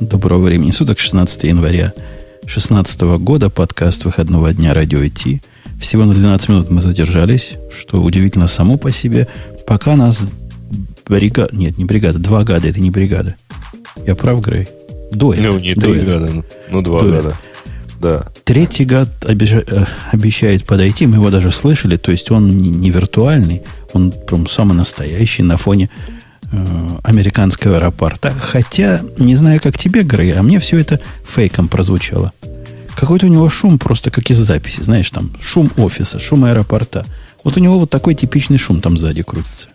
Доброго времени суток, 16 января 2016 года, подкаст выходного дня «Радио IT». Всего на 12 минут мы задержались, что удивительно само по себе, пока нас бригада... Нет, не бригада, два гада, это не бригада. Я прав, Грей? Дуэт. Ну, не три гада, ну, два Дуэт. гада. Да. Третий гад обещает, э, обещает подойти, мы его даже слышали, то есть он не виртуальный, он прям самый настоящий на фоне американского аэропорта. Хотя, не знаю, как тебе, Грей, а мне все это фейком прозвучало. Какой-то у него шум просто как из записи, знаешь, там шум офиса, шум аэропорта. Вот у него вот такой типичный шум там сзади крутится.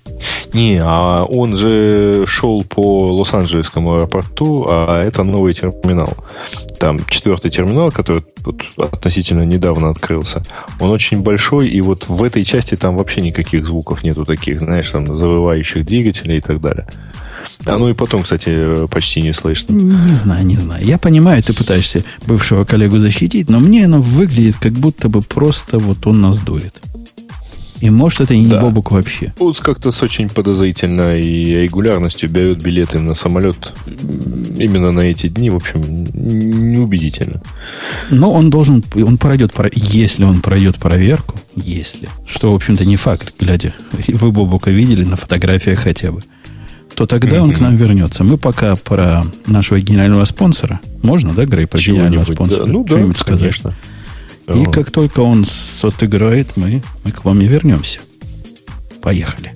Не, а он же шел по Лос-Анджелесскому аэропорту, а это новый терминал. Там четвертый терминал, который вот относительно недавно открылся. Он очень большой, и вот в этой части там вообще никаких звуков нету таких, знаешь, там завывающих двигателей и так далее. А ну и потом, кстати, почти не слышно. Не знаю, не знаю. Я понимаю, ты пытаешься бывшего коллегу защитить, но мне оно выглядит, как будто бы просто вот он нас дурит. И может это и не да. Бобук вообще. Вот как-то с очень подозрительной регулярностью берет билеты на самолет именно на эти дни, в общем, неубедительно. Но он должен, он пройдет, если он пройдет проверку, если, что, в общем-то, не факт, глядя, вы Бобука видели на фотографиях хотя бы, то тогда mm-hmm. он к нам вернется. Мы пока про нашего генерального спонсора. Можно, да, Грей, про генерального спонсора? Да. Ну да, сказать? конечно. И как только он отыграет, мы, мы к вам и вернемся. Поехали.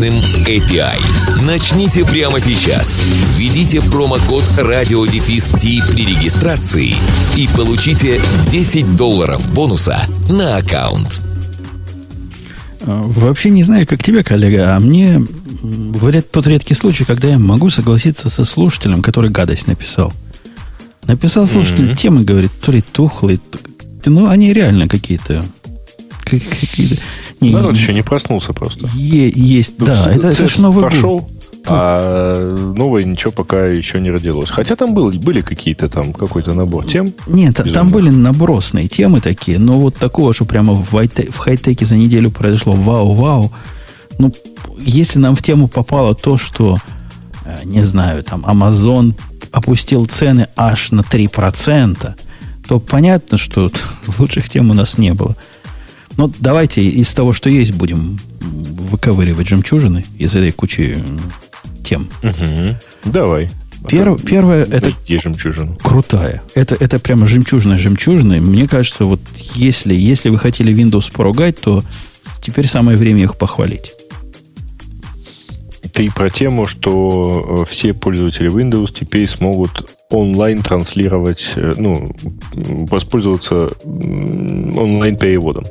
мощным API. Начните прямо сейчас. Введите промокод радиодефис при регистрации и получите 10 долларов бонуса на аккаунт. А, вообще не знаю, как тебе, коллега, а мне говорят тот редкий случай, когда я могу согласиться со слушателем, который гадость написал. Написал слушатель mm-hmm. темы, говорит, то ли тухлый, ну, они реально какие-то какие-то Народ еще не проснулся просто. Е- есть, ну, да, это, это же Новый пошел, год. А новое ничего пока еще не родилось. Хотя там был, были какие-то там, какой-то набор тем. Нет, безумно. там были набросные темы такие, но вот такого, что прямо в, в хай-теке за неделю произошло вау-вау. Ну, если нам в тему попало то, что, э, не знаю, там, Amazon опустил цены аж на 3%, то понятно, что лучших тем у нас не было. Ну, давайте из того, что есть, будем выковыривать жемчужины из этой кучи тем. Угу. Давай. Перв, первое это жемчужина. крутая. Это, это прямо жемчужная жемчужина. Мне кажется, вот если, если вы хотели Windows поругать, то теперь самое время их похвалить. Ты про тему, что э, все пользователи Windows теперь смогут онлайн транслировать, э, ну, воспользоваться онлайн переводом.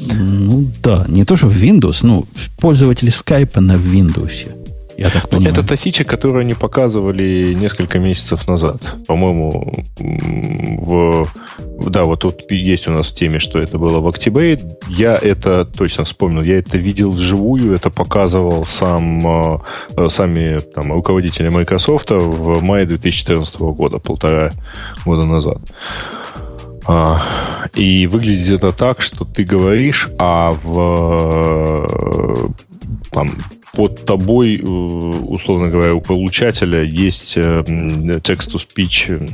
Ну да, не то, что в Windows, ну, пользователи Skype на Windows. Я так понимаю. Это та фича, которую они показывали несколько месяцев назад. По-моему, в, да, вот тут есть у нас в теме, что это было в октябре. Я это точно вспомнил. Я это видел вживую, это показывал сам, э, сами там, руководители Microsoft в мае 2014 года, полтора года назад. А, и выглядит это так, что ты говоришь, а в там, под тобой, э, условно говоря, у получателя есть text-to-speech, э,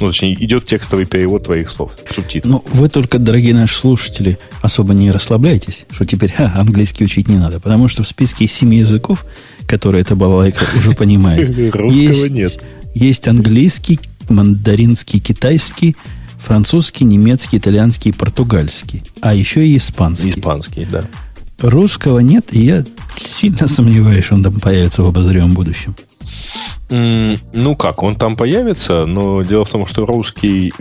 ну, точнее, идет текстовый перевод твоих слов, субтитры. Ну, вы только, дорогие наши слушатели, особо не расслабляйтесь, что теперь ха, английский учить не надо, потому что в списке из семи языков, которые эта балалайка уже понимает, есть, нет. есть английский, мандаринский, китайский, французский, немецкий, итальянский португальский, а еще и испанский. Испанский, да. Русского нет, и я сильно сомневаюсь, что он там появится в обозримом будущем. Ну как, он там появится, но дело в том, что русский...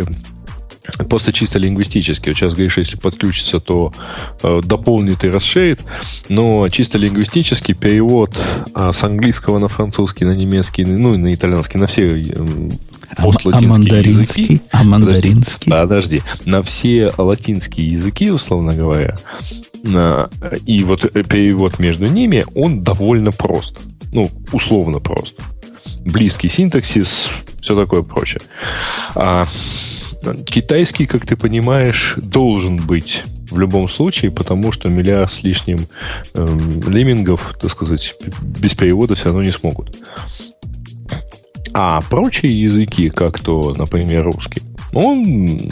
Просто чисто лингвистически. Вот сейчас, говоришь, если подключится, то э, дополнит и расширит. Но чисто лингвистически перевод э, с английского на французский, на немецкий, ну и на итальянский, на все э, постлатинские а мандаринский? языки. А мандаринский? Подожди, подожди. На все латинские языки, условно говоря, на, и вот перевод между ними, он довольно прост. Ну, условно прост. Близкий синтаксис, все такое прочее. А, Китайский, как ты понимаешь, должен быть в любом случае, потому что миллиард с лишним эм, леммингов, так сказать, без перевода все равно не смогут. А прочие языки, как то, например, русский, он,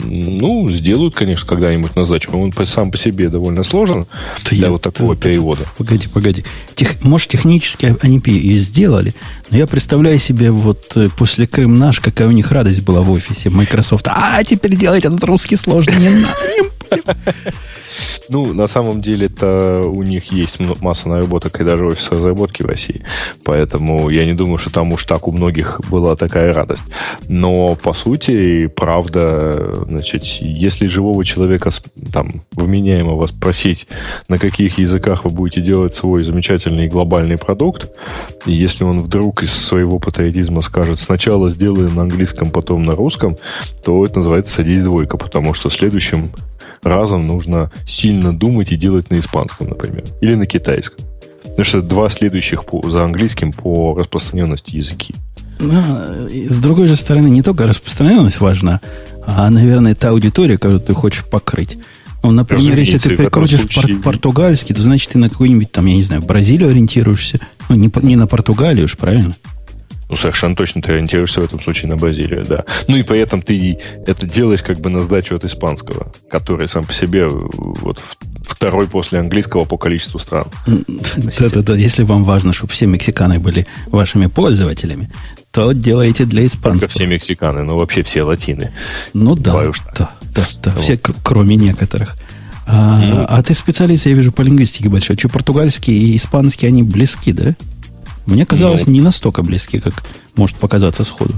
ну, сделают, конечно, когда-нибудь на сдачу. Он сам по себе довольно сложен да для я, вот такого да, перевода. Погоди, погоди. Тех, может, технически они и сделали, но я представляю себе вот э, после Крым наш, какая у них радость была в офисе Microsoft. А, теперь делать этот русский сложный, не надо. Ну, на самом деле, это у них есть масса наработок и даже офис разработки в России. Поэтому я не думаю, что там уж так у многих была такая радость. Но, по сути, правда, значит, если живого человека там вменяемого спросить, на каких языках вы будете делать свой замечательный глобальный продукт, и если он вдруг из своего патриотизма скажет, сначала сделаем на английском, потом на русском, то это называется «садись двойка», потому что следующим разом нужно сильно думать и делать на испанском, например, или на китайском. Потому что два следующих по, за английским по распространенности языки. А, с другой же стороны, не только распространенность важна, а, наверное, та аудитория, которую ты хочешь покрыть. Ну, например, если ты прикрутишь случае... португальский, то значит ты на какую-нибудь там, я не знаю, Бразилию ориентируешься. Ну, не, не на Португалию уж, правильно? Ну, совершенно точно ты ориентируешься в этом случае на Бразилию, да. Ну и при этом ты это делаешь как бы на сдачу от испанского, который сам по себе вот второй после английского по количеству стран. Да-да-да, если вам важно, чтобы все мексиканы были вашими пользователями, то делаете для испанского. Только все мексиканы, но вообще все латины. Ну да, да, да, да, вот. все, кроме некоторых. А, mm. а ты специалист, я вижу, по лингвистике большой. Что, португальский и испанский, они близки, да? Мне казалось, ну, не настолько близки, как может показаться сходу.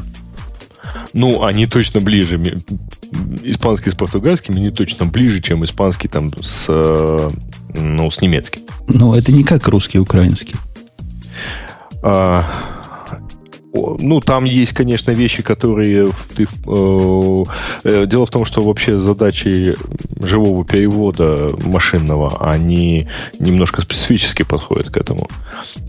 Ну, они точно ближе. Испанский с португальским они точно ближе, чем испанский там с, э, ну, с немецким. Ну, это не как русский и украинский. А, ну, там есть, конечно, вещи, которые ты... Э, э, дело в том, что вообще задачи живого перевода машинного, они немножко специфически подходят к этому.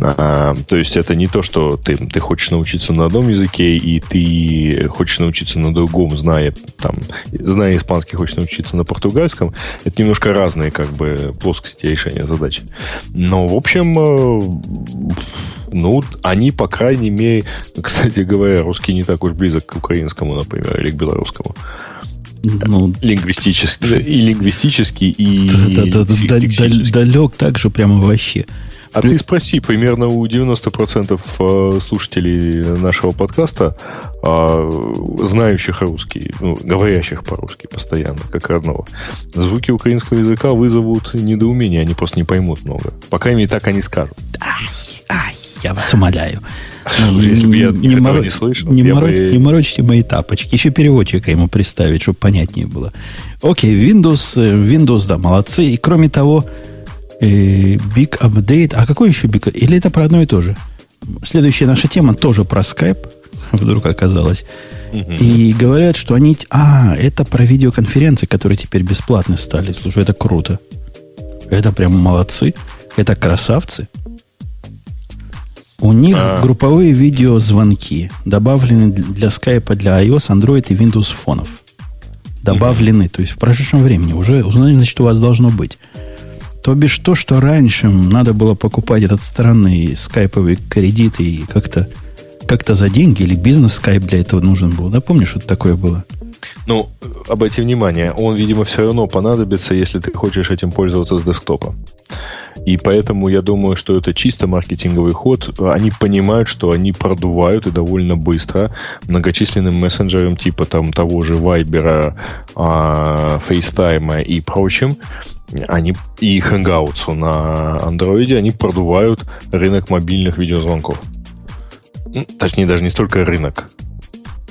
А, то есть это не то, что ты, ты хочешь научиться на одном языке, и ты хочешь научиться на другом, зная, там, зная испанский, хочешь научиться на португальском. Это немножко разные как бы плоскости решения задачи. Но, в общем, э, ну, они, по крайней мере, кстати говоря, русский не так уж близок к украинскому, например, или к белорусскому. Ну, лингвистически, и лингвистически, и да, да, да, далек так же прямо вообще. А ты спроси, примерно у 90% э, слушателей нашего подкаста, а, знающих русский, ну, говорящих по-русски постоянно, как родного, звуки украинского языка вызовут недоумение, они просто не поймут много. По крайней мере, так они скажут. Ай, ай, я вас умоляю. Если бы я не, моро... не слышал, не, моро... бы... не морочите мои тапочки. Еще переводчика ему представить, чтобы понятнее было. Окей, Windows, э, Windows, да, молодцы. И кроме того, э, Big Update. А какой еще Big Или это про одно и то же? Следующая наша тема тоже про Skype, вдруг оказалось. Угу. И говорят, что они... А, это про видеоконференции, которые теперь бесплатны стали. Слушай, это круто. Это прям молодцы. Это красавцы. У них а... групповые видеозвонки добавлены для скайпа, для iOS, Android и Windows фонов. Добавлены, угу. то есть в прошедшем времени. Уже, значит, у вас должно быть. То бишь то, что раньше надо было покупать этот странный скайповый кредит и как-то как-то за деньги или бизнес скайп для этого нужен был. Да, помнишь, что такое было? Ну, обрати внимание, он, видимо, все равно понадобится, если ты хочешь этим пользоваться с десктопа. И поэтому я думаю, что это чисто маркетинговый ход. Они понимают, что они продувают и довольно быстро многочисленным мессенджерам типа там того же Viber, FaceTime и прочим. Они и Hangouts на Android, они продувают рынок мобильных видеозвонков. Ну, точнее, даже не столько рынок.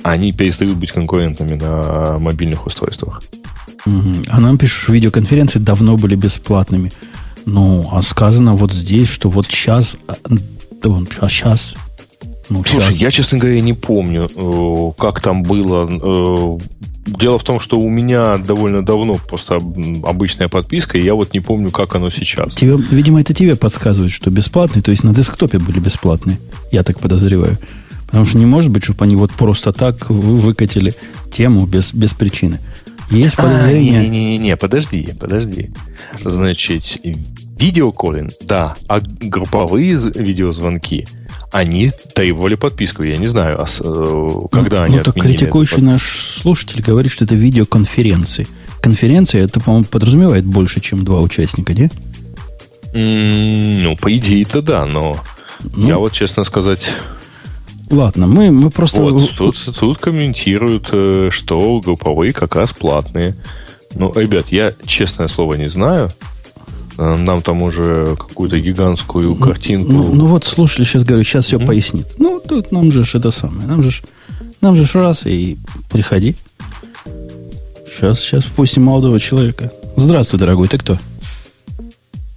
Они перестают быть конкурентными на мобильных устройствах. А нам пишут, видеоконференции давно были бесплатными. Ну, а сказано вот здесь, что вот сейчас, а, сейчас ну, Слушай, сейчас. я, честно говоря, не помню, э, как там было. Э, дело в том, что у меня довольно давно просто обычная подписка, и я вот не помню, как оно сейчас. Тебе, видимо, это тебе подсказывает, что бесплатные, то есть на десктопе были бесплатные, я так подозреваю. Потому что не может быть, чтобы они вот просто так выкатили тему без, без причины. Есть а, подозрение... Не-не-не, подожди, подожди. Значит, видеоколлинг, да, а групповые видеозвонки – они требовали подписку. Я не знаю, а э, когда ну, они Ну, так критикующий наш слушатель говорит, что это видеоконференции. Конференция, это, по-моему, подразумевает больше, чем два участника, не? Mm, ну, по идее, это да, но ну, я вот, честно сказать... Ладно, мы, мы просто... Вот, тут, тут комментируют, э, что групповые как раз платные. Ну, ребят, я, честное слово, не знаю. Э, нам там уже какую-то гигантскую ну, картинку. Ну, ну вот слушали, сейчас говорю, сейчас все mm-hmm. пояснит. Ну, тут нам же это самое. Нам же нам же раз и приходи. Сейчас, сейчас впустим молодого человека. Здравствуй, дорогой, ты кто?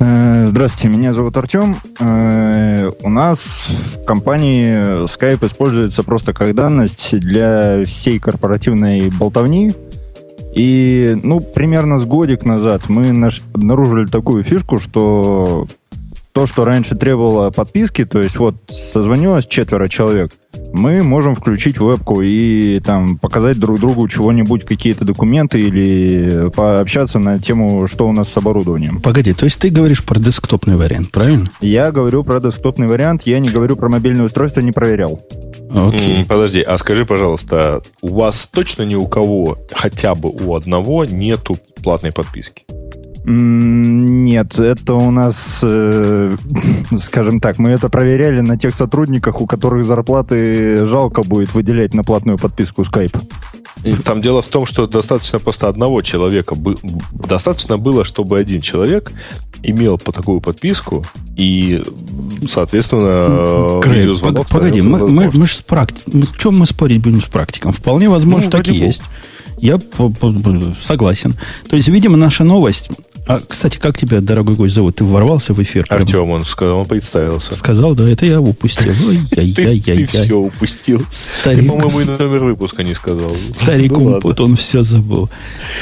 Э, здравствуйте, меня зовут Артем. Э, у нас в компании Skype используется просто как данность для всей корпоративной болтовни, и, ну, примерно с годик назад мы наш, обнаружили такую фишку, что то, что раньше требовало подписки, то есть вот созвонилось четверо человек, мы можем включить вебку и там показать друг другу чего-нибудь, какие-то документы или пообщаться на тему, что у нас с оборудованием. Погоди, то есть ты говоришь про десктопный вариант, правильно? Я говорю про десктопный вариант, я не говорю про мобильное устройство, не проверял. Окей. Подожди, а скажи, пожалуйста, у вас точно ни у кого, хотя бы у одного, нету платной подписки? Нет, это у нас, э, скажем так, мы это проверяли на тех сотрудниках, у которых зарплаты жалко будет выделять на платную подписку Skype. И там дело в том, что достаточно просто одного человека. Достаточно было, чтобы один человек имел по такую подписку и, соответственно, Грей, Погоди, мы, мы, мы же с практиком. Чем мы спорить будем с практиком? Вполне возможно, ну, такие есть. Я согласен. То есть, видимо, наша новость а, кстати, как тебя, дорогой гость, зовут? Ты ворвался в эфир? Артем, он сказал, он представился. Сказал, да, это я упустил. Ты все упустил. Ты, по-моему, и номер выпуска не сказал. Старик ну он все забыл.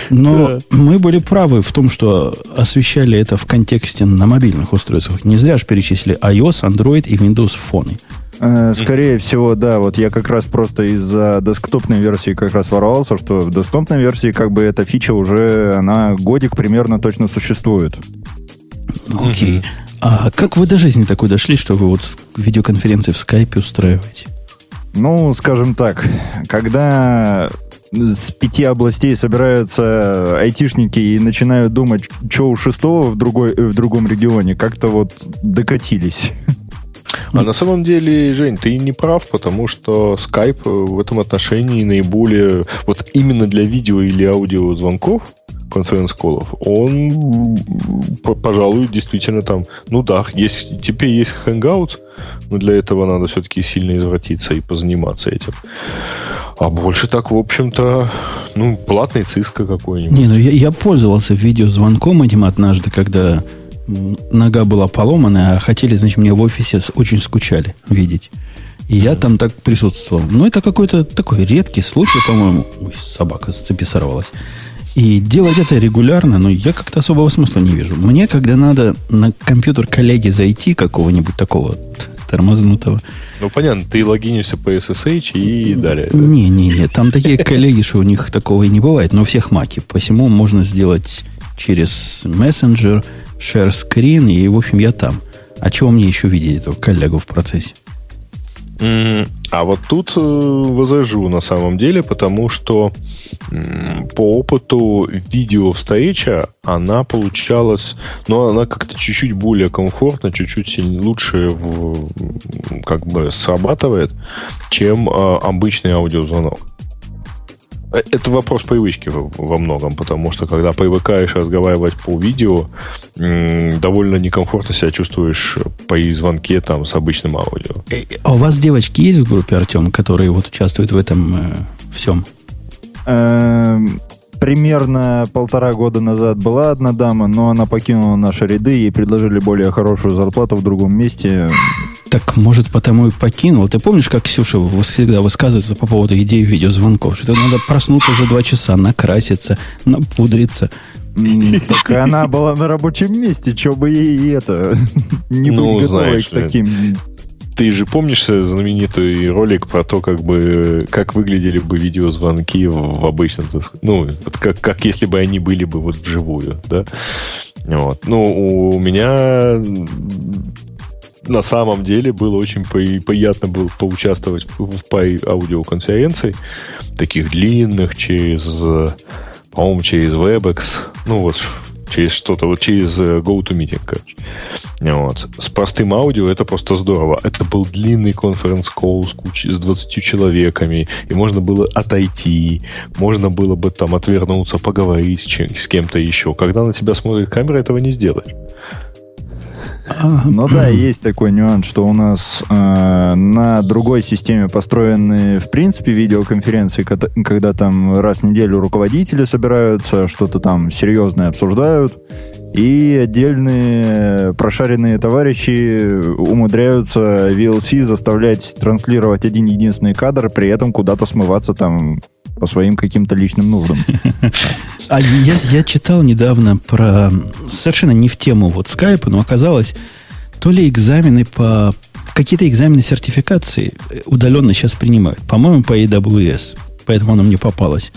Но мы были правы в том, что освещали это в контексте на мобильных устройствах. Не зря же перечислили iOS, Android и Windows фоны. Э, скорее всего, да. Вот я как раз просто из-за десктопной версии как раз ворвался, что в десктопной версии как бы эта фича уже, она годик примерно точно существует. Окей. Okay. А как вы до жизни такой дошли, что вы вот видеоконференции в скайпе устраиваете? Ну, скажем так, когда с пяти областей собираются айтишники и начинают думать, что у шестого в, другой, в другом регионе, как-то вот докатились. А на самом деле, Жень, ты не прав, потому что Skype в этом отношении наиболее, вот именно для видео или аудио звонков, конференц-колов, он, пожалуй, действительно там, ну да, есть, теперь есть Hangouts, но для этого надо все-таки сильно извратиться и позаниматься этим. А больше так, в общем-то, ну, платный циска какой-нибудь. Не, ну я, я пользовался видеозвонком этим однажды, когда нога была поломанная, а хотели, значит, мне в офисе очень скучали видеть. И я там так присутствовал. Но это какой-то такой редкий случай, по-моему. Ой, собака с цепи сорвалась. И делать это регулярно, ну, я как-то особого смысла не вижу. Мне, когда надо на компьютер коллеги зайти, какого-нибудь такого тормознутого. Ну, понятно, ты логинишься по SSH и далее. Не-не-не, там такие коллеги, что у них такого и не бывает, но у всех маки. Посему можно сделать через мессенджер, share screen, и, в общем, я там. А чего мне еще видеть этого коллегу в процессе? А вот тут э, возражу на самом деле, потому что по опыту видео встреча, она получалась, но она как-то чуть-чуть более комфортно, чуть-чуть лучше в, как бы срабатывает, чем а, обычный аудиозвонок. Это вопрос привычки во многом, потому что когда привыкаешь разговаривать по видео, довольно некомфортно себя чувствуешь по звонке там с обычным аудио. Э, а у вас девочки есть в группе, Артем, которые вот участвуют в этом э, всем? Эм, примерно полтора года назад была одна дама, но она покинула наши ряды, ей предложили более хорошую зарплату в другом месте. Так, может, потому и покинул. Ты помнишь, как Ксюша всегда высказывается по поводу идеи видеозвонков? Что надо проснуться за два часа, накраситься, напудриться. Так она была на рабочем месте, что бы ей это не Ну, быть готовой к таким Ты же помнишь э, знаменитый ролик про то, как бы как выглядели бы видеозвонки в, обычном, ну, как, как если бы они были бы вот вживую, да? Вот. Ну, у меня на самом деле было очень при- приятно было поучаствовать в, паре аудиоконференций, таких длинных, через, по-моему, через WebEx, ну вот через что-то, вот через э, GoToMeeting, короче. Вот. С простым аудио это просто здорово. Это был длинный конференц-колл с, кучей- с 20 человеками, и можно было отойти, можно было бы там отвернуться, поговорить с, чем- с кем-то еще. Когда на тебя смотрит камера, этого не сделаешь. Ну да, есть такой нюанс, что у нас э, на другой системе построены, в принципе, видеоконференции, кото- когда там раз в неделю руководители собираются, что-то там серьезное обсуждают, и отдельные прошаренные товарищи умудряются VLC заставлять транслировать один единственный кадр, при этом куда-то смываться там по своим каким-то личным нуждам. А я, я читал недавно про совершенно не в тему вот скайпа, но оказалось, то ли экзамены по какие-то экзамены сертификации удаленно сейчас принимают. По-моему, по AWS. Поэтому оно мне попалось.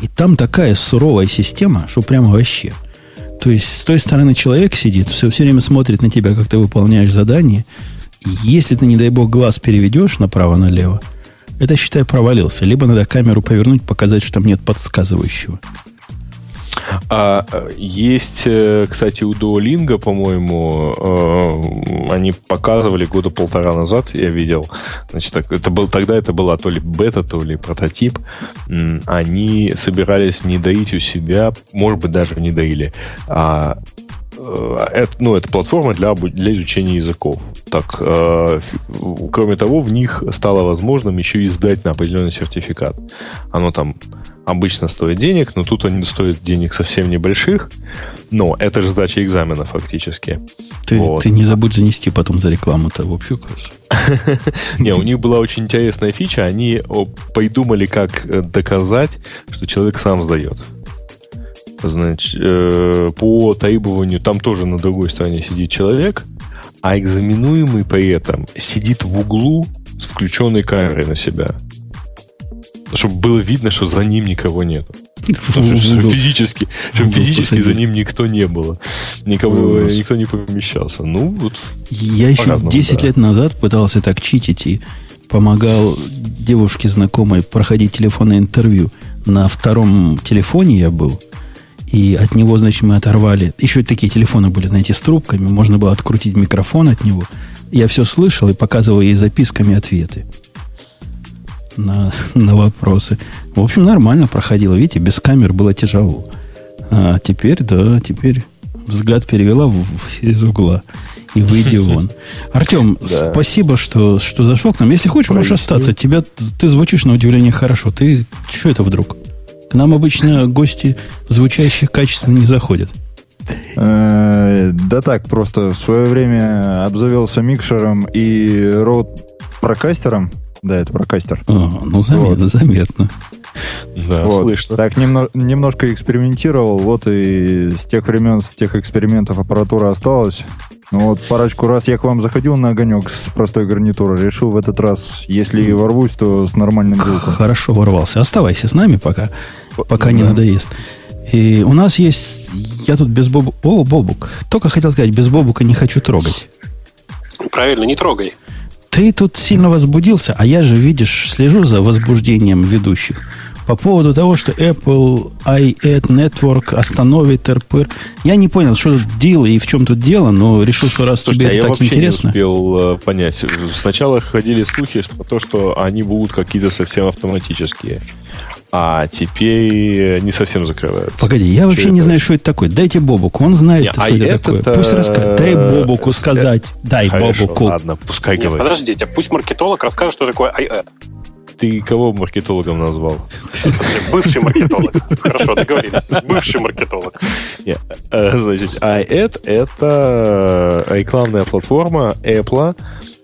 И там такая суровая система, что прямо вообще. То есть с той стороны человек сидит, все, все время смотрит на тебя, как ты выполняешь задание. И если ты, не дай бог, глаз переведешь направо-налево, это, считай, провалился. Либо надо камеру повернуть, показать, что там нет подсказывающего. А есть, э, кстати, у Duolingo, по-моему, э, они показывали года полтора назад, я видел. Значит, это был, тогда это была то ли бета, то ли прототип. Они собирались внедрить у себя, может быть, даже внедрили, а, э, это, ну, это платформа для, для изучения языков. Так, э, кроме того, в них стало возможным еще и сдать на определенный сертификат. Оно там обычно стоит денег, но тут они стоят денег совсем небольших. Но это же сдача экзамена фактически. Ты, Вот. ты не забудь занести потом за рекламу-то в общую кассу. Не, у них была очень интересная фича. Они придумали, как э, доказать, что человек сам сдает. Значит, э, по требованию, там тоже на другой стороне сидит человек, а экзаменуемый при этом сидит в углу с включенной камерой на себя. Чтобы было видно, что за ним никого нет. Чтобы физически, чтобы физически за ним никто не было. Никого, никто не помещался. Ну, вот. Я еще По-разному, 10 да. лет назад пытался так читить и помогал девушке знакомой проходить телефонное интервью. На втором телефоне я был. И от него, значит, мы оторвали. Еще такие телефоны были, знаете, с трубками. Можно было открутить микрофон от него. Я все слышал и показывал ей записками ответы на, на вопросы. В общем, нормально проходило. Видите, без камер было тяжело. А теперь, да, теперь взгляд перевела в- в- из угла и выйди вон. Артем, Да. спасибо, что, что зашел к нам. Если хочешь, можешь Прояснил. остаться. Тебя, ты звучишь на удивление хорошо. Ты что это вдруг? К нам обычно гости звучащие качественно не заходят. Э, Да так, просто в свое время обзавелся микшером и роут прокастером. Да, это прокастер. А, ну, заметно, заметно. Да, Вот. слышно. Так немно- немножко экспериментировал, вот и с тех времен, с тех экспериментов аппаратура осталась. Ну вот парочку раз я к вам заходил на огонек с простой гарнитурой, решил в этот раз, если и ворвусь, то с нормальным звуком. Хорошо ворвался. Оставайся с нами пока, пока Ну не да. надоест. И у нас есть... Я тут без Бобука... О, Бобук. Только хотел сказать, без Бобука не хочу трогать. Правильно, не трогай. Ты тут сильно возбудился, а я же, видишь, слежу за возбуждением ведущих. По поводу того, что Apple iAd Network остановит РПР. Я не понял, что тут дело и в чем тут дело, но решил, что раз Слушайте, а тебе я это так интересно... не успел э, понять. Сначала ходили слухи про то, что они будут какие-то совсем автоматические. А теперь не совсем закрываются. Погоди, я вообще Чё не это? знаю, что это такое. Дайте Бобуку, он знает, Не, что а это этот, такое. Пусть э, расскажет. Дай Бобуку э, сказать. Дай Хорошо, Бобуку. ладно, пускай Нет, говорит. подождите, пусть маркетолог расскажет, что такое iAd. Ты кого маркетологом назвал? Бывший маркетолог. Хорошо, договорились. Бывший маркетолог. Э, значит, iAd — это рекламная платформа Apple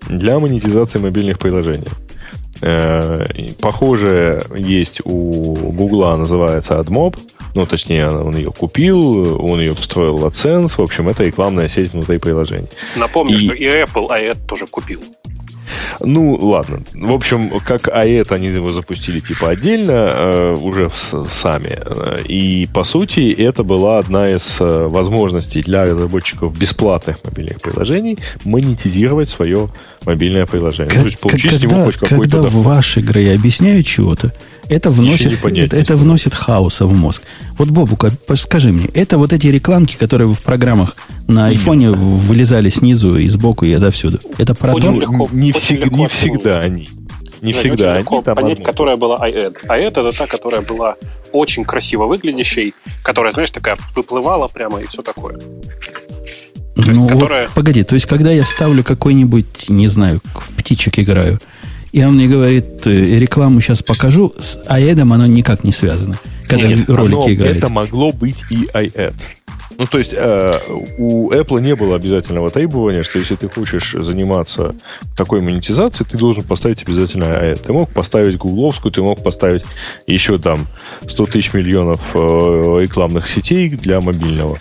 для монетизации мобильных приложений. Э, похоже, есть у Гугла, называется AdMob. Ну, точнее, он ее купил, он ее встроил в AdSense. В общем, это рекламная сеть внутри приложений. Напомню, и... что и Apple iAd тоже купил. Ну, ладно. В общем, как АЭТ они его запустили типа отдельно, э, уже сами. И, по сути, это была одна из э, возможностей для разработчиков бесплатных мобильных приложений монетизировать свое мобильное приложение. Как, То есть получить когда, с него хоть какой-то Когда доход. в вашей игре объясняют чего-то, это вносит, это, это вносит хаоса в мозг. Вот, Бобука, скажи мне, это вот эти рекламки, которые в программах на айфоне вылезали снизу и сбоку и отовсюду. Это про очень то? Легко, не, очень всег, не всегда они. Не всегда. Очень легко понять, одну. которая была iAd. iAd это та, которая была очень красиво выглядящей, которая, знаешь, такая выплывала прямо и все такое. Ну, которая... вот, погоди, то есть, когда я ставлю какой-нибудь, не знаю, в птичек играю, и он мне говорит, э, рекламу сейчас покажу, с iAd оно никак не связано, когда Нет, ролики оно, играет. Это могло быть и iAd. Ну, то есть э, у Apple не было обязательного требования, что если ты хочешь заниматься такой монетизацией, ты должен поставить обязательно iAd. Ты мог поставить гугловскую, ты мог поставить еще там 100 тысяч миллионов э, рекламных сетей для мобильного.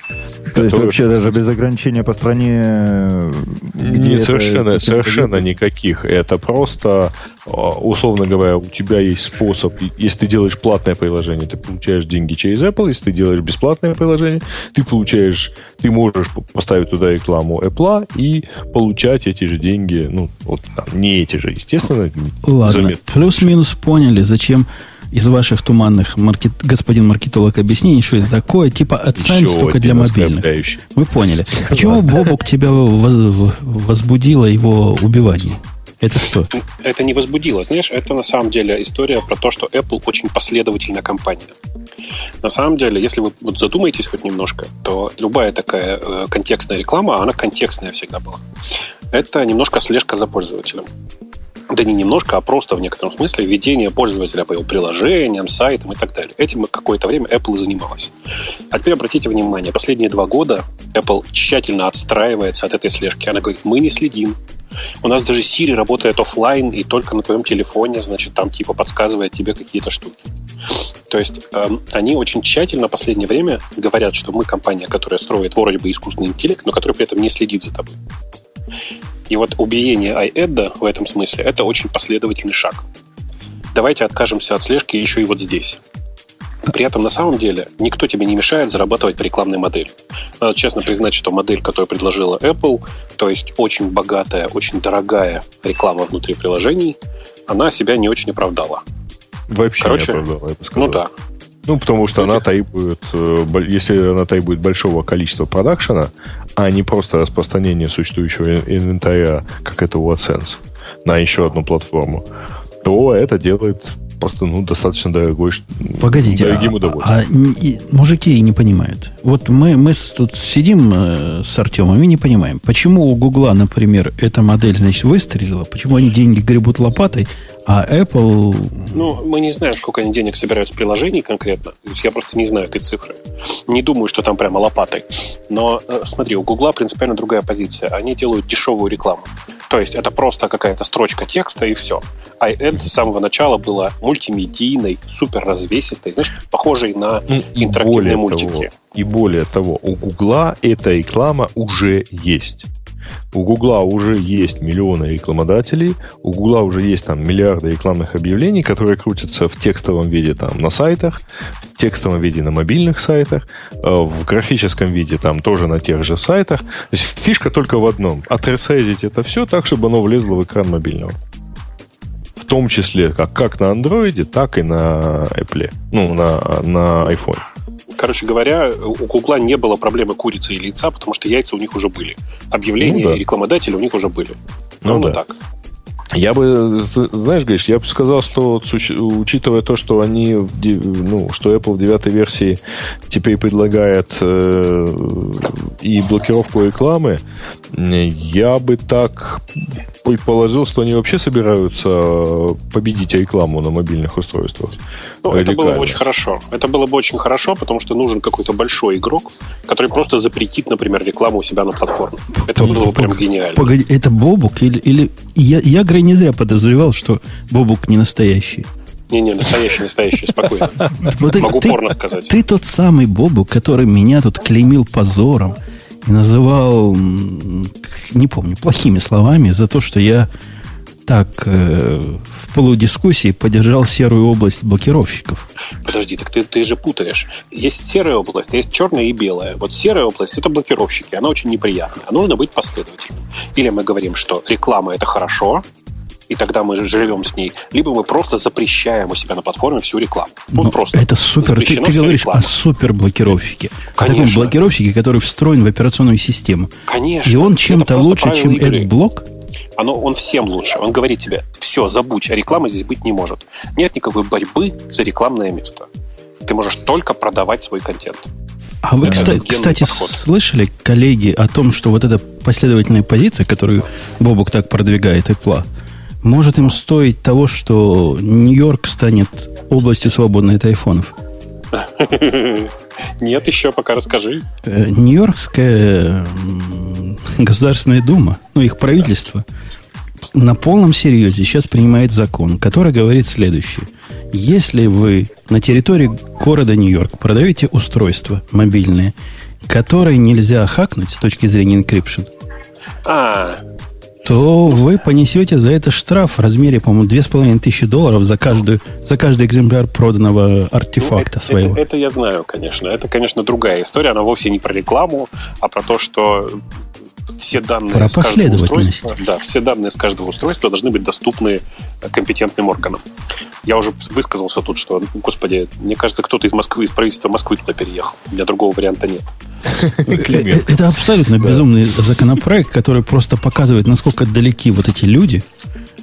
То есть вообще даже без ограничения по стране... Нет, совершенно, совершенно никаких. Это просто, а, условно говоря, у тебя есть способ, если ты делаешь платное приложение, ты получаешь деньги через Apple, если ты делаешь бесплатное приложение, ты получаешь, ты можешь поставить туда рекламу Apple и получать эти же деньги, ну, вот там, не эти же, естественно. Ладно, плюс-минус поняли, зачем из ваших туманных маркет... господин маркетолог объяснений, что это такое, типа AdSense только для мобильных. Вы поняли. Почему Бобок тебя возбудило его убивание? Это что? Это не возбудило. Знаешь, это на самом деле история про то, что Apple очень последовательная компания. На самом деле, если вы вот задумаетесь хоть немножко, то любая такая э, контекстная реклама, она контекстная всегда была. Это немножко слежка за пользователем да не немножко, а просто в некотором смысле введение пользователя по его приложениям, сайтам и так далее. Этим какое-то время Apple и занималась. А теперь обратите внимание, последние два года Apple тщательно отстраивается от этой слежки. Она говорит, мы не следим. У нас даже Siri работает офлайн и только на твоем телефоне, значит, там типа подсказывает тебе какие-то штуки. То есть э, они очень тщательно в последнее время говорят, что мы компания, которая строит вроде бы искусственный интеллект, но которая при этом не следит за тобой. И вот убиение iAd в этом смысле – это очень последовательный шаг. Давайте откажемся от слежки еще и вот здесь. При этом, на самом деле, никто тебе не мешает зарабатывать по рекламной модели. Надо честно признать, что модель, которую предложила Apple, то есть очень богатая, очень дорогая реклама внутри приложений, она себя не очень оправдала. Вообще Короче, не оправдала, я бы сказал. Ну да. Ну, потому что она требует, э, если она требует большого количества продакшена, а не просто распространение существующего инвентаря, как это у AdSense, на еще одну платформу, то это делает просто ну, достаточно дорогой, Погодите, дорогим а, удовольствием. А, и, мужики не понимают. Вот мы, мы тут сидим э, с Артемом и не понимаем, почему у Гугла, например, эта модель, значит, выстрелила, почему они деньги гребут лопатой, а Apple... Ну, мы не знаем, сколько они денег собирают с приложений конкретно. Я просто не знаю этой цифры. Не думаю, что там прямо лопатой. Но э, смотри, у Гугла принципиально другая позиция. Они делают дешевую рекламу. То есть это просто какая-то строчка текста и все. iAd с самого начала была мультимедийной, супер развесистой, знаешь, похожей на ну, интерактивные мультики. Того, и более того, у Гугла эта реклама уже есть. У Гугла уже есть миллионы рекламодателей, у Гугла уже есть там миллиарды рекламных объявлений, которые крутятся в текстовом виде там на сайтах, в текстовом виде на мобильных сайтах, э, в графическом виде там тоже на тех же сайтах. То есть фишка только в одном. Отресайзить это все так, чтобы оно влезло в экран мобильного. В том числе как, как на Android, так и на Apple. Ну, на, на iPhone. Короче говоря, у Гугла не было проблемы курицы и яйца, потому что яйца у них уже были. Объявления ну, да. и рекламодатели у них уже были. Ну, ну да. так. Я бы, знаешь, Гриш, я бы сказал, что учитывая то, что они, ну, что Apple в девятой версии теперь предлагает э, и блокировку рекламы, я бы так предположил, что они вообще собираются победить рекламу на мобильных устройствах. Ну, это было бы очень хорошо. Это было бы очень хорошо, потому что нужен какой-то большой игрок, который просто запретит, например, рекламу у себя на платформе. Это было бы прям гениально. Погоди, это Бобук или... или... Я, я Грей не зря подозревал, что Бобук не настоящий. Не-не, настоящий, настоящий, спокойно. Могу порно сказать. Ты тот самый Бобук, который меня тут клеймил позором и называл, не помню, плохими словами за то, что я так э, в полудискуссии поддержал серую область блокировщиков. Подожди, так ты, ты же путаешь. Есть серая область, есть черная и белая. Вот серая область это блокировщики, она очень неприятная. А нужно быть последовательным. Или мы говорим, что реклама это хорошо, и тогда мы живем с ней, либо мы просто запрещаем у себя на платформе всю рекламу. Вот ну, просто это супер. Ты, ты говоришь реклама. о супер блокировщике. Конечно. О таком блокировщике, который встроен в операционную систему. Конечно. И он чем-то лучше, чем AdBlock? Оно, он всем лучше. Он говорит тебе, все, забудь, а рекламы здесь быть не может. Нет никакой борьбы за рекламное место. Ты можешь только продавать свой контент. А вы, кстати, кстати слышали, коллеги, о том, что вот эта последовательная позиция, которую Бобук так продвигает, Apple, может им стоить того, что Нью-Йорк станет областью свободной от айфонов? Нет, еще пока расскажи. Э, Нью-Йоркская Государственная Дума, ну, их правительство, на полном серьезе сейчас принимает закон, который говорит следующее. Если вы на территории города Нью-Йорк продаете устройство мобильное, которое нельзя хакнуть с точки зрения encryption, а, то вы понесете за это штраф в размере, по-моему, 2500 долларов за, каждую, за каждый экземпляр проданного артефакта ну, это, своего. Это, это я знаю, конечно. Это, конечно, другая история. Она вовсе не про рекламу, а про то, что все данные Про с каждого устройства, да, все данные с каждого устройства должны быть доступны компетентным органам. Я уже высказался тут, что, господи, мне кажется, кто-то из Москвы, из правительства Москвы туда переехал. У меня другого варианта нет. Это абсолютно безумный законопроект, который просто показывает, насколько далеки вот эти люди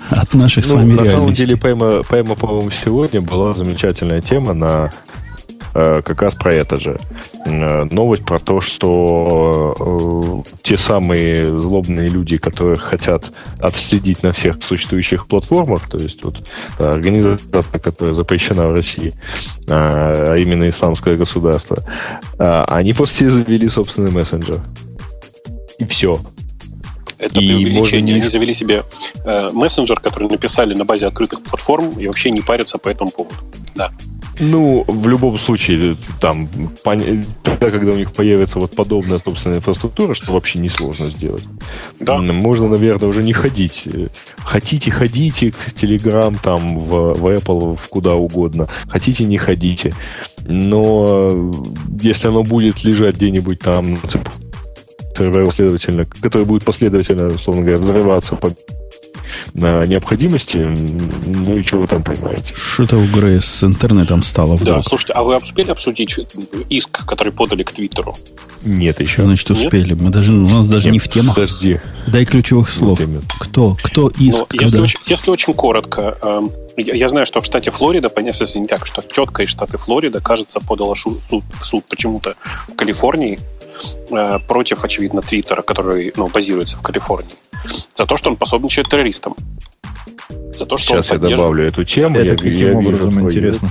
от наших с ну, вами реальностей. На самом деле, прямо, по-моему, сегодня была замечательная тема на Э, как раз про это же. Э, новость про то, что э, те самые злобные люди, которые хотят отследить на всех существующих платформах, то есть вот организация, которая запрещена в России, а именно исламское государство, они просто завели собственный мессенджер. И все. Это и преувеличение. Они завели себе э, мессенджер, который написали на базе открытых платформ и вообще не парятся по этому поводу. Да. Ну, в любом случае, там, тогда, когда у них появится вот подобная собственная инфраструктура, что вообще несложно сделать. Да. Можно, наверное, уже не ходить. Хотите, ходите к Telegram, там, в, в Apple, в куда угодно. Хотите, не ходите. Но если оно будет лежать где-нибудь там на цепочке, последовательно, который будет последовательно, условно говоря, взрываться по необходимости, ну и что вы там понимаете. Что-то у Грея с интернетом стало вдруг. Да, слушайте, а вы успели обсудить иск, который подали к Твиттеру? Нет еще. Значит, успели. Нет? Мы даже, у нас даже Нет, не в темах. Подожди. Дай ключевых слов. Вот кто? Кто иск? Ну, если, очень, если очень коротко, э, я, я знаю, что в штате Флорида, понятно, если не так, что тетка из штата Флорида, кажется, подала суд, суд почему-то в Калифорнии Э, против, очевидно, Твиттера, который ну, базируется в Калифорнии, за то, что он пособничает террористам. За то, что Сейчас я добавлю эту тему. Это я, каким я образом вижу интересно?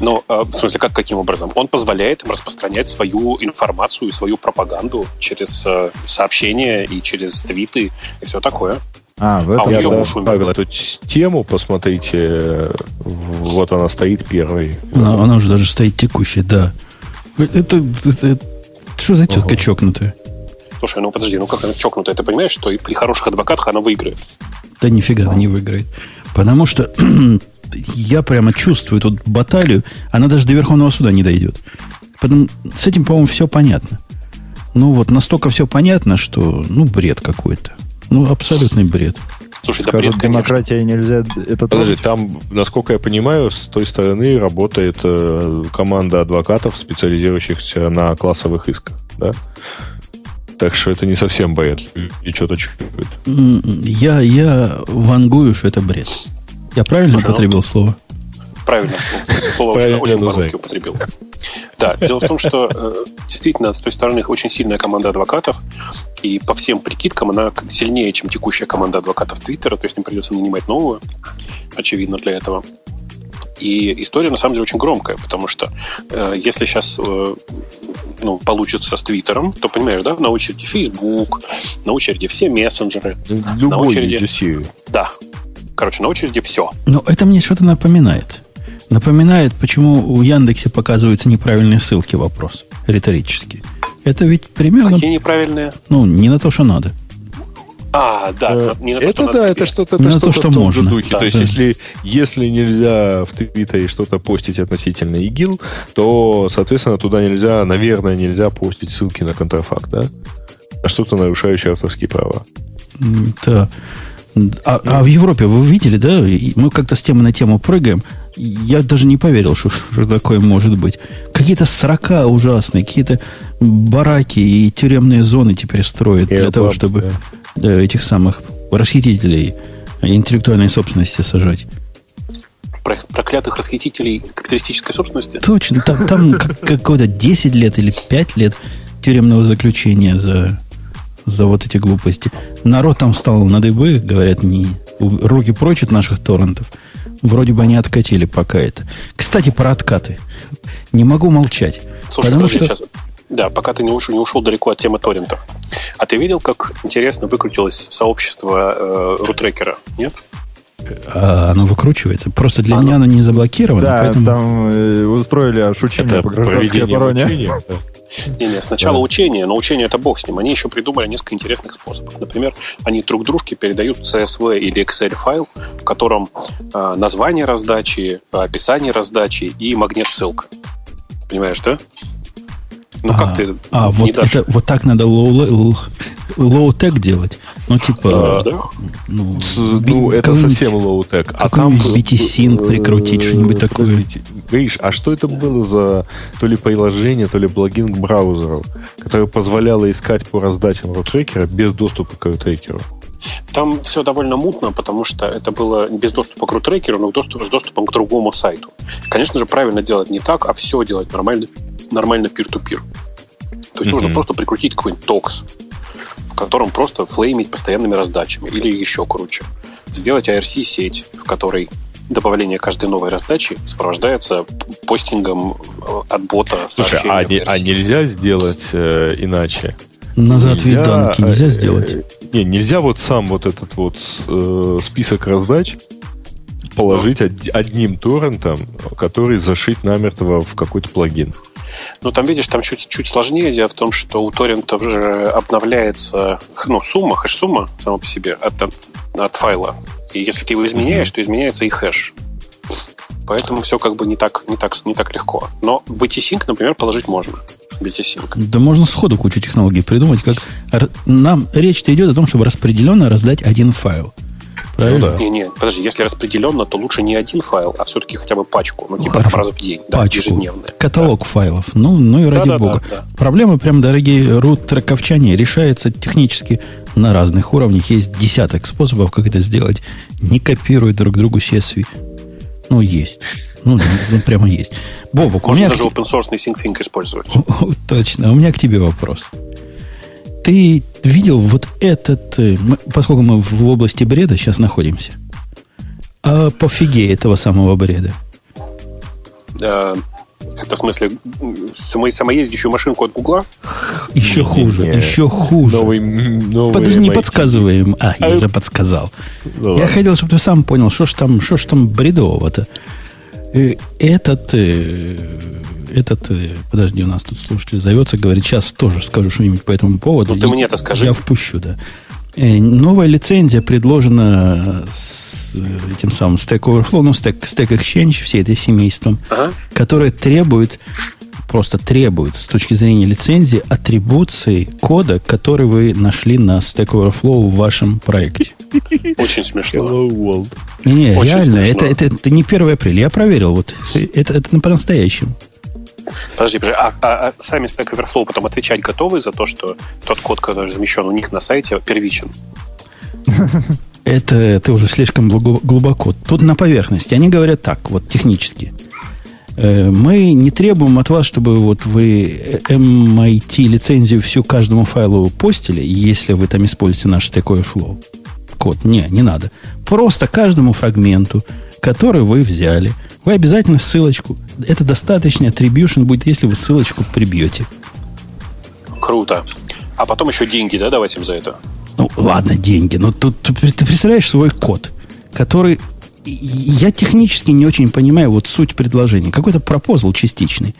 Ну, э, в смысле, как каким образом? Он позволяет им распространять свою информацию и свою пропаганду через э, сообщения и через твиты и все такое. А, в этом а я добавил эту тему, посмотрите, вот она стоит первой. Она, она уже даже стоит текущей, да. Это, это, что за тетка ага. чокнутая? Слушай, ну подожди, ну как она чокнутая? Ты понимаешь, что и при хороших адвокатах она выиграет? Да нифига она не выиграет. Потому что я прямо чувствую тут баталию, она даже до Верховного суда не дойдет. Потом, с этим, по-моему, все понятно. Ну вот, настолько все понятно, что, ну, бред какой-то. Ну, абсолютный бред. Слушай, Скажут, да бред, демократия нельзя это Подожди, там, насколько я понимаю, с той стороны работает э, команда адвокатов, специализирующихся на классовых исках, да? Так что это не совсем бред. И что-то чувствует. Я, я вангую, что это бред. Я правильно Слушай, употребил ну, слово? Правильно. Слово очень по-русски употребил. Да, дело в том, что э, действительно с той стороны очень сильная команда адвокатов, и по всем прикидкам она сильнее, чем текущая команда адвокатов Твиттера, то есть им придется нанимать новую, очевидно, для этого. И история, на самом деле, очень громкая, потому что э, если сейчас э, ну, получится с Твиттером, то, понимаешь, да, на очереди Facebook, на очереди все мессенджеры. Любой на очереди... UGC. Да. Короче, на очереди все. Но это мне что-то напоминает. Напоминает, почему у Яндексе показываются неправильные ссылки, вопрос. Риторический. Это ведь примерно... Какие неправильные? Ну, не на то, что надо. А, да, э, не на то, это что да, это что-то, это что-то то, что в том можно. духе. Да, то есть, да. если, если нельзя в Твиттере что-то постить относительно ИГИЛ, то, соответственно, туда нельзя, наверное, нельзя постить ссылки на контрафакт, да? На что-то нарушающее авторские права. Да. А, а в Европе вы видели, да? Мы как-то с темы на тему прыгаем. Я даже не поверил, что, что такое может быть. Какие-то срока ужасные, какие-то бараки и тюремные зоны теперь строят для того, чтобы да. этих самых расхитителей интеллектуальной собственности сажать. Проклятых расхитителей капиталистической собственности? Точно. Там, там какое-то 10 лет или 5 лет тюремного заключения за за вот эти глупости. Народ там встал на дыбы, говорят, не руки прочь от наших торрентов. Вроде бы они откатили пока это. Кстати, про откаты. Не могу молчать. Слушай, потому что... сейчас. Да, пока ты не ушел, не ушел далеко от темы торрентов. А ты видел, как интересно выкрутилось сообщество э, рутрекера? Нет? А оно выкручивается. Просто для оно... меня оно не заблокировано. Да, поэтому... там э, устроили аж учение по гражданской обороне. Не, не, сначала да. учение, но учение это бог с ним. Они еще придумали несколько интересных способов. Например, они друг дружке передают CSV или Excel файл, в котором э, название раздачи, описание раздачи и магнит ссылка. Понимаешь, да? Ну, а, как ты А, вот, дашь? это, вот так надо low-tech делать? Ну, типа... Да. Ну, ну это совсем low-tech. А там... BT-Sync прикрутить, что-нибудь такое. Видишь, а что это было за то ли приложение, то ли плагин к браузеру, которое позволяло искать по раздачам рутрекера без доступа к рутрекеру? Там все довольно мутно, потому что это было без доступа к рутрекеру, но доступ, с доступом к другому сайту. Конечно же, правильно делать не так, а все делать нормально, нормально peer-to-peer. То есть mm-hmm. нужно просто прикрутить какой-нибудь токс, в котором просто флеймить постоянными раздачами, или еще круче. Сделать IRC-сеть, в которой добавление каждой новой раздачи сопровождается постингом э, от бота Слушай, а, не, а нельзя сделать э, иначе? Назад нельзя, данки нельзя э, сделать? Не, нельзя вот сам вот этот вот э, список раздач положить од, одним торрентом, который зашить намертво в какой-то плагин. Ну, там, видишь, там чуть, чуть сложнее. Дело в том, что у торрентов же обновляется ну, сумма, хэш-сумма сама по себе от, от файла. И если ты его изменяешь, mm-hmm. то изменяется и хэш. Поэтому все как бы не так, не так, не так легко. Но BT-Sync, например, положить можно. BT-Sync. Да можно сходу кучу технологий придумать. Как нам речь-то идет о том, чтобы распределенно раздать один файл. Правильно? Не, не, подожди, если распределенно, то лучше не один файл, а все-таки хотя бы пачку. Ну, типа Хорошо. раз в день, да, пачку. ежедневно. Каталог да. файлов. Ну, ну и ради да, бога. Да, да. Проблема, прям, дорогие рут-трековчане, решается технически на разных уровнях. Есть десяток способов, как это сделать. Не копируя друг другу CSV. Ну, есть. Ну, ну прямо есть. Бобок, Можно у меня даже open source SyncThink использовать. Точно. У меня к тебе вопрос. Ты видел вот этот, э, поскольку мы в области бреда сейчас находимся, а по фиге этого самого бреда? Это в смысле самой, самоездящую машинку от Гугла? Еще хуже, не, еще хуже. Новый, новый Подожди, не подсказываем. А, я а... же подсказал. Ну, я ладно. хотел, чтобы ты сам понял, что ж там, что ж там бредового-то. Э, этот, э, этот, подожди, у нас тут слушатель зовется, говорит, сейчас тоже скажу что-нибудь по этому поводу. Ну, ты мне это скажи. Я впущу, да. Э, новая лицензия предложена с этим самым Stack Overflow, ну, Stack, Stack Exchange, всей этой семейством, ага. которое требует, просто требует с точки зрения лицензии атрибуции кода, который вы нашли на Stack Overflow в вашем проекте. Очень смешно. Hello, world. Не, не реально, это, это, это не 1 апреля. Я проверил. Вот. Это, это по-настоящему. Подожди, подожди. А, а, а сами Stack Overflow потом отвечать готовы за то, что тот код, который размещен у них на сайте, первичен? Это ты уже слишком глубоко. Тут на поверхности. Они говорят так, вот технически. Э, мы не требуем от вас, чтобы вот вы MIT лицензию всю каждому файлу постили, если вы там используете наш Stack Overflow код. Не, не надо. Просто каждому фрагменту, который вы взяли, вы обязательно ссылочку. Это достаточно attribution будет, если вы ссылочку прибьете. Круто. А потом еще деньги, да, давать им за это? Ну, ладно, деньги. Но тут, тут ты представляешь свой код, который... Я технически не очень понимаю вот суть предложения. Какой-то пропозал частичный.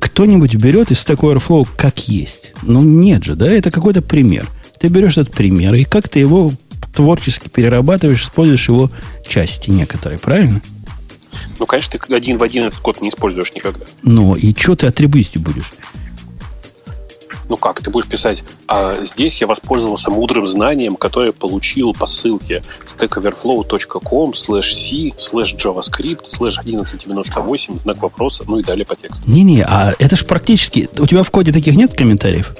Кто-нибудь берет из Stack Overflow как есть. Ну, нет же, да? Это какой-то пример. Ты берешь этот пример, и как ты его творчески перерабатываешь, используешь его части некоторые, правильно? Ну, конечно, ты один в один этот код не используешь никогда. Ну, и что ты атрибутить будешь? Ну как, ты будешь писать, а здесь я воспользовался мудрым знанием, которое получил по ссылке stackoverflow.com slash c slash javascript slash 1198 знак вопроса, ну и далее по тексту. Не-не, а это же практически... У тебя в коде таких нет комментариев?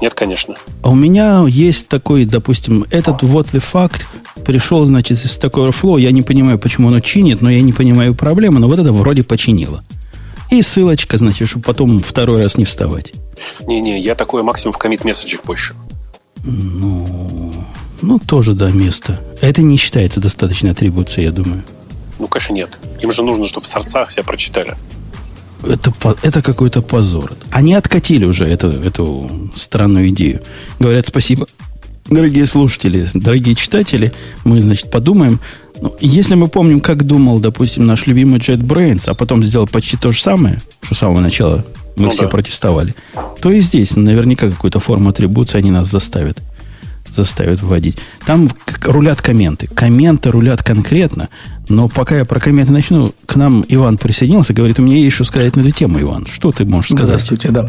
Нет, конечно. А у меня есть такой, допустим, этот вот ли факт пришел, значит, из Stack Overflow. Я не понимаю, почему оно чинит, но я не понимаю проблемы, но вот это вроде починило. И ссылочка, значит, чтобы потом второй раз не вставать. Не-не, я такое максимум в комит месседжик пощу. Ну, ну, тоже, да, место. Это не считается достаточной атрибуцией, я думаю. Ну, конечно, нет. Им же нужно, чтобы в сорцах все прочитали. Это, это какой-то позор. Они откатили уже эту, эту странную идею. Говорят, спасибо, дорогие слушатели, дорогие читатели. Мы, значит, подумаем. Ну, если мы помним, как думал, допустим, наш любимый JetBrains, а потом сделал почти то же самое, что с самого начала мы ну, все да. протестовали, то и здесь наверняка какую-то форму атрибуции они нас заставят заставят вводить. Там рулят комменты. Комменты рулят конкретно, но пока я про комменты начну, к нам Иван присоединился, говорит, у меня есть что сказать на эту тему, Иван. Что ты можешь сказать? Здравствуйте, да.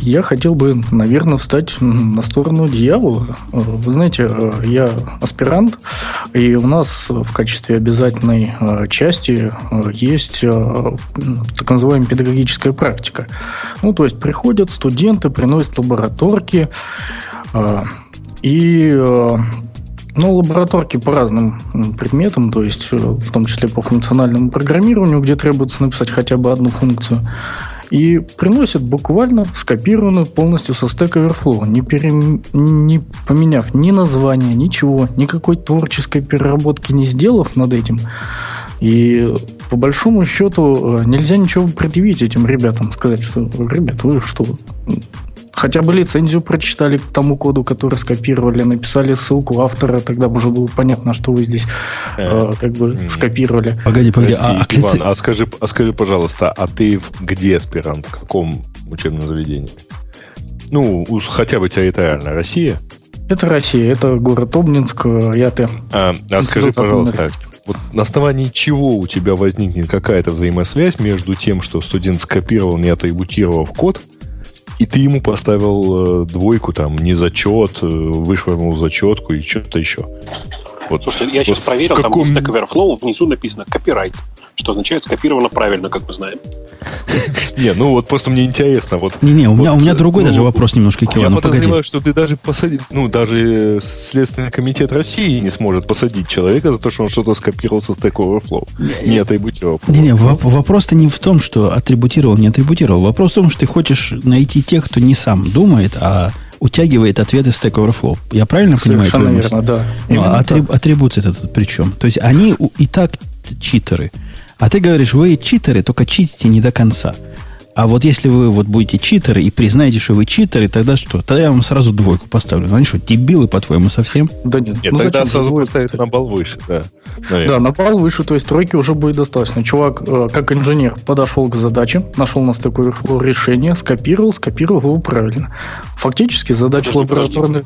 Я хотел бы, наверное, встать на сторону дьявола. Вы знаете, я аспирант, и у нас в качестве обязательной э, части э, есть э, так называемая педагогическая практика. Ну, то есть приходят студенты, приносят лабораторки, и э, ну, лабораторки по разным предметам, то есть э, в том числе по функциональному программированию, где требуется написать хотя бы одну функцию. И приносят буквально скопированную полностью со Stack Overflow, не, пере... не поменяв ни название, ничего, никакой творческой переработки не сделав над этим. И по большому счету э, нельзя ничего предъявить этим ребятам, сказать, что, ребят, вы что, хотя бы лицензию прочитали к тому коду, который скопировали, написали ссылку автора, тогда бы уже было понятно, что вы здесь э, как бы скопировали. Погоди, погоди. Прости, а, Иван, а, скажи, а скажи, пожалуйста, а ты где аспирант? В каком учебном заведении? Ну, уж хотя бы территориально. Россия? Это Россия, это город Обнинск, я ты. А, а скажи, пожалуйста, вот на основании чего у тебя возникнет какая-то взаимосвязь между тем, что студент скопировал, не атрибутировав код, и ты ему поставил э, двойку, там, не зачет, э, вышвырнул зачетку и что-то еще. Вот. Слушай, я сейчас вот проверил, каком... там в Stack Overflow внизу написано copyright, что означает скопировано правильно, как мы знаем. Не, ну вот просто мне интересно. Вот, Не-не, у меня, у меня другой ну, даже вопрос немножко к Ивану. Я подозреваю, что ты даже посадить, ну, даже Следственный комитет России не сможет посадить человека за то, что он что-то скопировал со Stack Overflow. Не атрибутировал. Не-не, вопрос-то не в том, что атрибутировал, не атрибутировал. Вопрос в том, что ты хочешь найти тех, кто не сам думает, а утягивает ответы Stack Overflow. Я правильно Совершенно понимаю? Совершенно верно, да. Ну, а атриб, атрибуция это тут при чем? То есть они и так читеры. А ты говоришь, вы читеры, только читите не до конца. А вот если вы вот будете читеры и признаете, что вы читеры, тогда что? Тогда я вам сразу двойку поставлю. Ну они что, дебилы, по-твоему, совсем? Да нет. Нет, ну, тогда сразу поставить на балл выше, да. Наверное. Да, на балл выше, то есть тройки уже будет достаточно. Чувак, э, как инженер, подошел к задаче, нашел у нас такое решение, скопировал, скопировал его правильно. Фактически задача лабораторных...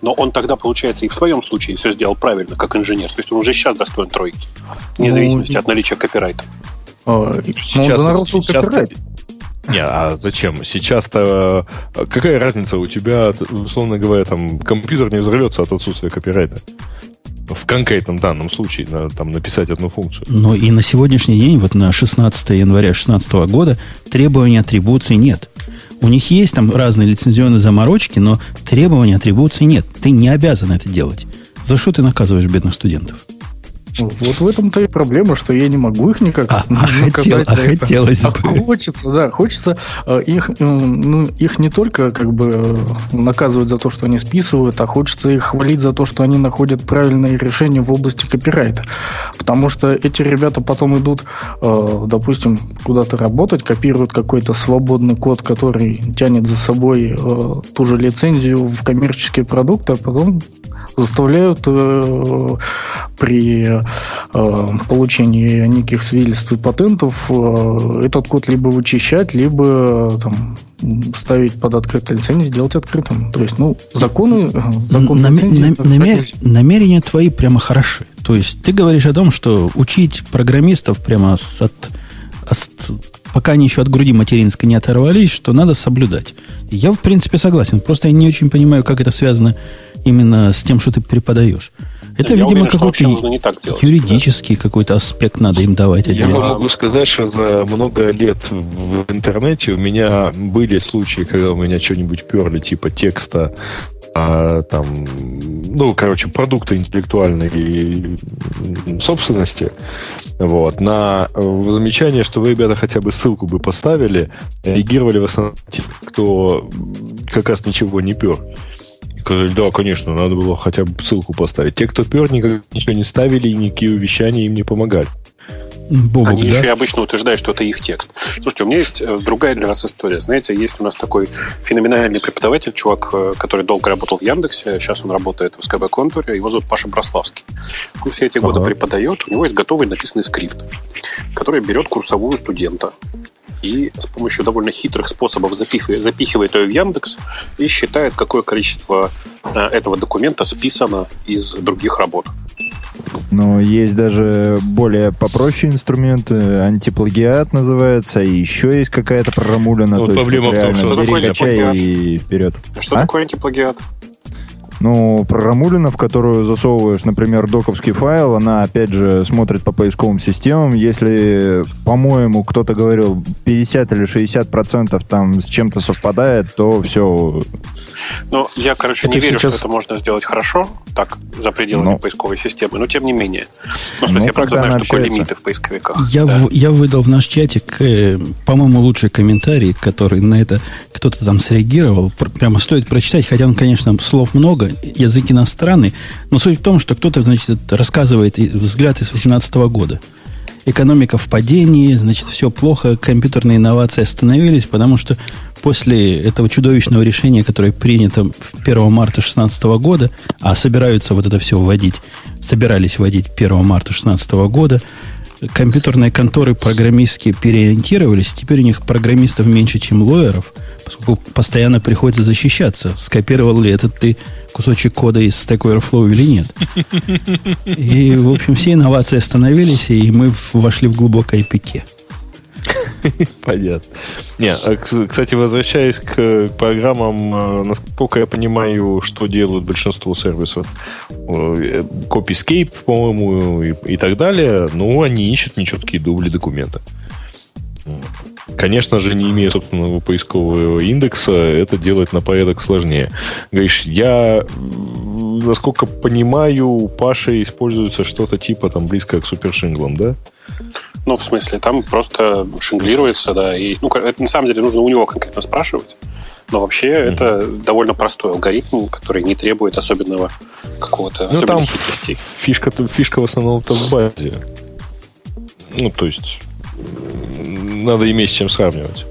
Но он тогда, получается, и в своем случае все сделал правильно, как инженер. То есть он уже сейчас достоин тройки, вне ну, зависимости и... от наличия копирайта. А, сейчас, он нарушил сейчас, копирайт. Не, а зачем? Сейчас-то какая разница у тебя, условно говоря, там компьютер не взорвется от отсутствия копирайта? В конкретном данном случае на, там, написать одну функцию. Но и на сегодняшний день, вот на 16 января 2016 года, требований атрибуции нет. У них есть там разные лицензионные заморочки, но требований атрибуции нет. Ты не обязан это делать. За что ты наказываешь бедных студентов? Вот в этом-то и проблема, что я не могу их никак а, наказать а, хотел, а хотелось а бы. Хочется, да, хочется э, их, э, ну, их не только как бы наказывать за то, что они списывают, а хочется их хвалить за то, что они находят правильные решения в области копирайта. Потому что эти ребята потом идут, э, допустим, куда-то работать, копируют какой-то свободный код, который тянет за собой ту же лицензию в коммерческие продукты, а потом заставляют э, при э, получении неких свидетельств и патентов э, этот код либо вычищать, либо там, ставить под открытой лицензией, сделать открытым. То есть, ну, законы, закон Нам, лицензии, нам, намер, намерения твои прямо хороши. То есть, ты говоришь о том, что учить программистов прямо с, от, от, пока они еще от груди материнской не оторвались, что надо соблюдать. Я, в принципе, согласен. Просто я не очень понимаю, как это связано именно с тем, что ты преподаешь. Это, я видимо, какой-то юридический какой-то аспект надо им давать. Я могу сказать, что за много лет в интернете у меня были случаи, когда у меня что-нибудь перли типа текста а, там, ну, короче, продукты интеллектуальной собственности, вот, на замечание, что вы, ребята, хотя бы ссылку бы поставили, реагировали в основном те, кто как раз ничего не пер. Сказали, да, конечно, надо было хотя бы ссылку поставить. Те, кто пер, никогда ничего не ставили и никакие увещания им не помогали. Бобок, Они да? еще и обычно утверждают, что это их текст. Слушайте, у меня есть э, другая для вас история. Знаете, есть у нас такой феноменальный преподаватель, чувак, э, который долго работал в Яндексе, сейчас он работает в СКБ Контуре, его зовут Паша Брославский. Он все эти ага. годы преподает, у него есть готовый написанный скрипт, который берет курсовую студента и с помощью довольно хитрых способов запихивает, запихивает ее в Яндекс и считает, какое количество э, этого документа списано из других работ. Но есть даже более попроще инструменты, антиплагиат называется, и еще есть какая-то программулина. Ну, проблема в том, что такое антиплагиат? И вперед. Что а? такое антиплагиат? Ну, программулина, в которую засовываешь, например, доковский файл, она, опять же, смотрит по поисковым системам. Если, по-моему, кто-то говорил 50 или 60 процентов там с чем-то совпадает, то все. Ну, я, короче, это не верю, сейчас... что это можно сделать хорошо, так, за пределами ну. поисковой системы, но тем не менее. Ну, в смысле, ну, я просто знаю, что такое лимиты в поисковиках. Я, да. в, я выдал в наш чатик, э, по-моему, лучший комментарий, который на это кто-то там среагировал. Прямо стоит прочитать, хотя он, конечно, слов много, язык иностранный, но суть в том, что кто-то, значит, рассказывает взгляд из 2018 года. Экономика в падении, значит, все плохо, компьютерные инновации остановились, потому что после этого чудовищного решения, которое принято 1 марта 2016 года, а собираются вот это все вводить, собирались вводить 1 марта 2016 года, компьютерные конторы программистские переориентировались, теперь у них программистов меньше, чем лоеров, поскольку постоянно приходится защищаться. Скопировал ли этот ты кусочек кода из Stack Overflow или нет. И, в общем, все инновации остановились, и мы вошли в глубокое пике. Понятно. Не, а, кстати, возвращаясь к программам, э, насколько я понимаю, что делают большинство сервисов, CopyScape, по-моему, и, так далее, ну, они ищут нечеткие дубли документа. Конечно же, не имея собственного поискового индекса, это делать на порядок сложнее. Говоришь, я, насколько понимаю, у Паши используется что-то типа там близкое к супершинглам, да? Ну, в смысле, там просто шинглируется, да, и, ну, это на самом деле нужно у него конкретно спрашивать, но вообще mm-hmm. это довольно простой алгоритм, который не требует особенного какого-то ну, там хитрости. Фишка, фишка в основном в базе. Ну, то есть надо иметь с чем сравнивать.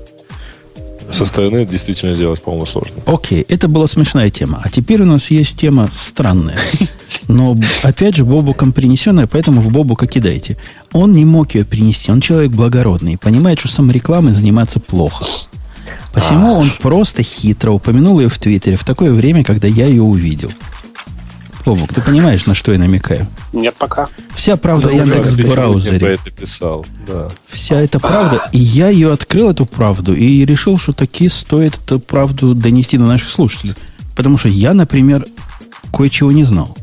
Со стороны это действительно сделать, по-моему, сложно. Окей, это была смешная тема. А теперь у нас есть тема странная. Но, опять же, Бобуком принесенная, поэтому в Бобука кидайте. Он не мог ее принести. Он человек благородный. Понимает, что саморекламой заниматься плохо. Посему он просто хитро упомянул ее в Твиттере в такое время, когда я ее увидел. Бобук, ты понимаешь, на что я намекаю? Нет, пока. Вся правда да, Яндекс в браузере. это писал, да. Вся эта правда. И я ее открыл, эту правду, и решил, что таки стоит эту правду донести до наших слушателей. Потому что я, например, кое-чего не знал.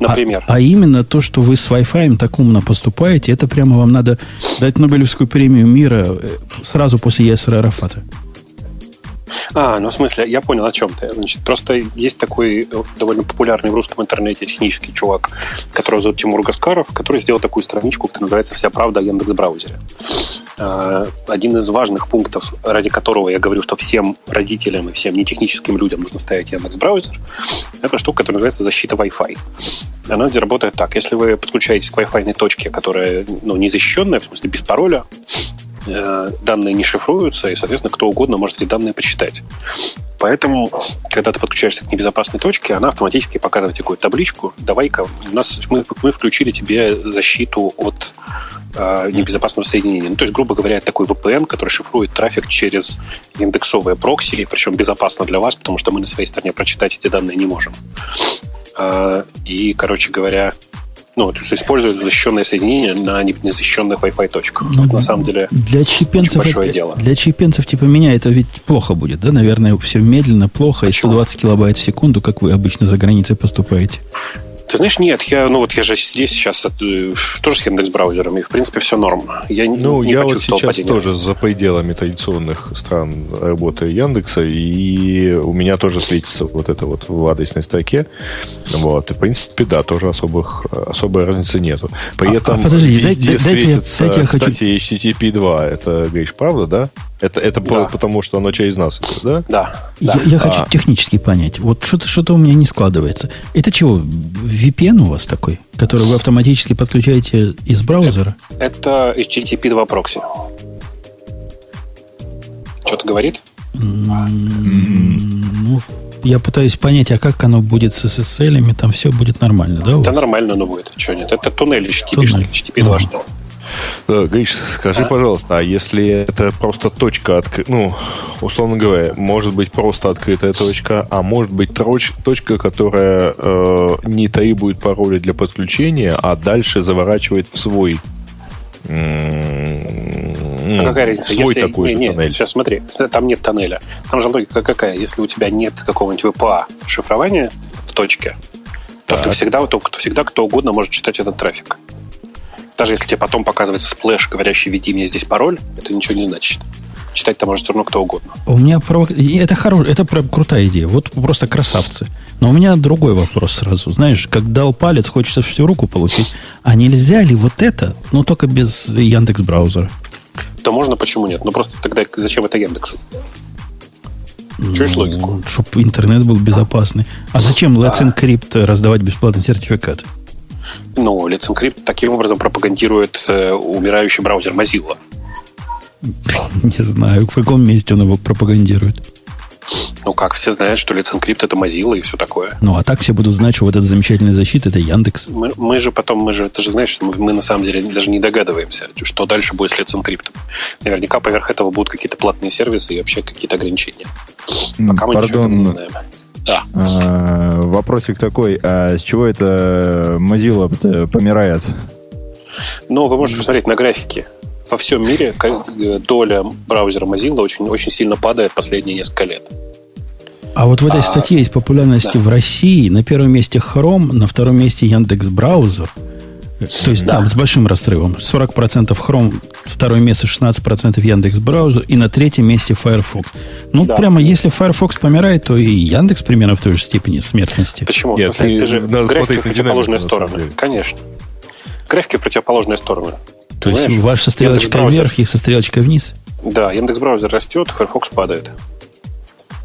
Например? А, а именно то, что вы с Wi-Fi так умно поступаете, это прямо вам надо дать Нобелевскую премию мира э, сразу после Ясера Арафата. А, ну в смысле, я понял, о чем ты. Значит, просто есть такой э, довольно популярный в русском интернете технический чувак, которого зовут Тимур Гаскаров, который сделал такую страничку, которая называется «Вся правда о Яндекс браузере». А, один из важных пунктов, ради которого я говорю, что всем родителям и всем нетехническим людям нужно ставить Яндекс браузер, это штука, которая называется защита Wi-Fi. Она работает так. Если вы подключаетесь к Wi-Fi точке, которая ну, не защищенная, в смысле без пароля, данные не шифруются, и, соответственно, кто угодно может эти данные почитать. Поэтому, когда ты подключаешься к небезопасной точке, она автоматически показывает такую табличку. Давай-ка, у нас мы, мы включили тебе защиту от э, небезопасного соединения. Ну, то есть, грубо говоря, это такой VPN, который шифрует трафик через индексовые прокси, причем безопасно для вас, потому что мы на своей стороне прочитать эти данные не можем. Э, и, короче говоря, ну, то есть используют защищенное соединение на незащищенных Wi-Fi точках. Ну, на самом деле для чипенцев, большое это, дело. Для чипенцев типа меня это ведь плохо будет, да? Наверное, все медленно, плохо, Почему? и 120 килобайт в секунду, как вы обычно за границей поступаете. Ты знаешь, нет, я, ну вот я же здесь сейчас э, тоже с Яндекс браузером, и в принципе все норм. Я ну, не я вот сейчас тоже за пределами традиционных стран работаю Яндекса, и у меня тоже светится вот это вот в адресной строке. Вот, и в принципе, да, тоже особых, особой разницы нету. При а, этом а, подожди, везде дайте, светится, дайте я хочу... кстати, HTTP 2, это, говоришь, правда, да? Это, это да. потому, что оно через нас идет, да? Да. Я, да. я а. хочу технически понять. Вот что-то, что-то у меня не складывается. Это чего? VPN у вас такой, который вы автоматически подключаете из браузера? Это, это HTTP 2 прокси. Что-то говорит? Ну, я пытаюсь понять, а как оно будет с SSL, там все будет нормально, да? Да, нормально оно будет. Что нет? Это туннель HTTP, туннель. HTTP 2 что Гриш, скажи, а? пожалуйста, а если это просто точка, отк... ну, условно говоря, может быть просто открытая точка, а может быть троч... точка, которая э, не требует пароля для подключения, а дальше заворачивает в свой а какая разница? Свой если, такой не, не, тоннель. Сейчас смотри, там нет тоннеля. Там же логика какая? Если у тебя нет какого-нибудь WPA шифрования в точке, то ты всегда, то, всегда кто угодно может читать этот трафик. Даже если тебе потом показывается splash, говорящий «введи мне здесь пароль», это ничего не значит. Читать-то может все равно кто угодно. У меня провок... это, хоро... это крутая идея. Вот просто красавцы. Но у меня другой вопрос сразу. Знаешь, как дал палец, хочется всю руку получить. А нельзя ли вот это, но только без Яндекс браузера? Да можно, почему нет? Ну просто тогда зачем это Яндексу? Чуешь ну, логику? Чтобы интернет был безопасный. А зачем Let's Encrypt раздавать бесплатный сертификат? Ну, Let's Encrypt таким образом пропагандирует э, умирающий браузер Mozilla. Не знаю, в каком месте он его пропагандирует. Ну как, все знают, что Let's Encrypt это Mozilla и все такое. Ну, а так все будут знать, что вот эта замечательная защита это Яндекс. Мы, мы же потом, мы же, ты же знаешь, что мы, мы на самом деле даже не догадываемся, что дальше будет с Let's Encrypt. Наверняка поверх этого будут какие-то платные сервисы и вообще какие-то ограничения. Пока мы ничего не знаем. Да. А, вопросик такой, а с чего это Mozilla помирает? Ну, вы можете посмотреть на графике. Во всем мире доля браузера Mozilla очень, очень сильно падает последние несколько лет. А вот в этой а, статье есть популярности да. в России. На первом месте Chrome, на втором месте Яндекс Браузер – то есть, да, с большим разрывом. 40% Chrome, второе место 16% Яндекс браузер, и на третьем месте Firefox. Ну, да. прямо если Firefox помирает, то и Яндекс примерно в той же степени смертности. Почему? Нет, смысле, ты, же графики в противоположные стороны. Конечно. Графики в противоположные стороны. То Понимаешь? есть ваша стрелочка вверх, их со стрелочкой вниз? Да, Яндекс браузер растет, Firefox падает.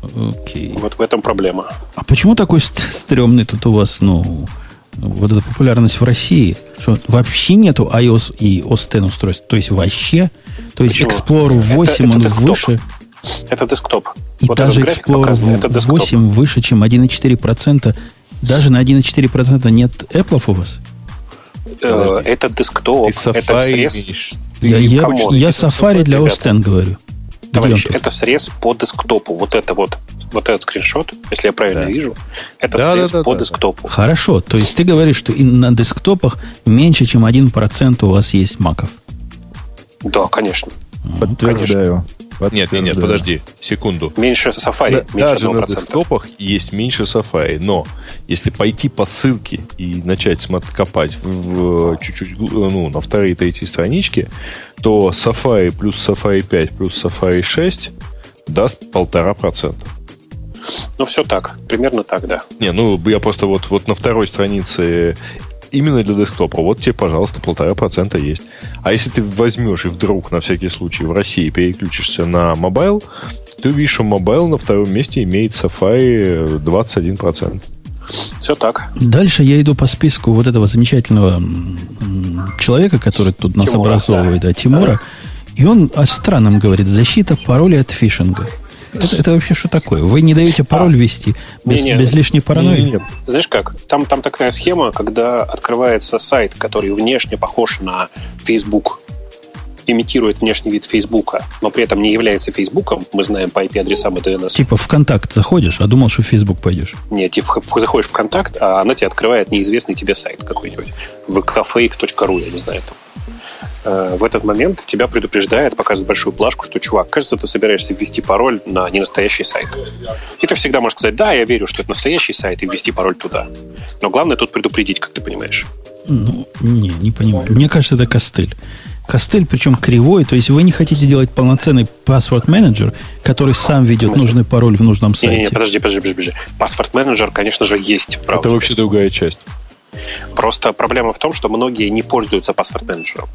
Окей. Вот в этом проблема. А почему такой стрёмный тут у вас, ну, вот эта популярность в России, что вообще нету iOS и OS X устройств. То есть вообще, то есть Почему? Explorer 8, это, это он десктоп. выше. Это десктоп. И вот даже Explorer это 8 выше, чем 1,4%. Даже на 1,4% нет Apple у вас? Э, это десктоп. Это срез. Я, я, я Safari для OS X говорю. Товарищ, это срез по десктопу. Вот это вот, вот этот скриншот, если я правильно да. вижу, это да, срез да, да, по да, десктопу. Хорошо, то есть ты говоришь, что и на десктопах меньше, чем 1% у вас есть маков. Да, конечно. Подтверждаю. Нет, нет, нет, подожди, секунду. Меньше Safari, да, меньше даже 1%. на десктопах есть меньше Safari, но если пойти по ссылке и начать копать в, в, чуть-чуть ну, на вторые и третьей страничке, то Safari плюс Safari 5 плюс Safari 6 даст полтора процента. Ну, все так. Примерно так, да. Не, ну, я просто вот, вот на второй странице именно для десктопа, вот тебе, пожалуйста, полтора процента есть. А если ты возьмешь и вдруг, на всякий случай, в России переключишься на mobile, ты увидишь, что mobile на втором месте имеет Safari 21%. Все так. Дальше я иду по списку вот этого замечательного человека, который тут нас Тимура, образовывает, да, да Тимура. Да. И он о странном говорит, защита паролей от фишинга. Это, это вообще что такое? Вы не даете пароль а, ввести без, не, не, без лишней паранойи? Не, не, Знаешь как? Там, там такая схема, когда открывается сайт, который внешне похож на Facebook, имитирует внешний вид Фейсбука, но при этом не является Фейсбуком, мы знаем по IP-адресам и DNS. Типа ВКонтакт заходишь, а думал, что в Фейсбук пойдешь. Нет, типа заходишь в ВКонтакт, а она тебе открывает неизвестный тебе сайт какой-нибудь. vkfake.ru, я не знаю там. Э, в этот момент тебя предупреждает, показывает большую плашку, что, чувак, кажется, ты собираешься ввести пароль на ненастоящий сайт. И ты всегда можешь сказать, да, я верю, что это настоящий сайт, и ввести пароль туда. Но главное тут предупредить, как ты понимаешь. Ну, не, не понимаю. Мне кажется, это костыль. Костыль, причем кривой, то есть вы не хотите делать полноценный паспорт менеджер, который сам ведет нужный пароль в нужном сайте. Не, не, подожди, подожди, подожди. Паспорт менеджер, конечно же, есть. Правда. Это вообще другая часть. Просто проблема в том, что многие не пользуются паспорт-менеджером.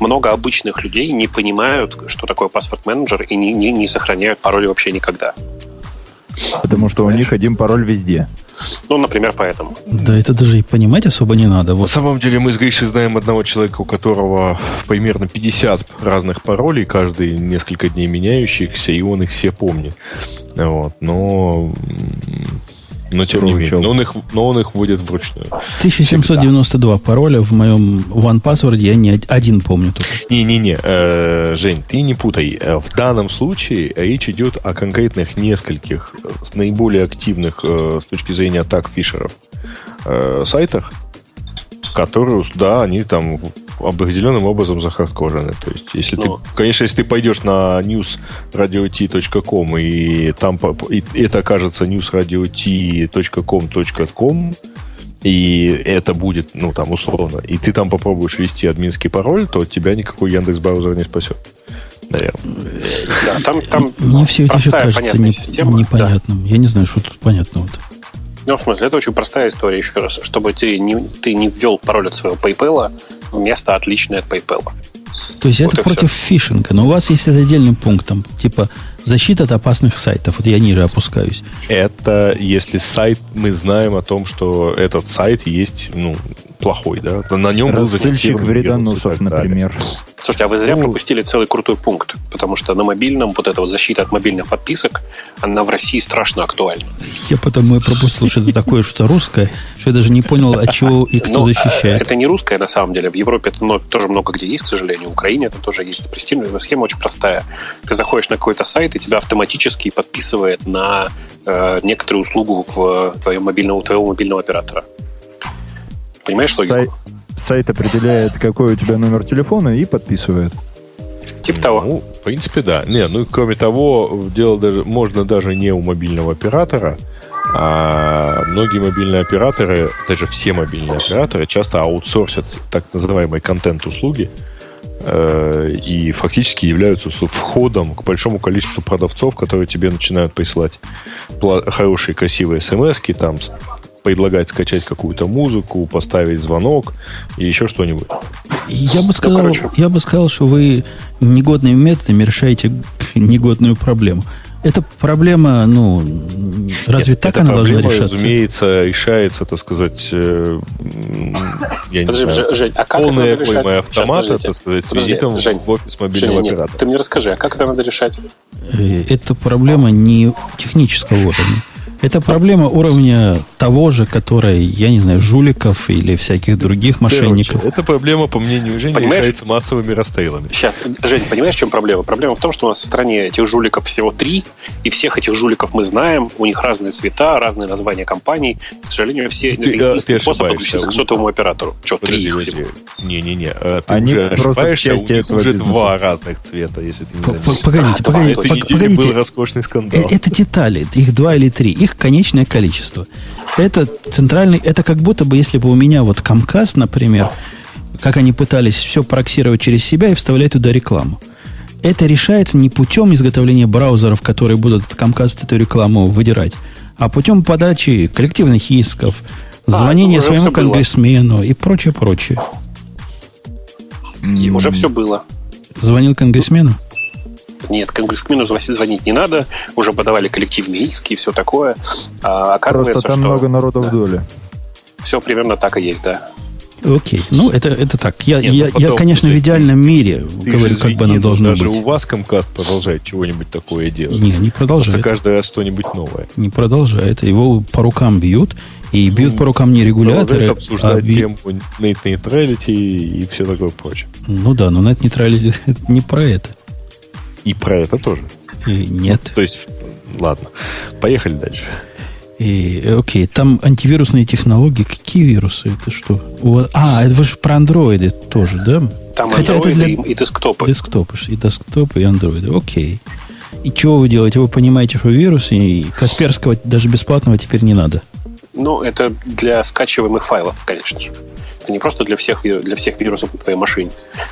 Много обычных людей не понимают, что такое паспорт-менеджер и не, не, не сохраняют пароли вообще никогда. Потому что Понимаешь? у них один пароль везде. Ну, например, поэтому. Да, это даже и понимать особо не надо. Вот. На самом деле мы с Гришей знаем одного человека, у которого примерно 50 разных паролей, каждый несколько дней меняющихся, и он их все помнит. Вот. Но но тем не менее. Но он, их, но он их вводит вручную. 1792 Всегда. пароля в моем OnePassword я не один помню только. Не-не-не, э, Жень, ты не путай. Э, в данном случае речь идет о конкретных нескольких э, наиболее активных э, с точки зрения атак фишеров э, сайтах, которые, да, они там определенным образом захардкожены. То есть, если Но... ты, конечно, если ты пойдешь на newsradiot.com и там и это окажется newsradiot.com.com, и это будет, ну, там, условно, и ты там попробуешь ввести админский пароль, то тебя никакой Яндекс браузер не спасет. Наверное. Да, там, там Мне все это еще кажется не, система. непонятным. Да. Я не знаю, что тут понятного. Ну, в смысле, это очень простая история, еще раз, чтобы ты не, ты не ввел пароль от своего PayPal вместо отличное от PayPal. То есть вот это против все. фишинга, но у вас есть отдельным пунктом, типа защита от опасных сайтов. Вот я ниже опускаюсь. Это если сайт, мы знаем о том, что этот сайт есть, ну, плохой, да? На нем был зафиксирован вредоносов, например. Слушайте, а вы зря ну, пропустили целый крутой пункт, потому что на мобильном вот эта вот защита от мобильных подписок, она в России страшно актуальна. Я потому и пропустил, что это такое, что русское, что я даже не понял, от чего и кто Но, защищает. Это не русское на самом деле. В Европе это тоже много где есть, к сожалению. В Украине это тоже есть. Престильная схема очень простая. Ты заходишь на какой-то сайт, и тебя автоматически подписывает на э, некоторую услугу в твоем мобильном, у твоего мобильного оператора. Понимаешь логику? Сайт, сайт определяет, какой у тебя номер телефона и подписывает. Типа того. Ну, в принципе, да. Не, ну, кроме того, дело даже, можно даже не у мобильного оператора, а многие мобильные операторы, даже все мобильные операторы, часто аутсорсят так называемые контент-услуги и фактически являются входом к большому количеству продавцов, которые тебе начинают присылать хорошие, красивые смс там предлагать скачать какую-то музыку, поставить звонок и еще что-нибудь. Я бы сказал, ну, я бы сказал, что вы негодными методами решаете негодную проблему. Эта проблема, ну, разве Нет, так она должна решаться? разумеется, решается, так сказать, э, я Подожди, не знаю, Жень, а как полная это надо решать? автомата, так сказать, с визитом Жень, в офис мобильного Жень, оператора. Нет, ты мне расскажи, а как это надо решать? Э, это проблема не технического уровня. Это проблема уровня того же, которая, я не знаю, жуликов или всяких других мошенников. Короче, это проблема, по мнению Жени, понимаешь? решается массовыми расстрелами. Сейчас, Жень, понимаешь, в чем проблема? Проблема в том, что у нас в стране этих жуликов всего три, и всех этих жуликов мы знаем, у них разные цвета, разные названия компаний. К сожалению, все ты, это ты способ подключиться к сотовому оператору. Что, три их всего? Не-не-не, а ты Они уже ошибаешься, у них уже два разных цвета, если ты не. Погодите, погодите, погодите. был роскошный скандал. Э, это детали, их два или три. Их конечное количество. Это центральный, это как будто бы, если бы у меня вот Comcast, например, как они пытались все проксировать через себя и вставлять туда рекламу. это решается не путем изготовления браузеров, которые будут от Comcast эту рекламу выдирать, а путем подачи коллективных исков, а, звонения своему конгрессмену было. и прочее, прочее. И уже все было. Звонил конгрессмену? Нет, конгрессмену звонить не надо. Уже подавали коллективные иски и все такое. А, оказывается, Просто там что... много народу да. в доле. Все примерно так и есть, да. Окей. Ну, это, это так. Я, Нет, я, ну, потом, я, конечно, в идеальном мире говорю, как бы оно должно даже быть. Даже у вас Comcast продолжает чего-нибудь такое делать. Не, не продолжает. Просто каждый раз что-нибудь новое. Не продолжает. Его по рукам бьют. И бьют ну, по рукам не регуляторы, обсуждать а би... тему net neutrality и все такое прочее. Ну да, но net neutrality это не про это. И про это тоже. И нет. То есть, ладно. Поехали дальше. И, окей, там антивирусные технологии. Какие вирусы? Это что? А, это вы же про андроиды тоже, да? Там Хотя андроиды это для... и десктопы. Десктопы, и десктопы, и андроиды. Окей. И что вы делаете? Вы понимаете, что вирусы и Касперского даже бесплатного теперь не надо? Ну, это для скачиваемых файлов, конечно же. Это не просто для всех, для всех вирусов на твоей машине,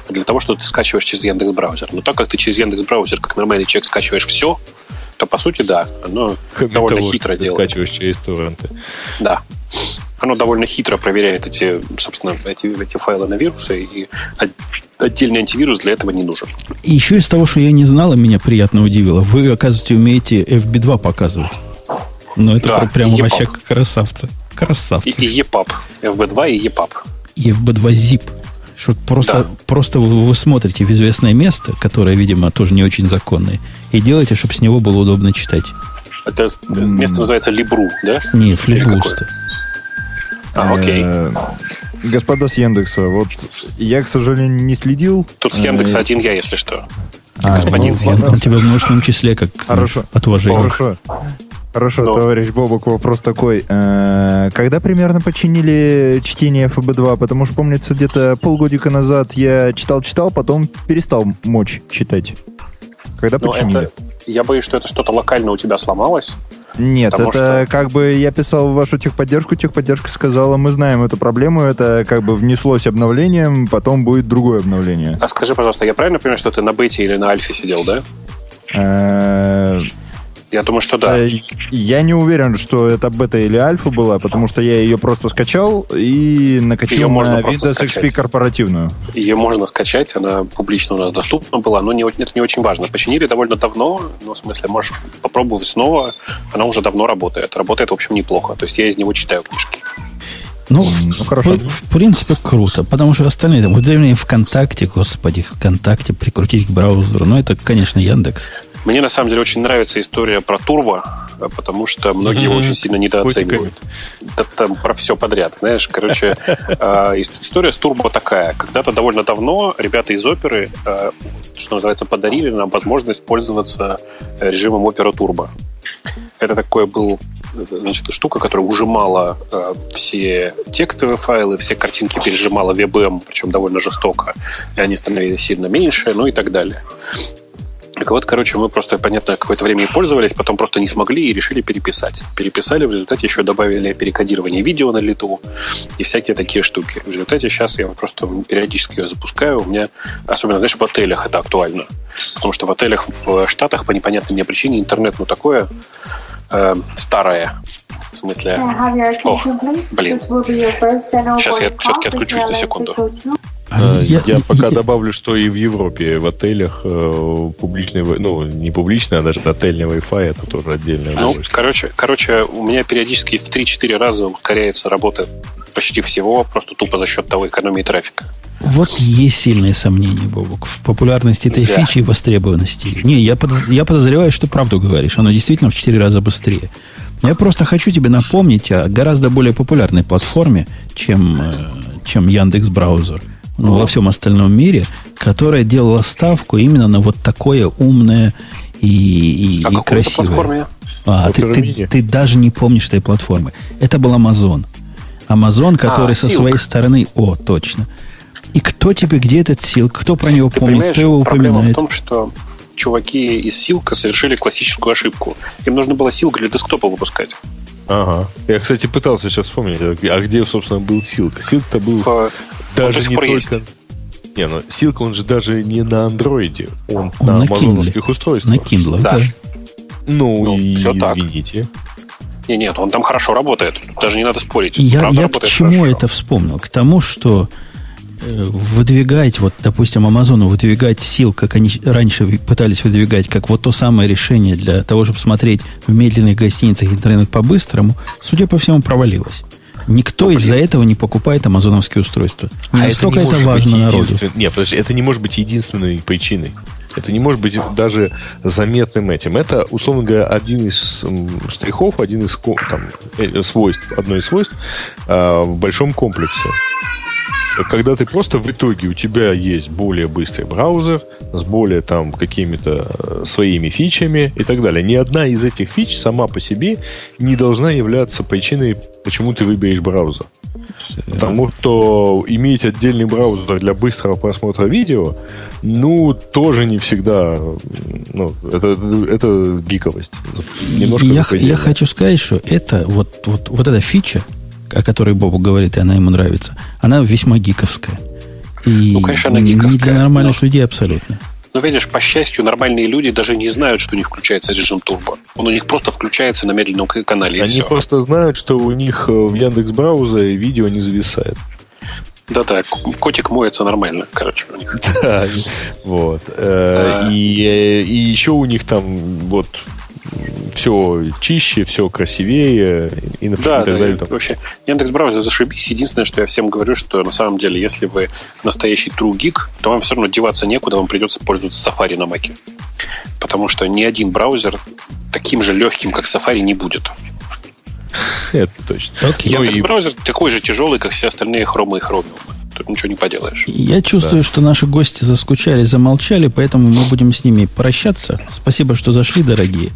а для того, что ты скачиваешь через Яндекс браузер. Но так как ты через Яндекс браузер, как нормальный человек, скачиваешь все, то по сути, да, оно Кроме довольно того, хитро делает. скачиваешь через торренты. Да. Оно довольно хитро проверяет эти, собственно, эти, эти файлы на вирусы, и отдельный антивирус для этого не нужен. И еще из того, что я не знала, меня приятно удивило. Вы, оказывается, умеете FB2 показывать. Ну, это да, прям вообще красавцы. Красавцы. И, EPUB. FB2 и EPUB. И FB2 ZIP. Что просто, да. просто вы, вы смотрите в известное место, которое, видимо, тоже не очень законное, и делаете, чтобы с него было удобно читать. Это место называется Либру, да? Не, Флибуста. А, окей. Господа с Яндекса, вот я, к сожалению, не следил. Тут с Яндекса э, один я, если что. А, Господин ну, Яндекс. Он тебя в множественном числе, как Хорошо. от уважения. Хорошо. Хорошо, Но... товарищ Бобок, вопрос такой. Э, когда примерно починили чтение ФБ2? Потому что, помнится, где-то полгодика назад я читал-читал, потом перестал мочь читать. Когда Но починили? Это, я боюсь, что это что-то локально у тебя сломалось. Нет, это что... как бы я писал в вашу техподдержку, техподдержка сказала, мы знаем эту проблему, это как бы внеслось обновлением, потом будет другое обновление. А скажи, пожалуйста, я правильно понимаю, что ты на бете или на альфе сидел, да? Я думаю, что да. Э, я не уверен, что это бета или альфа была, потому что я ее просто скачал и накатил ее можно на Windows XP корпоративную. Ее можно скачать, она публично у нас доступна была, но не, это не очень важно. Починили довольно давно, ну, в смысле, можешь попробовать снова. Она уже давно работает. Работает, в общем, неплохо. То есть я из него читаю книжки. Ну, ну хорошо. В, в принципе, круто, потому что остальные, там, удобнее ВКонтакте, господи, ВКонтакте прикрутить к браузеру, ну, это, конечно, Яндекс. Мне на самом деле очень нравится история про Турбо, потому что многие mm-hmm. его очень сильно недооценивают. Да, там про все подряд, знаешь. Короче, а, история с Турбо такая. Когда-то довольно давно ребята из оперы, а, что называется, подарили нам возможность пользоваться режимом Opera Turbo. Это такое был значит, штука, которая ужимала э, все текстовые файлы, все картинки пережимала WebM, причем довольно жестоко, и они становились сильно меньше, ну и так далее. Так вот, короче, мы просто, понятно, какое-то время и пользовались, потом просто не смогли и решили переписать. Переписали, в результате еще добавили перекодирование видео на лету и всякие такие штуки. В результате сейчас я просто периодически ее запускаю. У меня, особенно, знаешь, в отелях это актуально. Потому что в отелях в Штатах по непонятной мне причине интернет, ну, такое э, старое. В смысле... О, блин. Сейчас я все-таки отключусь на секунду. А, я, я пока я, добавлю, что и в Европе в отелях э, публичный, ну, не публичный, а даже отельный Wi-Fi это тоже отдельная Ну, короче, короче, у меня периодически в 3-4 раза ускоряется работа почти всего, просто тупо за счет того экономии трафика. Вот есть сильные сомнения, Бобок, в популярности этой Зря. фичи и востребованности. Не, я, подоз, я подозреваю, что правду говоришь. Оно действительно в 4 раза быстрее. Я просто хочу тебе напомнить о гораздо более популярной платформе, чем, э, чем Яндекс Браузер – ну, во всем остальном мире, которая делала ставку именно на вот такое умное и, и, а и красивое. Платформе? А, ты, ты, ты даже не помнишь этой платформы. Это был Amazon. Amazon, который а, со Silk. своей стороны... О, точно. И кто тебе, где этот Silk? Кто про него ты помнит? Кто его проблема упоминает? в том, что чуваки из Silk совершили классическую ошибку. Им нужно было Silk для десктопа выпускать. Ага. Я, кстати, пытался сейчас вспомнить, а где, собственно, был Silk. Silk-то был в, даже не только... Есть. Не, ну Silk, он же даже не на андроиде, он, Он на на амазоновских устройствах. На Kindle. Да. Ну, Ну, и так. извините. Не, нет, он там хорошо работает. Даже не надо спорить. Я, Правда, я к чему хорошо. это вспомнил? К тому, что э, выдвигать, вот, допустим, Амазону выдвигать сил, как они раньше пытались выдвигать, как вот то самое решение для того, чтобы смотреть в медленных гостиницах интернет по-быстрому, судя по всему, провалилось. Никто из-за этого не покупает амазоновские устройства. Не настолько это, А может важно народу. единствен- Нет, подожди, это не может быть единственной причиной. Это не может быть даже заметным этим. Это, условно говоря, один из штрихов, один из там, э, свойств, одно из свойств а, в большом комплексе. Когда ты просто в итоге у тебя есть более быстрый браузер с более там какими-то э, своими фичами и так далее. Ни одна из этих фич сама по себе не должна являться причиной, почему ты выберешь браузер. Потому что иметь отдельный браузер для быстрого просмотра видео, ну, тоже не всегда, ну, это, это гиковость. Немножко я, я хочу сказать, что это вот, вот, вот эта фича, о которой Бобу говорит, и она ему нравится, она весьма гиковская. И Ну, конечно, она не гиковская, для нормальных но- людей абсолютно. Но видишь, по счастью, нормальные люди даже не знают, что у них включается режим турбо. Он у них просто включается на медленном канале, и Они все. просто знают, что у них э, в Яндекс браузере видео не зависает. Да-да, котик моется нормально, короче, у них. Да, вот. Э, А. Э, и еще у них там вот все чище, все красивее и, например, Да, и так да, далее. Там. вообще, Яндекс браузер зашибись. Единственное, что я всем говорю, что на самом деле, если вы настоящий true geek, то вам все равно деваться некуда, вам придется пользоваться Safari на Mac. Потому что ни один браузер таким же легким, как Safari, не будет. Это точно. Окей. Ну Яндекс и- браузер такой же тяжелый, как все остальные хромы и хромиумы. Тут ничего не поделаешь. Я чувствую, что наши гости заскучали, замолчали, поэтому мы будем с ними прощаться. Спасибо, что зашли, дорогие.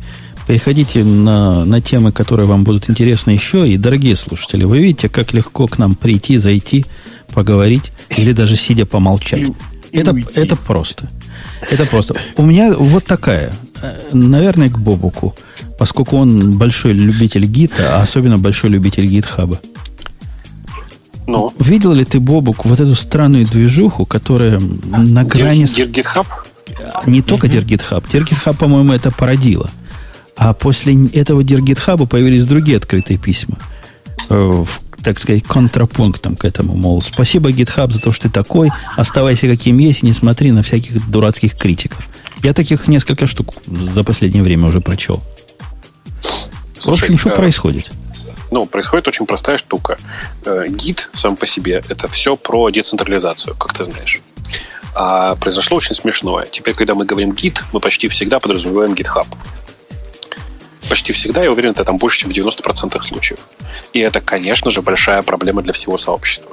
Переходите на, на темы, которые вам будут интересны еще. И, дорогие слушатели, вы видите, как легко к нам прийти, зайти, поговорить или даже сидя помолчать. И это, уйти. это просто. Это просто. У меня вот такая, э, наверное, к Бобуку, поскольку он большой любитель гита, а особенно большой любитель гитхаба. Ну, Видел ли ты, Бобук, вот эту странную движуху, которая на грани... с- Дир- GitHub? Не только. Dear GitHub, по-моему, это породило. А после этого GitHub появились другие открытые письма. Э, в, так сказать, контрапунктом к этому. Мол, спасибо, GitHub, за то, что ты такой. Оставайся каким есть и не смотри на всяких дурацких критиков. Я таких несколько штук за последнее время уже прочел. В общем, что э, происходит? Ну, происходит очень простая штука. Э, Гид сам по себе это все про децентрализацию, как ты знаешь. А произошло очень смешное. Теперь, когда мы говорим гид, мы почти всегда подразумеваем GitHub. Почти всегда, я уверен, это там больше, чем в 90% случаев. И это, конечно же, большая проблема для всего сообщества.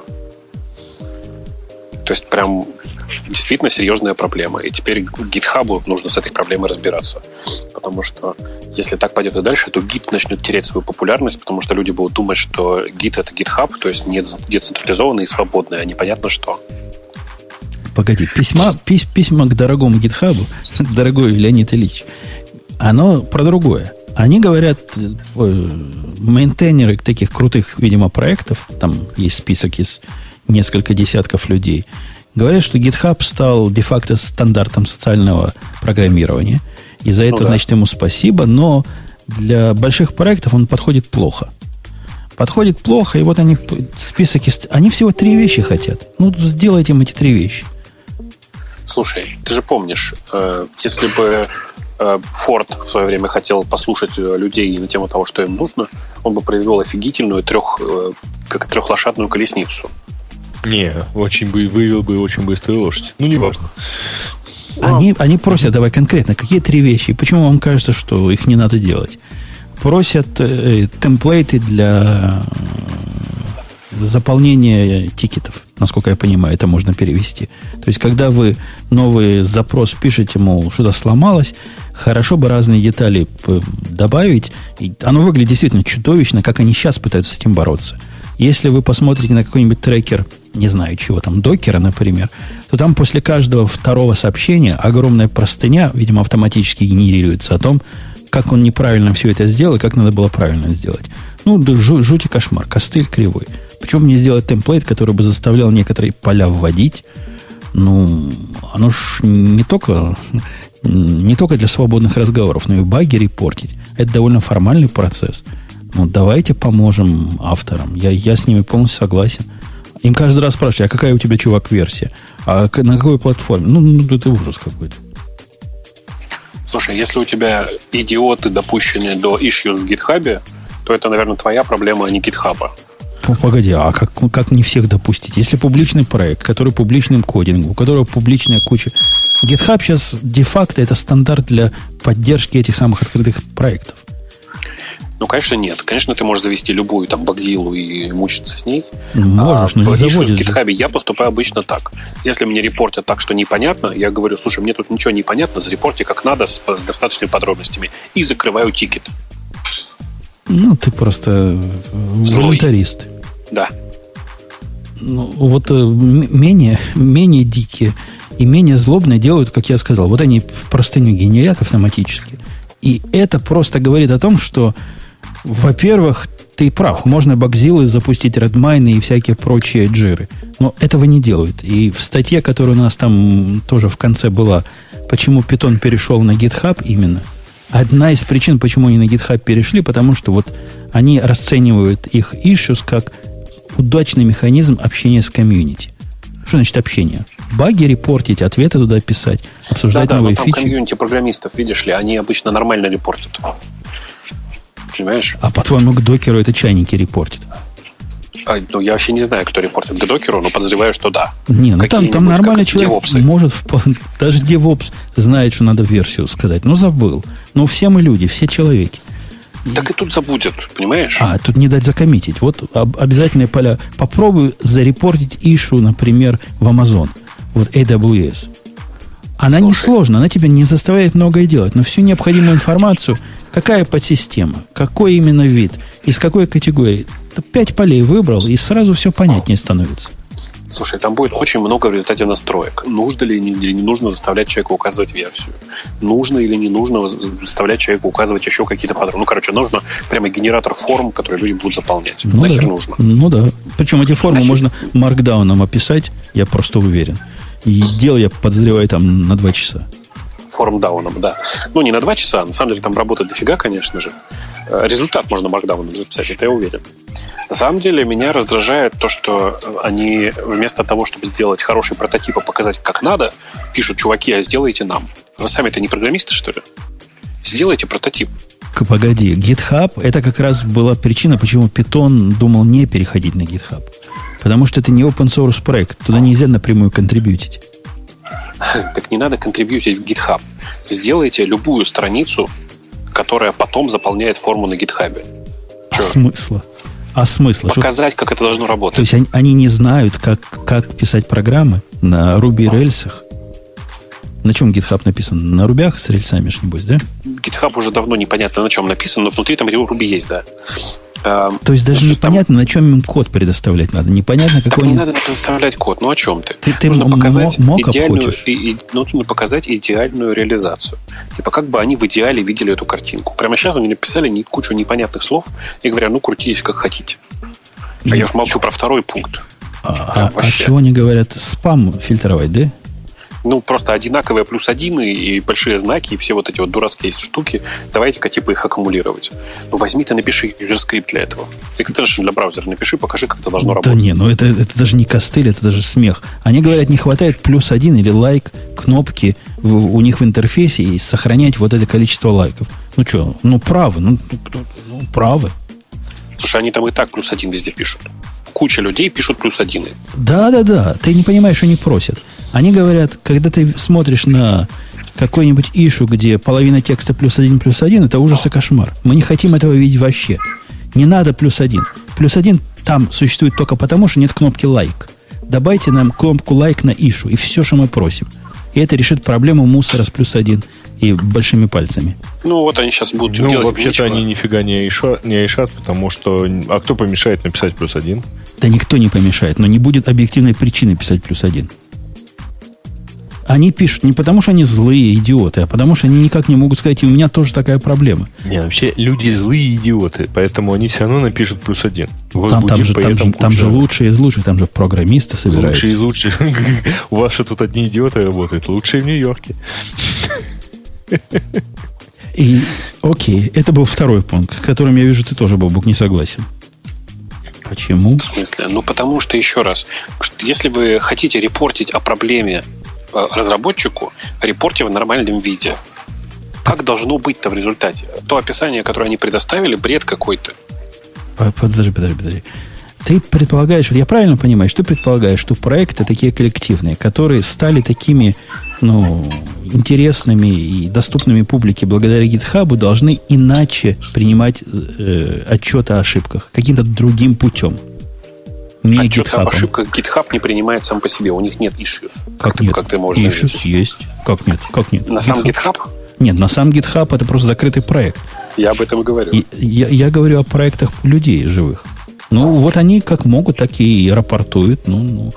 То есть прям действительно серьезная проблема. И теперь GitHub нужно с этой проблемой разбираться. Потому что если так пойдет и дальше, то Git начнет терять свою популярность, потому что люди будут думать, что Git это GitHub, то есть не децентрализованный и свободный, а непонятно что. Погоди, письма, пись- письма к дорогому гитхабу, дорогой Леонид Ильич, оно про другое. Они говорят, э, мейнтейнеры таких крутых, видимо, проектов, там есть список из несколько десятков людей, говорят, что GitHub стал де-факто стандартом социального программирования. И за это, да. значит, ему спасибо, но для больших проектов он подходит плохо. Подходит плохо, и вот они список из... Они всего три вещи хотят. Ну, сделайте им эти три вещи. Слушай, ты же помнишь, э, если бы э, Форд в свое время хотел послушать э, людей на тему того, что им нужно, он бы произвел офигительную трех, э, как трехлошадную колесницу. Не, очень бы вывел бы очень быструю лошадь. Ну, не важно. Они, они просят, давай конкретно, какие три вещи? Почему вам кажется, что их не надо делать? Просят э, темплейты для э, заполнения тикетов. Насколько я понимаю, это можно перевести. То есть, когда вы новый запрос пишете, мол, что-то сломалось, хорошо бы разные детали добавить. И оно выглядит действительно чудовищно, как они сейчас пытаются с этим бороться. Если вы посмотрите на какой-нибудь трекер, не знаю чего там, докера, например, то там после каждого второго сообщения огромная простыня, видимо, автоматически генерируется о том, как он неправильно все это сделал и как надо было правильно сделать. Ну, жуть и кошмар, костыль кривой. Почему не сделать темплейт, который бы заставлял некоторые поля вводить, Ну, оно ж не только, не только для свободных разговоров, но и баги репортить. Это довольно формальный процесс. Ну, давайте поможем авторам. Я, я с ними полностью согласен. Им каждый раз спрашивают, а какая у тебя, чувак, версия? А на какой платформе? Ну, ну это ужас какой-то. Слушай, если у тебя идиоты допущены до issues в гитхабе, то это, наверное, твоя проблема, а не гитхаба. Погоди, а как, как не всех допустить? Если публичный проект, который публичным кодингом, у которого публичная куча... GitHub сейчас де-факто это стандарт для поддержки этих самых открытых проектов. Ну, конечно, нет. Конечно, ты можешь завести любую там багзилу и мучиться с ней. Можешь, а, но не заводишь. В GitHub я поступаю обычно так. Если мне репортят так, что непонятно, я говорю, слушай, мне тут ничего не понятно, зарепорти как надо с, с достаточными подробностями. И закрываю тикет. Ну, ты просто волонтарист. Да. Ну, вот э, менее, менее дикие и менее злобные делают, как я сказал. Вот они в простыню генерят автоматически. И это просто говорит о том, что во-первых, ты прав, можно бакзилы запустить, редмайны и всякие прочие джиры. Но этого не делают. И в статье, которая у нас там тоже в конце была, почему Python перешел на GitHub именно, одна из причин, почему они на GitHub перешли, потому что вот они расценивают их issues как удачный механизм общения с комьюнити. Что значит общение? Баги репортить, ответы туда писать, обсуждать да, новые да, но там фичи. комьюнити программистов, видишь ли, они обычно нормально репортят понимаешь? А по-твоему, к докеру это чайники репортят? А, ну, я вообще не знаю, кто репортит к докеру, но подозреваю, что да. Не, ну там, там нормальный человек девопсы. может, даже девопс знает, что надо версию сказать. Ну, забыл. Ну, все мы люди, все человеки. Так и тут забудет, понимаешь? А, тут не дать закоммитить. Вот обязательные поля. Попробуй зарепортить ишу, например, в Amazon. Вот AWS. Она Слушай. несложна, она тебя не заставляет многое делать, но всю необходимую информацию Какая подсистема? Какой именно вид? Из какой категории? Пять полей выбрал, и сразу все понятнее становится. Слушай, там будет очень много в результате настроек. Нужно ли или не нужно заставлять человека указывать версию? Нужно или не нужно заставлять человека указывать еще какие-то подробности? Ну, короче, нужно прямо генератор форм, которые люди будут заполнять. Ну, Нахер да. нужно? Ну да. Причем эти формы Нахер? можно маркдауном описать, я просто уверен. И дело я подозреваю там на два часа формдауном, да. Ну, не на два часа, на самом деле там работает дофига, конечно же. Э, результат можно маркдауном записать, это я уверен. На самом деле меня раздражает то, что они вместо того, чтобы сделать хороший прототип и показать, как надо, пишут, чуваки, а сделайте нам. Вы сами-то не программисты, что ли? Сделайте прототип. Погоди, GitHub это как раз была причина, почему Python думал не переходить на GitHub. Потому что это не open source проект, туда нельзя напрямую контрибьютить. Так не надо контрибьютить в GitHub. Сделайте любую страницу, которая потом заполняет форму на GitHub. А смысла? А смысла? Показать, как это должно работать. То есть они, они не знают, как, как писать программы на Ruby рельсах? На чем GitHub написан? На рубях с рельсами, небось, да? GitHub уже давно непонятно, на чем написан, но внутри там Ruby есть, да. Эм, То есть даже непонятно, там... на чем им код предоставлять надо. Непонятно, какой... Так не надо предоставлять код. Ну, о чем ты? Ты, ты нужно показать идеальную, и, и, нужно показать идеальную реализацию. Типа, как бы они в идеале видели эту картинку. Прямо сейчас они написали кучу непонятных слов и говорят, ну, крутитесь как хотите. А я уж молчу про второй пункт. А, а, а чего они говорят? Спам фильтровать, да? Ну, просто одинаковые плюс один и, и большие знаки, и все вот эти вот дурацкие штуки, давайте-ка типа их аккумулировать. Ну, возьми ты, напиши userscript для этого. Extension для браузера напиши, покажи, как это должно работать. Да не, ну это, это даже не костыль, это даже смех. Они говорят, не хватает плюс один или like кнопки в, у них в интерфейсе и сохранять вот это количество лайков. Ну что, ну правы, ну, ну правы. Слушай, они там и так плюс один везде пишут. Куча людей пишут плюс один. Да, да, да. Ты не понимаешь, что они просят. Они говорят, когда ты смотришь на какой-нибудь ишу, где половина текста плюс один, плюс один, это ужас и кошмар. Мы не хотим этого видеть вообще. Не надо плюс один. Плюс один там существует только потому, что нет кнопки лайк. Добавьте нам кнопку лайк на ишу, и все, что мы просим. И это решит проблему мусора с плюс один и большими пальцами. Ну, вот они сейчас будут ну, делать. вообще-то они нифига не айшат, не айшат, потому что... А кто помешает написать плюс один? Да никто не помешает, но не будет объективной причины писать плюс один. Они пишут не потому, что они злые идиоты, а потому, что они никак не могут сказать, и у меня тоже такая проблема. Не, вообще люди злые идиоты, поэтому они все равно напишут плюс один. Там, там, же, там, же, там же лучшие из лучших, там же программисты собираются. Лучшие из лучших. У вас же тут одни идиоты работают, лучшие в Нью-Йорке. И, окей, это был второй пункт, с которым я вижу, ты тоже, Бобук, не согласен. Почему? В смысле? Ну, потому что, еще раз, если вы хотите репортить о проблеме разработчику, репорте в нормальном виде. Как должно быть-то в результате? То описание, которое они предоставили, бред какой-то. Подожди, подожди, подожди. Ты предполагаешь, вот я правильно понимаю, что ты предполагаешь, что проекты такие коллективные, которые стали такими ну, интересными и доступными публике благодаря GitHub, должны иначе принимать э, отчеты о ошибках, каким-то другим путем. Не Отчет GitHub. об ошибках GitHub не принимает сам по себе, у них нет issues. Как, как нет? Ты, как ты можешь issues заметить? есть. Как нет? Как нет? На GitHub? сам GitHub? Нет, на сам GitHub это просто закрытый проект. Я об этом и говорю. И, я, я говорю о проектах людей живых. Ну, вот они как могут, так и рапортуют. Ну, ну.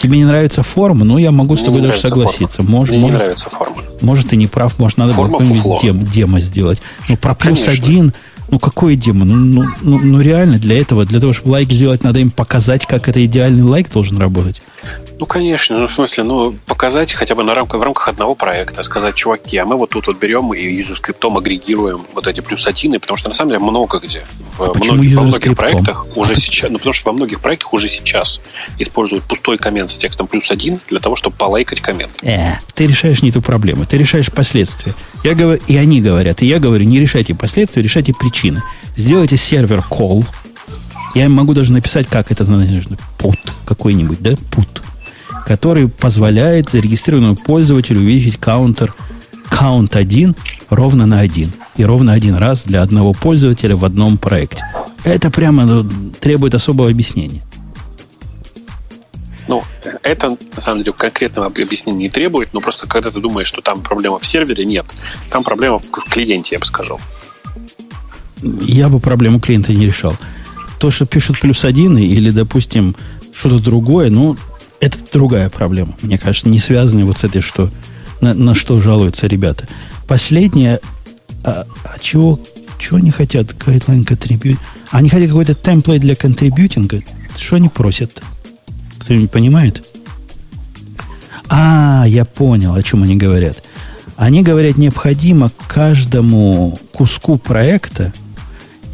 Тебе не нравится форма, ну, я могу Мне с тобой даже согласиться. Может, Мне может, не нравится форма. Может, ты не прав, может, надо форма было какой-нибудь дем, демо сделать. Ну, про плюс Конечно. один ну, какой демо? Ну, ну, ну, ну, реально, для этого, для того, чтобы лайк сделать, надо им показать, как это идеальный лайк должен работать. Ну, конечно. Ну, в смысле, ну, показать хотя бы на рамках, в рамках одного проекта, сказать, чуваки, а мы вот тут вот берем и юзер-скриптом агрегируем вот эти плюс один, потому что, на самом деле, много где. В а многих, во многих проектах уже сейчас, ну, потому что во многих проектах уже сейчас используют пустой коммент с текстом плюс один для того, чтобы полайкать коммент. Э, ты решаешь не ту проблему, ты решаешь последствия. Я говорю, и они говорят, и я говорю, не решайте последствия, решайте причины причины. Сделайте сервер call. Я могу даже написать, как это нужно. Put какой-нибудь, да? Put. Который позволяет зарегистрированному пользователю увеличить каунтер count 1 ровно на 1. И ровно один раз для одного пользователя в одном проекте. Это прямо ну, требует особого объяснения. Ну, это, на самом деле, конкретного объяснения не требует, но просто когда ты думаешь, что там проблема в сервере, нет. Там проблема в клиенте, я бы сказал я бы проблему клиента не решал. То, что пишут плюс один или, допустим, что-то другое, ну, это другая проблема. Мне кажется, не связанная вот с этой, что на, на что жалуются ребята. Последнее, а, а чего, чего они хотят? Guideline contribute. Они хотят какой-то темплейт для контрибьютинга. Что они просят? Кто-нибудь понимает? А, я понял, о чем они говорят. Они говорят, необходимо каждому куску проекта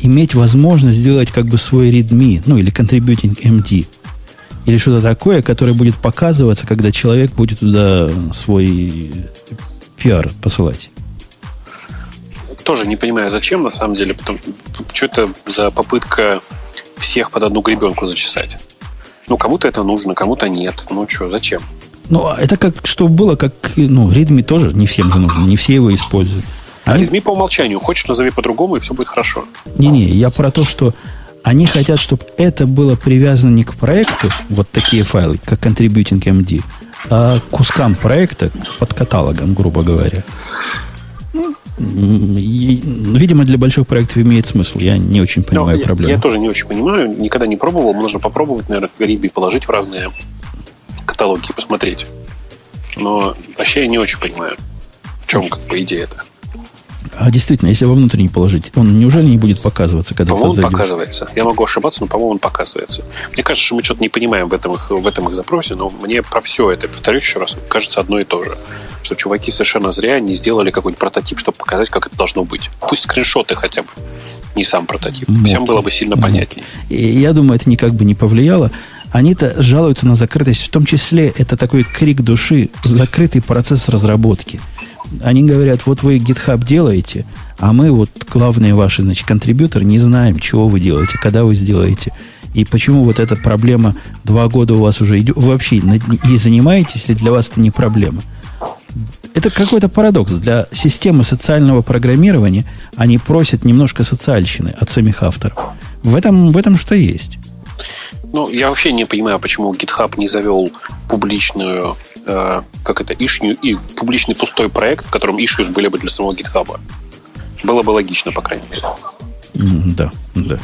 иметь возможность сделать как бы свой readme, ну или contributing MD, или что-то такое, которое будет показываться, когда человек будет туда свой пиар посылать. Тоже не понимаю, зачем на самом деле, потому что это за попытка всех под одну гребенку зачесать. Ну, кому-то это нужно, кому-то нет. Ну, что, зачем? Ну, а это как, что было, как, ну, Readme тоже не всем же нужно, не все его используют. А Redmi по умолчанию. Хочешь, назови по-другому, и все будет хорошо. Не-не, я про то, что они хотят, чтобы это было привязано не к проекту, вот такие файлы, как Contributing MD, а к кускам проекта под каталогом, грубо говоря. Ну, видимо, для больших проектов имеет смысл. Я не очень понимаю Но проблему. Я, я тоже не очень понимаю. Никогда не пробовал. Нужно попробовать, наверное, Риби положить в разные каталоги и посмотреть. Но вообще я не очень понимаю, в чем как бы идея это. А действительно, если во внутренний положить, он неужели не будет показываться, когда по-моему, он показывается. Я могу ошибаться, но, по-моему, он показывается. Мне кажется, что мы что-то не понимаем в этом, их, в этом их запросе, но мне про все это, повторюсь еще раз, кажется одно и то же. Что чуваки совершенно зря не сделали какой-нибудь прототип, чтобы показать, как это должно быть. Пусть скриншоты хотя бы, не сам прототип. Муки. Всем было бы сильно Муки. понятнее. И я думаю, это никак бы не повлияло. Они-то жалуются на закрытость. В том числе это такой крик души, закрытый процесс разработки – они говорят, вот вы GitHub делаете, а мы вот главные ваши, значит, контрибьюторы не знаем, чего вы делаете, когда вы сделаете. И почему вот эта проблема два года у вас уже идет. Вы вообще и занимаетесь, или для вас это не проблема? Это какой-то парадокс. Для системы социального программирования они просят немножко социальщины от самих авторов. В этом, в этом что есть. Ну, я вообще не понимаю, почему GitHub не завел публичную, э, как это, ишню и публичный пустой проект, в котором issues были бы для самого GitHub. Было бы логично, по крайней мере. Да, да.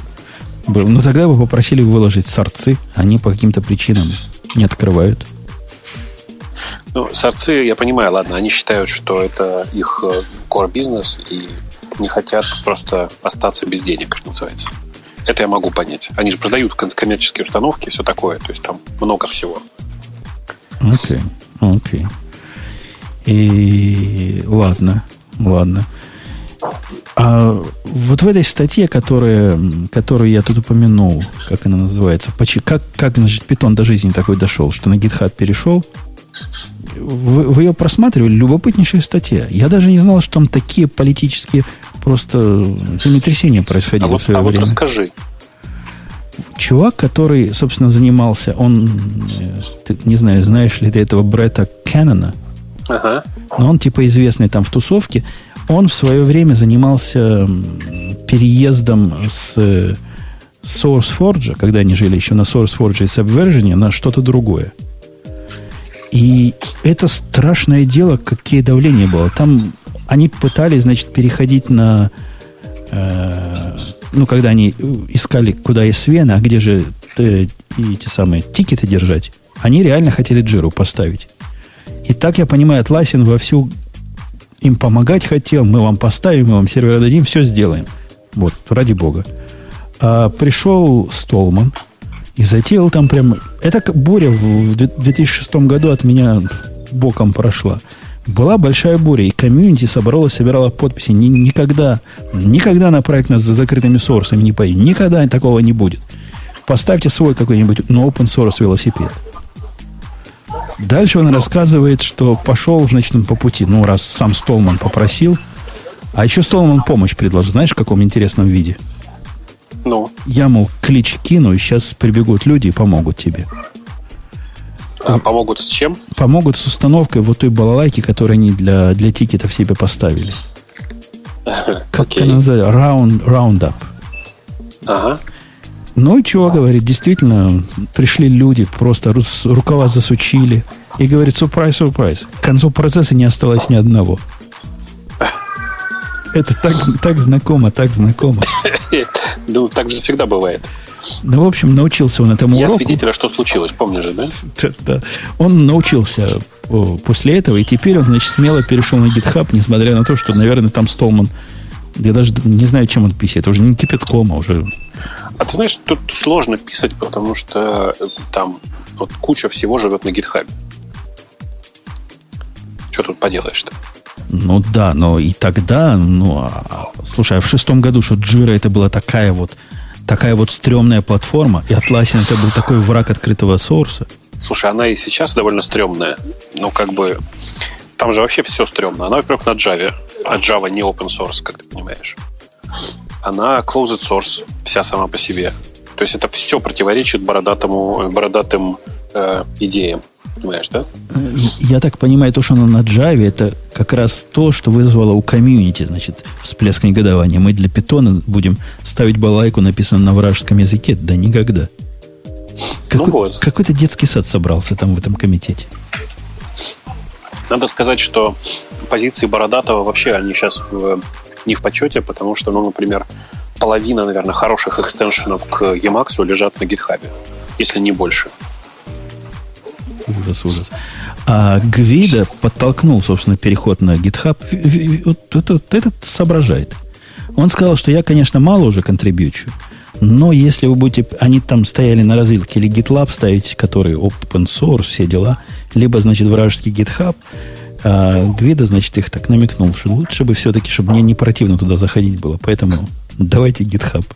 Был. Но тогда бы попросили выложить сорцы, они по каким-то причинам не открывают. Ну, сорцы, я понимаю, ладно, они считают, что это их э, core бизнес и не хотят просто остаться без денег, что называется. Это я могу понять. Они же продают коммерческие установки, все такое, то есть там много всего. Окей, okay, окей. Okay. И ладно, ладно. А вот в этой статье, которая, которую я тут упомянул, как она называется, как, как значит, питон до жизни такой дошел, что на GitHub перешел, вы, вы ее просматривали, любопытнейшая статья. Я даже не знал, что там такие политические просто землетрясения происходили а вот, в свое а время. Вот расскажи. Чувак, который, собственно, занимался, он, э, ты, не знаю, знаешь ли ты этого Бретта Кеннона, ага. но он типа известный там в тусовке, он в свое время занимался переездом с SourceForge, когда они жили еще на SourceForge и Subversion, на что-то другое. И это страшное дело, какие давления было. Там они пытались, значит, переходить на... Э, ну, когда они искали, куда есть Свена, а где же э, эти самые тикеты держать, они реально хотели джиру поставить. И так, я понимаю, Атласин вовсю им помогать хотел, мы вам поставим, мы вам сервер дадим, все сделаем. Вот, ради бога. А пришел Столман и затеял там прям... Это буря в 2006 году от меня боком прошла. Была большая буря, и комьюнити собралась, собирала подписи. Ни, никогда, никогда на проект нас за закрытыми сорсами не поедем. Никогда такого не будет. Поставьте свой какой-нибудь ну, open source велосипед. Дальше он рассказывает, что пошел, значит, он по пути. Ну, раз сам Столман попросил. А еще Столман помощь предложил. Знаешь, в каком интересном виде? Ну? Я, мол, клич кину, и сейчас прибегут люди и помогут тебе. А помогут с чем? Помогут с установкой вот той балалайки, которую они для, для тикетов себе поставили. Как okay. она называется? Round, roundup. Ага. Ну и чего говорит, действительно, пришли люди, просто рукава засучили. И говорит, сюрприз, сюрприз. К концу процесса не осталось ни одного. Это так, так знакомо, так знакомо. Ну, так же всегда бывает. Ну, в общем, научился он этому Я уроку. свидетель, а что случилось, помнишь же, да? да, да. Он научился после этого, и теперь он, значит, смело перешел на GitHub, несмотря на то, что, наверное, там Столман, я даже не знаю, чем он писает, это уже не кипятком, а уже... А ты знаешь, тут сложно писать, потому что там вот куча всего живет на GitHub. Что тут поделаешь-то? Ну да, но и тогда, ну, а, слушай, а в шестом году, что Jira это была такая вот, такая вот стрёмная платформа, и Atlassian это был такой враг открытого сорса. Слушай, она и сейчас довольно стрёмная. Ну, как бы, там же вообще все стрёмно. Она, во-первых, на Java. А Java не open source, как ты понимаешь. Она closed source, вся сама по себе. То есть это все противоречит бородатому, бородатым э, идеям. Понимаешь, да? Я так понимаю, то, что оно на Java, это как раз то, что вызвало у комьюнити, значит, всплеск негодования. Мы для питона будем ставить балайку, написанную на вражеском языке. Да никогда. Какой, ну вот. Какой-то детский сад собрался там в этом комитете. Надо сказать, что позиции Бородатого вообще они сейчас в, не в почете, потому что, ну, например, половина, наверное, хороших экстеншенов к Emacs лежат на гитхабе, если не больше. Ужас, ужас. А Гвида подтолкнул, собственно, переход на GitHub. Вот этот, этот соображает. Он сказал, что я, конечно, мало уже контрибьючу, но если вы будете... Они там стояли на развилке или GitLab ставить, который open source, все дела, либо, значит, вражеский GitHub, а Гвида, значит, их так намекнул, что лучше бы все-таки, чтобы мне не противно туда заходить было. Поэтому давайте GitHub.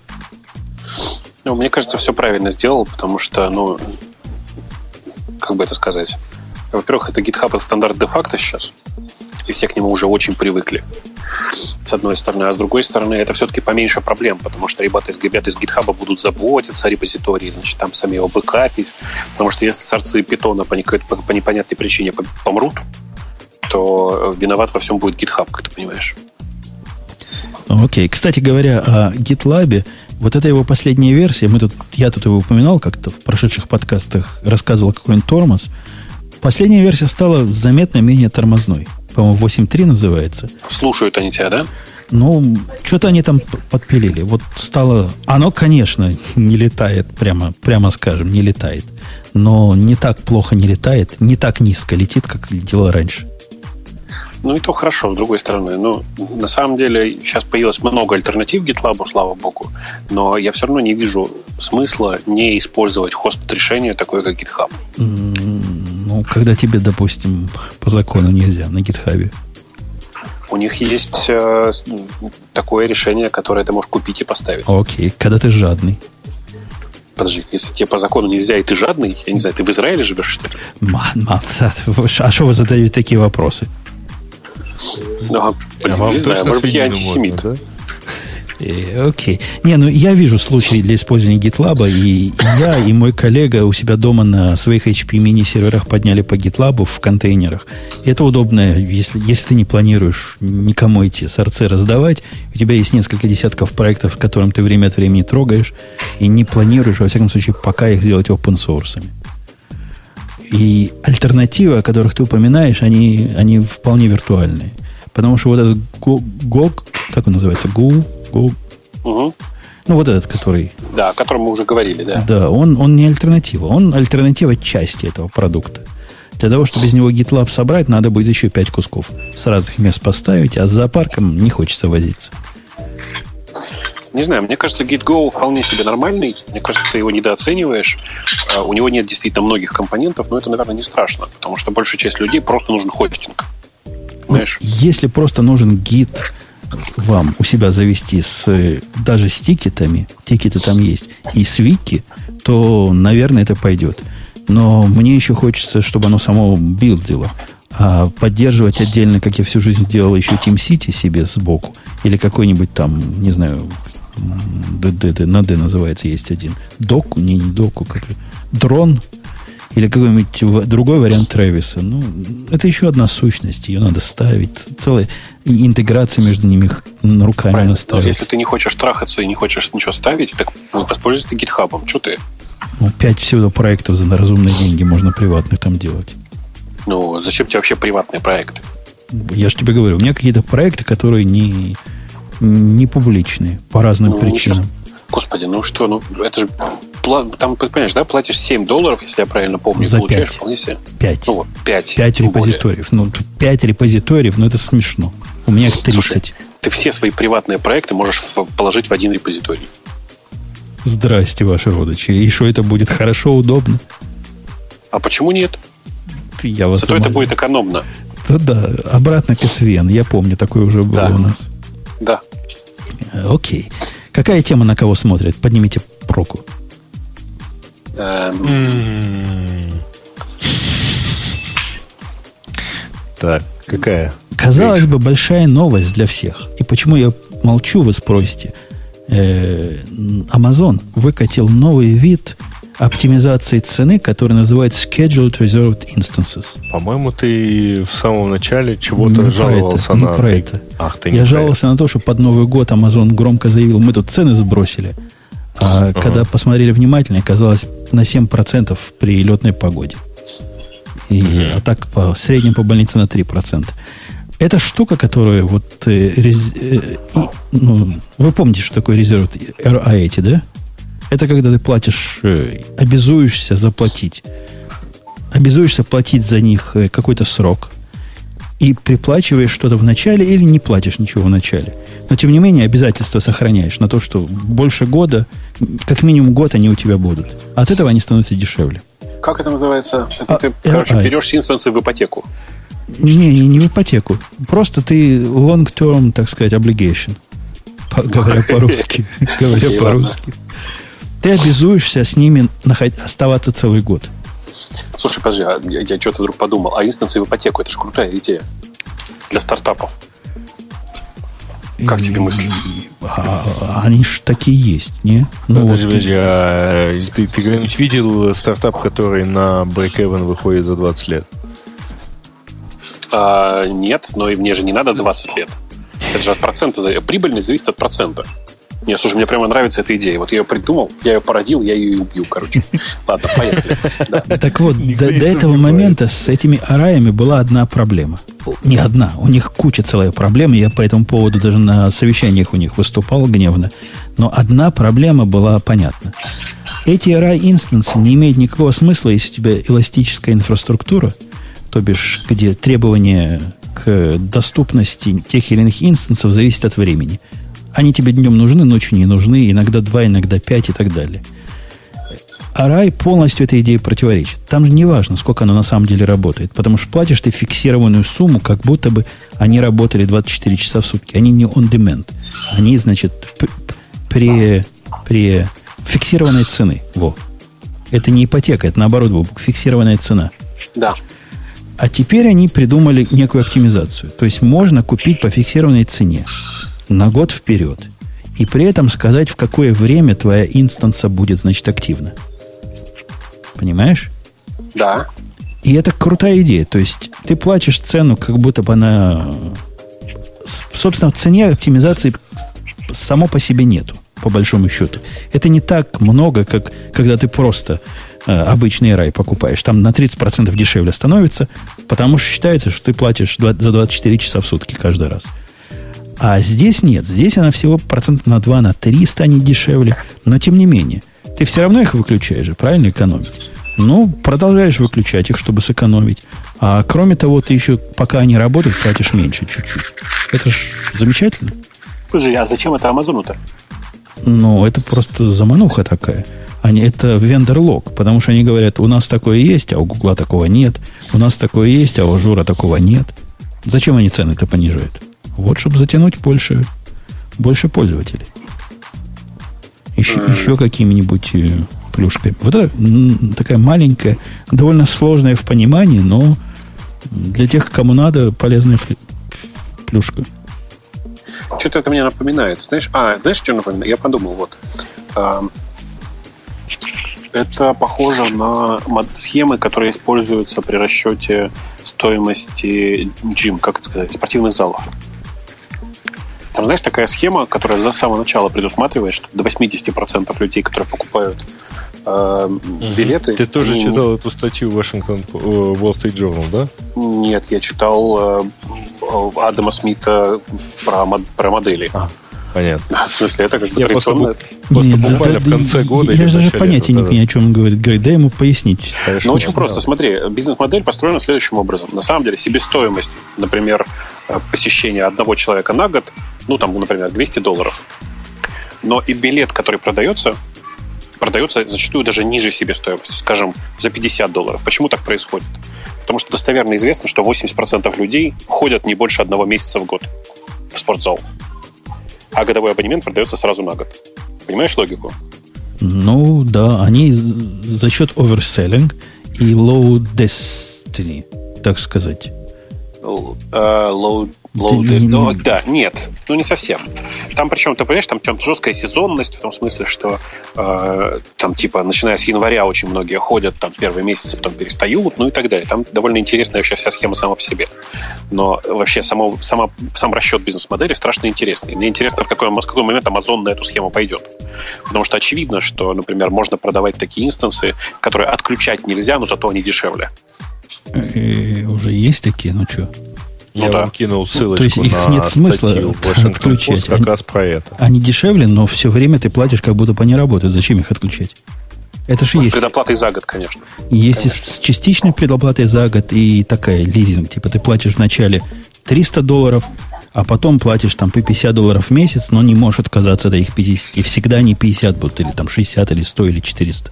Ну, мне кажется, все правильно сделал, потому что, ну, как бы это сказать? Во-первых, это GitHub это стандарт де-факто сейчас, и все к нему уже очень привыкли. С одной стороны. А с другой стороны, это все-таки поменьше проблем, потому что ребята, ребята из GitHub будут заботиться о репозитории, значит, там сами его бэкапить. Потому что если сорцы питона по, по, по непонятной причине помрут, то виноват во всем будет GitHub, как ты понимаешь. Окей. Okay. Кстати говоря, о GitLab, вот это его последняя версия, мы тут, я тут его упоминал как-то в прошедших подкастах, рассказывал какой-нибудь тормоз. Последняя версия стала заметно менее тормозной. По-моему, 8.3 называется. Слушают они тебя, да? Ну, что-то они там подпилили. Вот стало... Оно, конечно, не летает, прямо, прямо скажем, не летает. Но не так плохо не летает, не так низко летит, как летело раньше. Ну и то хорошо, с другой стороны. Ну, на самом деле, сейчас появилось много альтернатив GitLab, слава богу, но я все равно не вижу смысла не использовать хост-решение такое, как GitHub. Ну, когда тебе, допустим, по закону нельзя на GitHub. У них есть э, такое решение, которое ты можешь купить и поставить. Окей, когда ты жадный. Подожди, если тебе по закону нельзя, и ты жадный, я не знаю, ты в Израиле живешь, что ли? Ман, ман, а что вы задаете такие вопросы? Ну, блин, не знаю, может быть, я антисемит. Можно, да? Э, окей. Не, ну я вижу случаи для использования GitLab, и я, и мой коллега у себя дома на своих HP мини-серверах подняли по GitLab в контейнерах. И это удобно, если, если ты не планируешь никому эти сорцы раздавать, у тебя есть несколько десятков проектов, которым ты время от времени трогаешь, и не планируешь, во всяком случае, пока их сделать open source. И альтернативы, о которых ты упоминаешь, они, они вполне виртуальные. Потому что вот этот GOG, как он называется, GU, угу. ну вот этот, который... Да, о котором мы уже говорили, да. Да, он, он не альтернатива, он альтернатива части этого продукта. Для того, чтобы из него GitLab собрать, надо будет еще пять кусков с разных мест поставить, а с зоопарком не хочется возиться. Не знаю, мне кажется, GitGo вполне себе нормальный. Мне кажется, ты его недооцениваешь. А, у него нет действительно многих компонентов, но это, наверное, не страшно, потому что большая часть людей просто нужен хостинг. Понимаешь? Если просто нужен гид вам у себя завести с даже с тикетами, тикеты там есть, и с вики, то, наверное, это пойдет. Но мне еще хочется, чтобы оно само билдило. А поддерживать отдельно, как я всю жизнь делал, еще Team City себе сбоку, или какой-нибудь там, не знаю, ДД, на Д называется, есть один. Доку, не, не доку, как дрон или какой-нибудь другой вариант Тревиса. Ну, это еще одна сущность, ее надо ставить. Целая интеграция между ними руками Правильно. настраивать. Но если ты не хочешь трахаться и не хочешь ничего ставить, так воспользуйся гитхабом. Что ты? Ну, пять всего проектов за разумные деньги можно приватных там делать. Ну, зачем тебе вообще приватные проекты? Я же тебе говорю, у меня какие-то проекты, которые не, не публичные по разным ну, причинам. Сейчас, господи, ну что, ну это же там, понимаешь, да, платишь 7 долларов, если я правильно помню, За получаешь 5. вполне себе. 5. Ну, 5. 5 репозиториев. Более. Ну, 5 репозиториев, ну это смешно. У меня их 30. Слушай, ты все свои приватные проекты можешь положить в один репозиторий. Здрасте, ваши родичи. И что это будет хорошо, удобно? А почему нет? Я вас Зато это будет экономно. Да-да, обратно к SVN. Я помню, такое уже было да. у нас. Да. Э, окей. Какая тема на кого смотрит? Поднимите проку. Эм. Так, какая? Казалось бы, большая новость для всех. И почему я молчу, вы спросите. Э, Amazon выкатил новый вид оптимизации цены, который называется Scheduled Reserved Instances. По-моему, ты в самом начале чего-то не жаловался это, на... Не про это. Ах, ты Я жаловался это. на то, что под Новый год Amazon громко заявил, мы тут цены сбросили. А uh-huh. когда посмотрели внимательно, оказалось на 7% при летной погоде. И, uh-huh. А так по среднем по больнице на 3%. Это штука, которая вот... Э, рез, э, и, ну, вы помните, что такое резерв RA да? Это когда ты платишь, э, обязуешься заплатить. Обязуешься платить за них э, какой-то срок. И приплачиваешь что-то в начале или не платишь ничего в начале. Но, тем не менее, обязательства сохраняешь на то, что больше года, как минимум год они у тебя будут. От этого они становятся дешевле. Как это называется? Это а, ты, короче, берешь инстансы в ипотеку. Не, не, не в ипотеку. Просто ты long-term, так сказать, obligation. Говоря по-русски. Говоря по-русски. Ты обязуешься с ними оставаться целый год. Слушай, подожди, а я, я что-то вдруг подумал. А инстансы в ипотеку, это же крутая идея. Для стартапов. Как тебе мысли? А, они ж такие есть, не? Ну, подожди, вот подожди, а ты, ты когда-нибудь видел стартап, который на break-even выходит за 20 лет? А, нет, но и мне же не надо 20 лет. Это же от процента. Прибыльность зависит от процента. Не, слушай, мне прямо нравится эта идея. Вот я ее придумал, я ее породил, я ее и убью, короче. Ладно, поехали. Так вот, до этого момента с этими араями была одна проблема. Не одна, у них куча целая проблема. Я по этому поводу даже на совещаниях у них выступал гневно. Но одна проблема была понятна. Эти array-инстансы не имеют никакого смысла, если у тебя эластическая инфраструктура, то бишь, где требования к доступности тех или иных инстансов зависят от времени. Они тебе днем нужны, ночью не нужны, иногда два, иногда пять и так далее. А рай полностью этой идее противоречит. Там же не важно, сколько оно на самом деле работает, потому что платишь ты фиксированную сумму, как будто бы они работали 24 часа в сутки. Они не on demand. Они, значит, при, при фиксированной цены. Во. Это не ипотека, это наоборот, фиксированная цена. Да. А теперь они придумали некую оптимизацию. То есть можно купить по фиксированной цене на год вперед. И при этом сказать, в какое время твоя инстанса будет, значит, активна. Понимаешь? Да. И это крутая идея. То есть ты платишь цену, как будто бы она... Собственно, в цене оптимизации само по себе нету, по большому счету. Это не так много, как когда ты просто э, обычный рай покупаешь. Там на 30% дешевле становится, потому что считается, что ты платишь за 24 часа в сутки каждый раз. А здесь нет. Здесь она всего процентов на 2, на 3 станет дешевле. Но тем не менее, ты все равно их выключаешь же, правильно экономить? Ну, продолжаешь выключать их, чтобы сэкономить. А кроме того, ты еще, пока они работают, платишь меньше чуть-чуть. Это ж замечательно. Слушай, а зачем это Амазону-то? Ну, это просто замануха такая. Они, это вендор-лог, потому что они говорят, у нас такое есть, а у Гугла такого нет. У нас такое есть, а у Жура такого нет. Зачем они цены-то понижают? Вот, чтобы затянуть больше, больше пользователей. Еще, mm. еще какими-нибудь э, плюшками. Вот это такая маленькая, довольно сложная в понимании, но для тех, кому надо, полезная плюшка. Что-то это мне напоминает. Знаешь, а, знаешь, что напоминает? Я подумал, вот. Это похоже на схемы, которые используются при расчете стоимости джим, как это сказать, спортивных залов. Там, знаешь, такая схема, которая за самого начала предусматривает, что до 80% людей, которые покупают э, билеты... Ты тоже они... читал эту статью в Вашингтон э, Wall Street Journal, да? Нет, я читал э, Адама Смита про, про модели. А. Понятно. В смысле, это как бы традиционно... Просто, буквально в конце года... Я же даже понятия не понимаю, о чем он говорит. Говорит, дай ему пояснить. Ну, очень просто. Смотри, бизнес-модель построена следующим образом. На самом деле, себестоимость, например, э, посещения одного человека на год ну, там, например, 200 долларов. Но и билет, который продается, продается зачастую даже ниже себестоимости, скажем, за 50 долларов. Почему так происходит? Потому что достоверно известно, что 80% людей ходят не больше одного месяца в год в спортзал. А годовой абонемент продается сразу на год. Понимаешь логику? Ну, да, они за счет оверселлинг и low destiny, так сказать. Uh, low Low Ты, ну, да, нет, ну не совсем. Там причем, ты понимаешь, там, там жесткая сезонность в том смысле, что э, там типа начиная с января очень многие ходят там первый месяц, потом перестают, ну и так далее. Там довольно интересная вообще вся схема сама по себе. Но вообще само, сама, сам расчет бизнес-модели страшно интересный. Мне интересно, в какой, в какой момент Amazon на эту схему пойдет. Потому что очевидно, что, например, можно продавать такие инстансы, которые отключать нельзя, но зато они дешевле. И уже есть такие, ну что? Я ну, вам да. кинул ссылочку То есть их на нет смысла отключать. как они, раз про это. Они дешевле, но все время ты платишь, как будто бы они работают. Зачем их отключать? Это же есть. предоплатой за год, конечно. Есть конечно. с частичной предоплатой за год и такая лизинг. Типа ты платишь вначале 300 долларов, а потом платишь там по 50 долларов в месяц, но не можешь отказаться от их 50. И всегда не 50 будут, или там 60, или 100, или 400.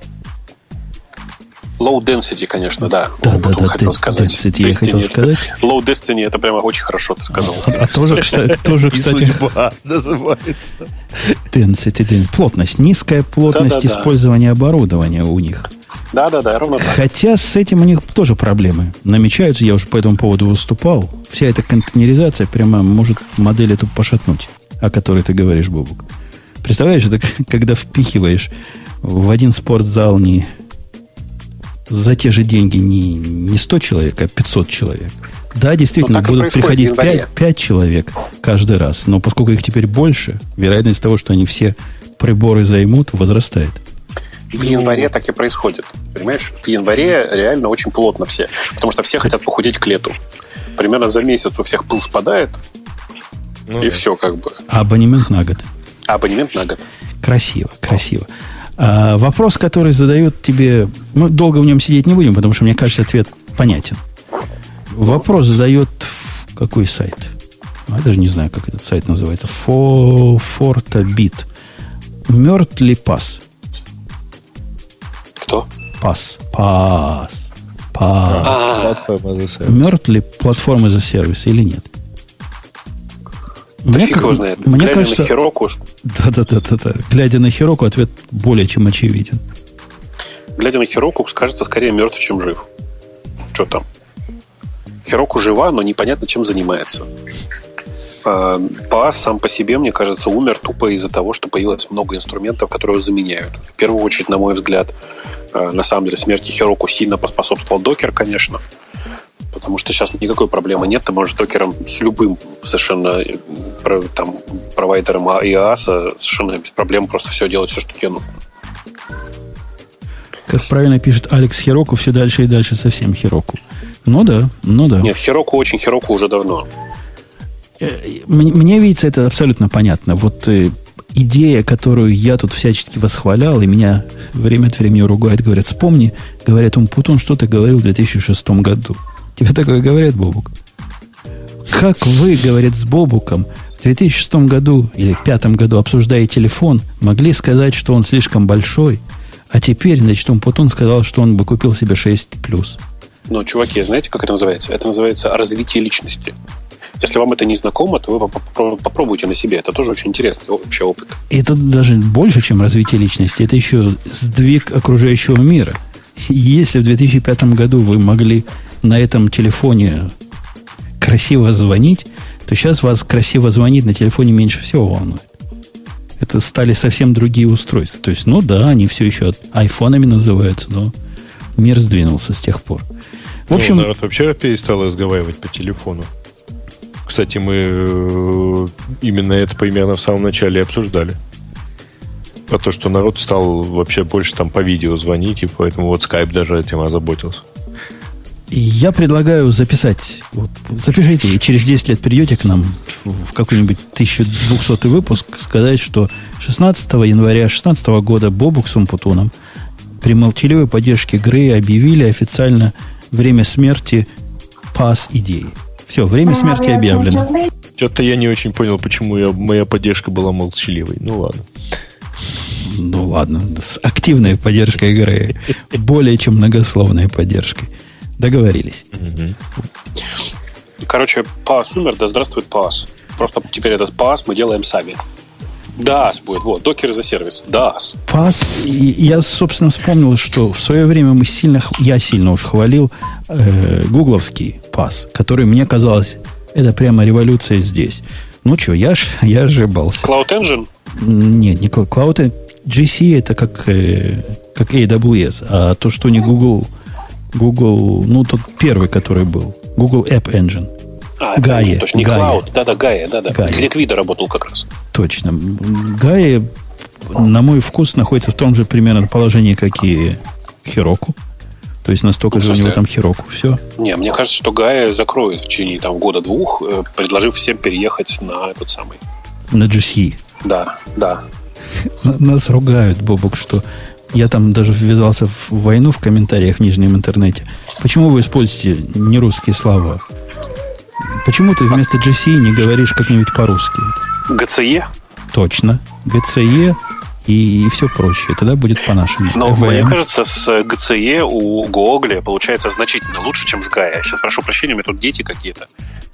Low density, конечно, да. Да, да, да. Хотел сказать. Density, я хотел сказать. Low density, это прямо очень хорошо ты сказал. А, а тоже, кстати, тоже, кстати... называется. Density, density. Плотность. Низкая плотность да, да, использования да. оборудования у них. Да, да, да, ровно так. Хотя с этим у них тоже проблемы намечаются. Я уже по этому поводу выступал. Вся эта контейнеризация прямо может модель эту пошатнуть, о которой ты говоришь, Бубук. Представляешь, это когда впихиваешь в один спортзал не за те же деньги не, не 100 человек, а 500 человек. Да, действительно, Ну, будут приходить в январе. 5, 5 человек каждый раз. Но поскольку их теперь больше, вероятность того, что они все приборы займут, возрастает. В январе так и происходит. Понимаешь? В январе реально очень плотно все. Потому что все хотят похудеть к лету. Примерно за месяц у всех пыл спадает, Ну и да. все как бы. А абонемент на год. А абонемент на год. Красиво, красиво. А, вопрос, который задают тебе... Мы долго в нем сидеть не будем, потому что, мне кажется, ответ понятен. Вопрос задает какой сайт? А, Я даже не знаю, как этот сайт называется. Фо... Фортобит. Мертв ли пас? Кто? Пас. Пас. Пас. А. Мертв ли платформа за сервис или нет? Да Мне фиг как- его знает. Мне Глядя кажется, на Хироку, да-да-да-да. Глядя на Хироку, ответ более чем очевиден. глядя на Хироку, кажется скорее мертв, чем жив. Что там? Хироку жива, но непонятно, чем занимается. А, Пас сам по себе, мне кажется, умер тупо из-за того, что появилось много инструментов, которые его заменяют. В первую очередь, на мой взгляд, а, на самом деле смерти Хироку сильно поспособствовал докер, конечно. Потому что сейчас никакой проблемы нет. Ты можешь докером с любым совершенно э, там, провайдером IaaS совершенно без проблем просто все делать, все, что тебе нужно. Как правильно пишет Алекс Хироку, все дальше и дальше совсем Хироку. Ну да, ну да. Нет, Хироку очень Хироку уже давно. Э, Мне, мне видится это абсолютно понятно. Вот э, идея, которую я тут всячески восхвалял, и меня время от времени ругают, говорят, вспомни, говорят, Умпутун, что ты говорил в 2006 году. Тебе такое говорят, Бобук? Как вы, говорит, с Бобуком в 2006 году или 2005 году, обсуждая телефон, могли сказать, что он слишком большой, а теперь, значит, Умпутун сказал, что он бы купил себе 6 плюс. Но, чуваки, знаете, как это называется? Это называется развитие личности. Если вам это не знакомо, то вы поп- поп- попробуйте на себе. Это тоже очень интересный вообще опыт. И Это даже больше, чем развитие личности. Это еще сдвиг окружающего мира. Если в 2005 году вы могли на этом телефоне красиво звонить, то сейчас вас красиво звонить на телефоне меньше всего волнует. Это стали совсем другие устройства. То есть, ну да, они все еще айфонами называются, но мир сдвинулся с тех пор. В Ну, общем, народ вообще перестал разговаривать по телефону. Кстати, мы э, именно это примерно в самом начале обсуждали. Про то, что народ стал вообще больше там по видео звонить, и поэтому вот Skype даже этим озаботился. Я предлагаю записать. Вот, запишите, и через 10 лет придете к нам в какой-нибудь 1200 выпуск, сказать, что 16 января 2016 года Бобук с Умпутуном при молчаливой поддержке Грея объявили официально время смерти пас идеи. Все, время смерти объявлено. Что-то я не очень понял, почему я, моя поддержка была молчаливой. Ну ладно. Ну ладно, с активной поддержкой Грея. Более чем многословной поддержкой. Договорились. Короче, пас умер, да здравствует пас. Просто теперь этот пас мы делаем сами. DAS будет, вот, докер за сервис, DAS. Пас, и я, собственно, вспомнил, что в свое время мы сильно, я сильно уж хвалил э, гугловский пас, который мне казалось, это прямо революция здесь. Ну что, я, ж, я ошибался. Cloud Engine? Нет, не Cloud, Cloud, э, GC это как, э, как AWS, а то, что не Google, Google, ну, тот первый, который был, Google App Engine. А, это Gaia, не, точно, не Gaia. Cloud. Да-да, Gaia, да-да. Gaia. Где Квида работал как раз. Точно. Гая, на мой вкус, находится в том же примерно положении, как и Хироку. То есть настолько Ну, же у него там Хироку. Все. Не, мне кажется, что Gaia закроют в течение там, года-двух, э, предложив всем переехать на этот самый. На GC. Да, да. Нас ругают, Бобок, что я там даже ввязался в войну в комментариях в нижнем интернете. Почему вы используете нерусские слова? Почему ты вместо GC не говоришь как-нибудь по-русски? GCE? Точно. GCE и, все прочее. Тогда будет по-нашему. Но EVM. мне кажется, с GCE у Google получается значительно лучше, чем с Gaia. Сейчас прошу прощения, у меня тут дети какие-то.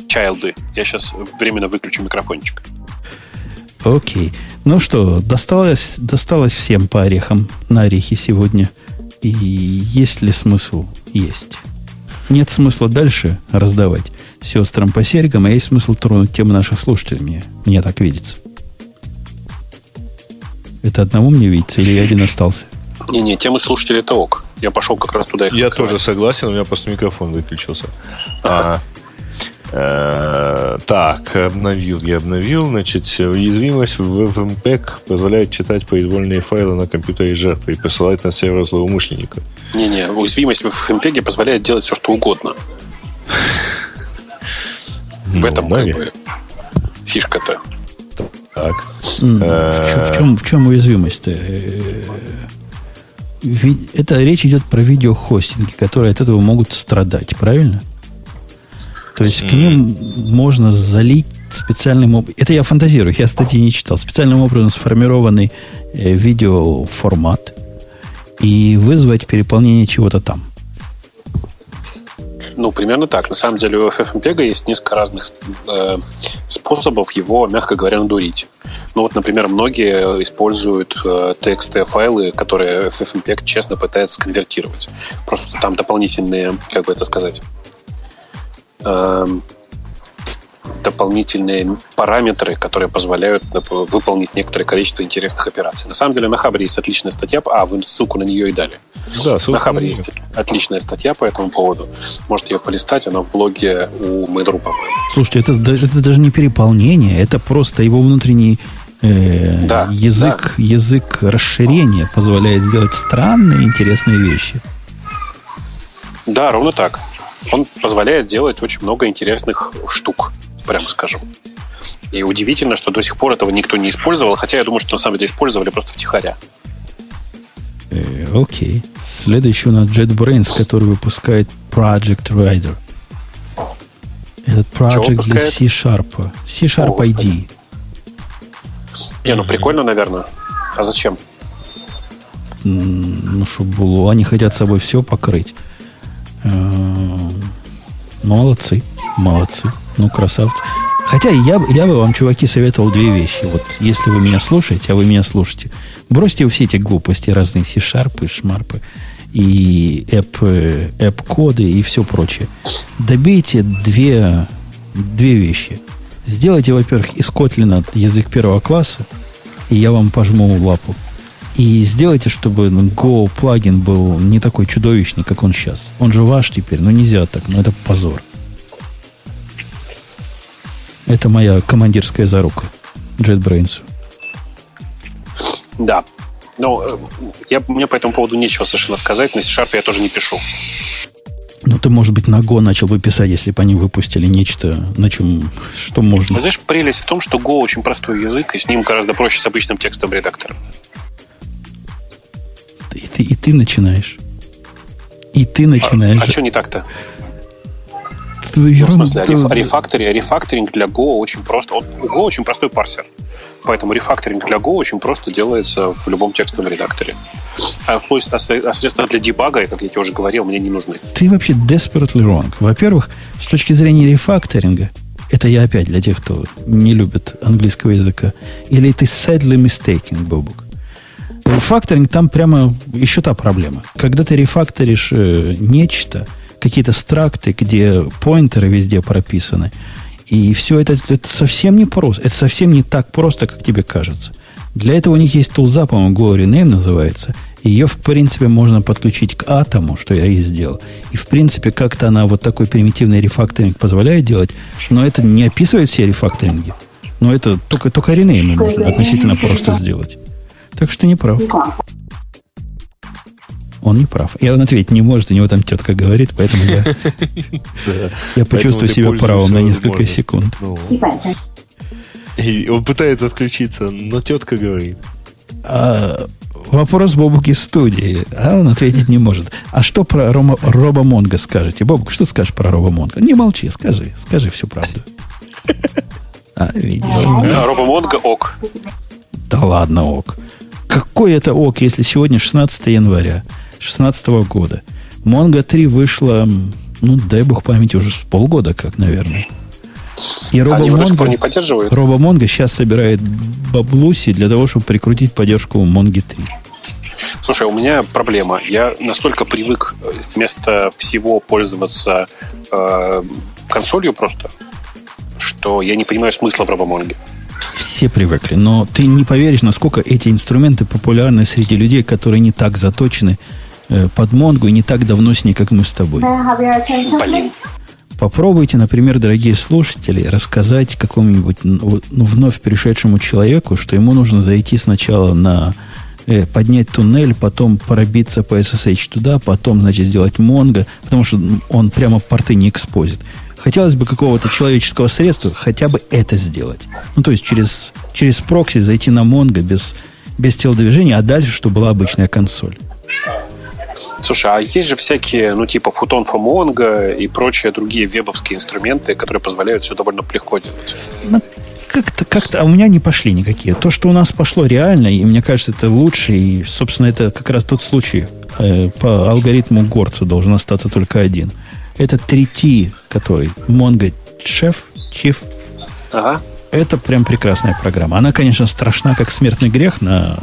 Чайлды. Я сейчас временно выключу микрофончик. Окей. Ну что, досталось, досталось всем по орехам на орехи сегодня. И есть ли смысл? Есть. Нет смысла дальше раздавать сестрам по серьгам, а есть смысл тронуть тему наших слушателей. Мне, мне так видится. Это одному мне видится или я один остался? Не-не, темы слушателей это ок. Я пошел как раз туда. Я тоже согласен, у меня просто микрофон выключился. Ага. А, так, обновил, я обновил. Значит, уязвимость в FMPEG позволяет читать произвольные файлы на компьютере жертвы и посылать на сервер злоумышленника. Не-не, уязвимость в FMPEG позволяет делать все, что угодно. В ну, этом как бы фишка-то. Так. Э, в чем, в чем уязвимость-то? Э, это речь идет про видеохостинги, которые от этого могут страдать, правильно? То есть к ним можно залить специальным образом. Это я фантазирую, я статьи не читал. Специальным образом сформированный э, видеоформат и вызвать переполнение чего-то там. Ну, примерно так. На самом деле у FFmpeg есть несколько разных э, способов его, мягко говоря, надурить. Ну вот, например, многие используют э, тексты, файлы, которые FFmpeg честно пытается сконвертировать. Просто там дополнительные, как бы это сказать, э, дополнительные параметры, которые позволяют выполнить некоторое количество интересных операций. На самом деле на Хабре есть отличная статья, а вы ссылку на нее и дали. Да, на Хабре есть отличная статья по этому поводу. Можете ее полистать, она в блоге у Mail.ru, по-моему. Слушайте, это, это даже не переполнение, это просто его внутренний э, да, язык, да. язык расширения позволяет сделать странные, интересные вещи. Да, ровно так он позволяет делать очень много интересных штук, прямо скажем. И удивительно, что до сих пор этого никто не использовал, хотя я думаю, что на самом деле использовали просто втихаря. Э, окей. Следующий у нас JetBrains, который выпускает Project Rider. Этот project для C-Sharp. C-Sharp ID. Не, ну прикольно, наверное. А зачем? Ну, чтобы было. Они хотят собой все покрыть. Молодцы, молодцы. Ну, красавцы. Хотя я, я бы вам, чуваки, советовал две вещи. Вот если вы меня слушаете, а вы меня слушаете, бросьте все эти глупости, разные C-шарпы, шмарпы и app, app коды и все прочее. Добейте две, две вещи. Сделайте, во-первых, из Kotlin язык первого класса, и я вам пожму лапу. И сделайте, чтобы Go плагин был не такой чудовищный, как он сейчас. Он же ваш теперь, но нельзя так, но это позор. Это моя командирская зарука JetBrains. Да. Но э, я, мне по этому поводу нечего совершенно сказать. На C-Sharp я тоже не пишу. Ну, ты, может быть, на Go начал бы писать, если бы они выпустили нечто, на чем, что можно. Знаешь, прелесть в том, что Go очень простой язык, и с ним гораздо проще с обычным текстовым редактором. И ты, и ты начинаешь. И ты начинаешь. А, а что не так-то? Ну, в смысле, реф, рефакторинг, рефакторинг для Go очень просто. Go очень простой парсер. Поэтому рефакторинг для Go очень просто делается в любом текстовом редакторе. А, а, а средства для дебага, как я тебе уже говорил, мне не нужны. Ты вообще desperately wrong. Во-первых, с точки зрения рефакторинга, это я опять для тех, кто не любит английского языка, или ты sadly mistaken, Бобук. Рефакторинг там прямо еще та проблема. Когда ты рефакторишь э, нечто, какие-то стракты, где поинтеры везде прописаны, и все это, это совсем не просто. Это совсем не так просто, как тебе кажется. Для этого у них есть тулза, по-моему, Go Rename называется. Ее, в принципе, можно подключить к атому, что я и сделал. И, в принципе, как-то она вот такой примитивный рефакторинг позволяет делать, но это не описывает все рефакторинги. Но это только, только Rename можно относительно просто сделать. Так что не прав. Он не прав. И он ответить не может, у него там тетка говорит, поэтому я, я почувствую себя правым на несколько секунд. Ну. он пытается включиться, но тетка говорит. А, вопрос Бобуки студии, а он ответить не может. А что про Рома, Роба Монго скажете? Бобук, что скажешь про Роба Монго? Не молчи, скажи, скажи всю правду. А, видимо. Роба Монго ок. Да ладно, ок. Какой это ок, если сегодня 16 января 2016 года? Mongo 3 вышла, ну, дай бог памяти, уже с полгода как, наверное. И RoboMongo, не поддерживают? RoboMongo сейчас собирает баблуси для того, чтобы прикрутить поддержку Mongo 3. Слушай, у меня проблема. Я настолько привык э, вместо всего пользоваться э, консолью просто, что я не понимаю смысла в RoboMongo. Все привыкли, но ты не поверишь, насколько эти инструменты популярны среди людей, которые не так заточены э, под Монгу и не так давно с ней, как мы с тобой. Блин. Попробуйте, например, дорогие слушатели, рассказать какому-нибудь ну, ну, вновь пришедшему человеку, что ему нужно зайти сначала на э, поднять туннель, потом пробиться по SSH туда, потом, значит, сделать Монго, потому что он прямо порты не экспозит. Хотелось бы какого-то человеческого средства хотя бы это сделать. Ну, то есть через, через прокси зайти на Монго без, без телодвижения, а дальше, чтобы была обычная консоль. Слушай, а есть же всякие, ну, типа for Mongo и прочие другие вебовские инструменты, которые позволяют все довольно легко делать. Ну, как-то, как-то, а у меня не пошли никакие. То, что у нас пошло реально, и мне кажется, это лучше, и, собственно, это как раз тот случай. Э, по алгоритму Горца должен остаться только один. Это 3T, который Mongo Chef, Chief. Ага. Это прям прекрасная программа. Она, конечно, страшна, как смертный грех на,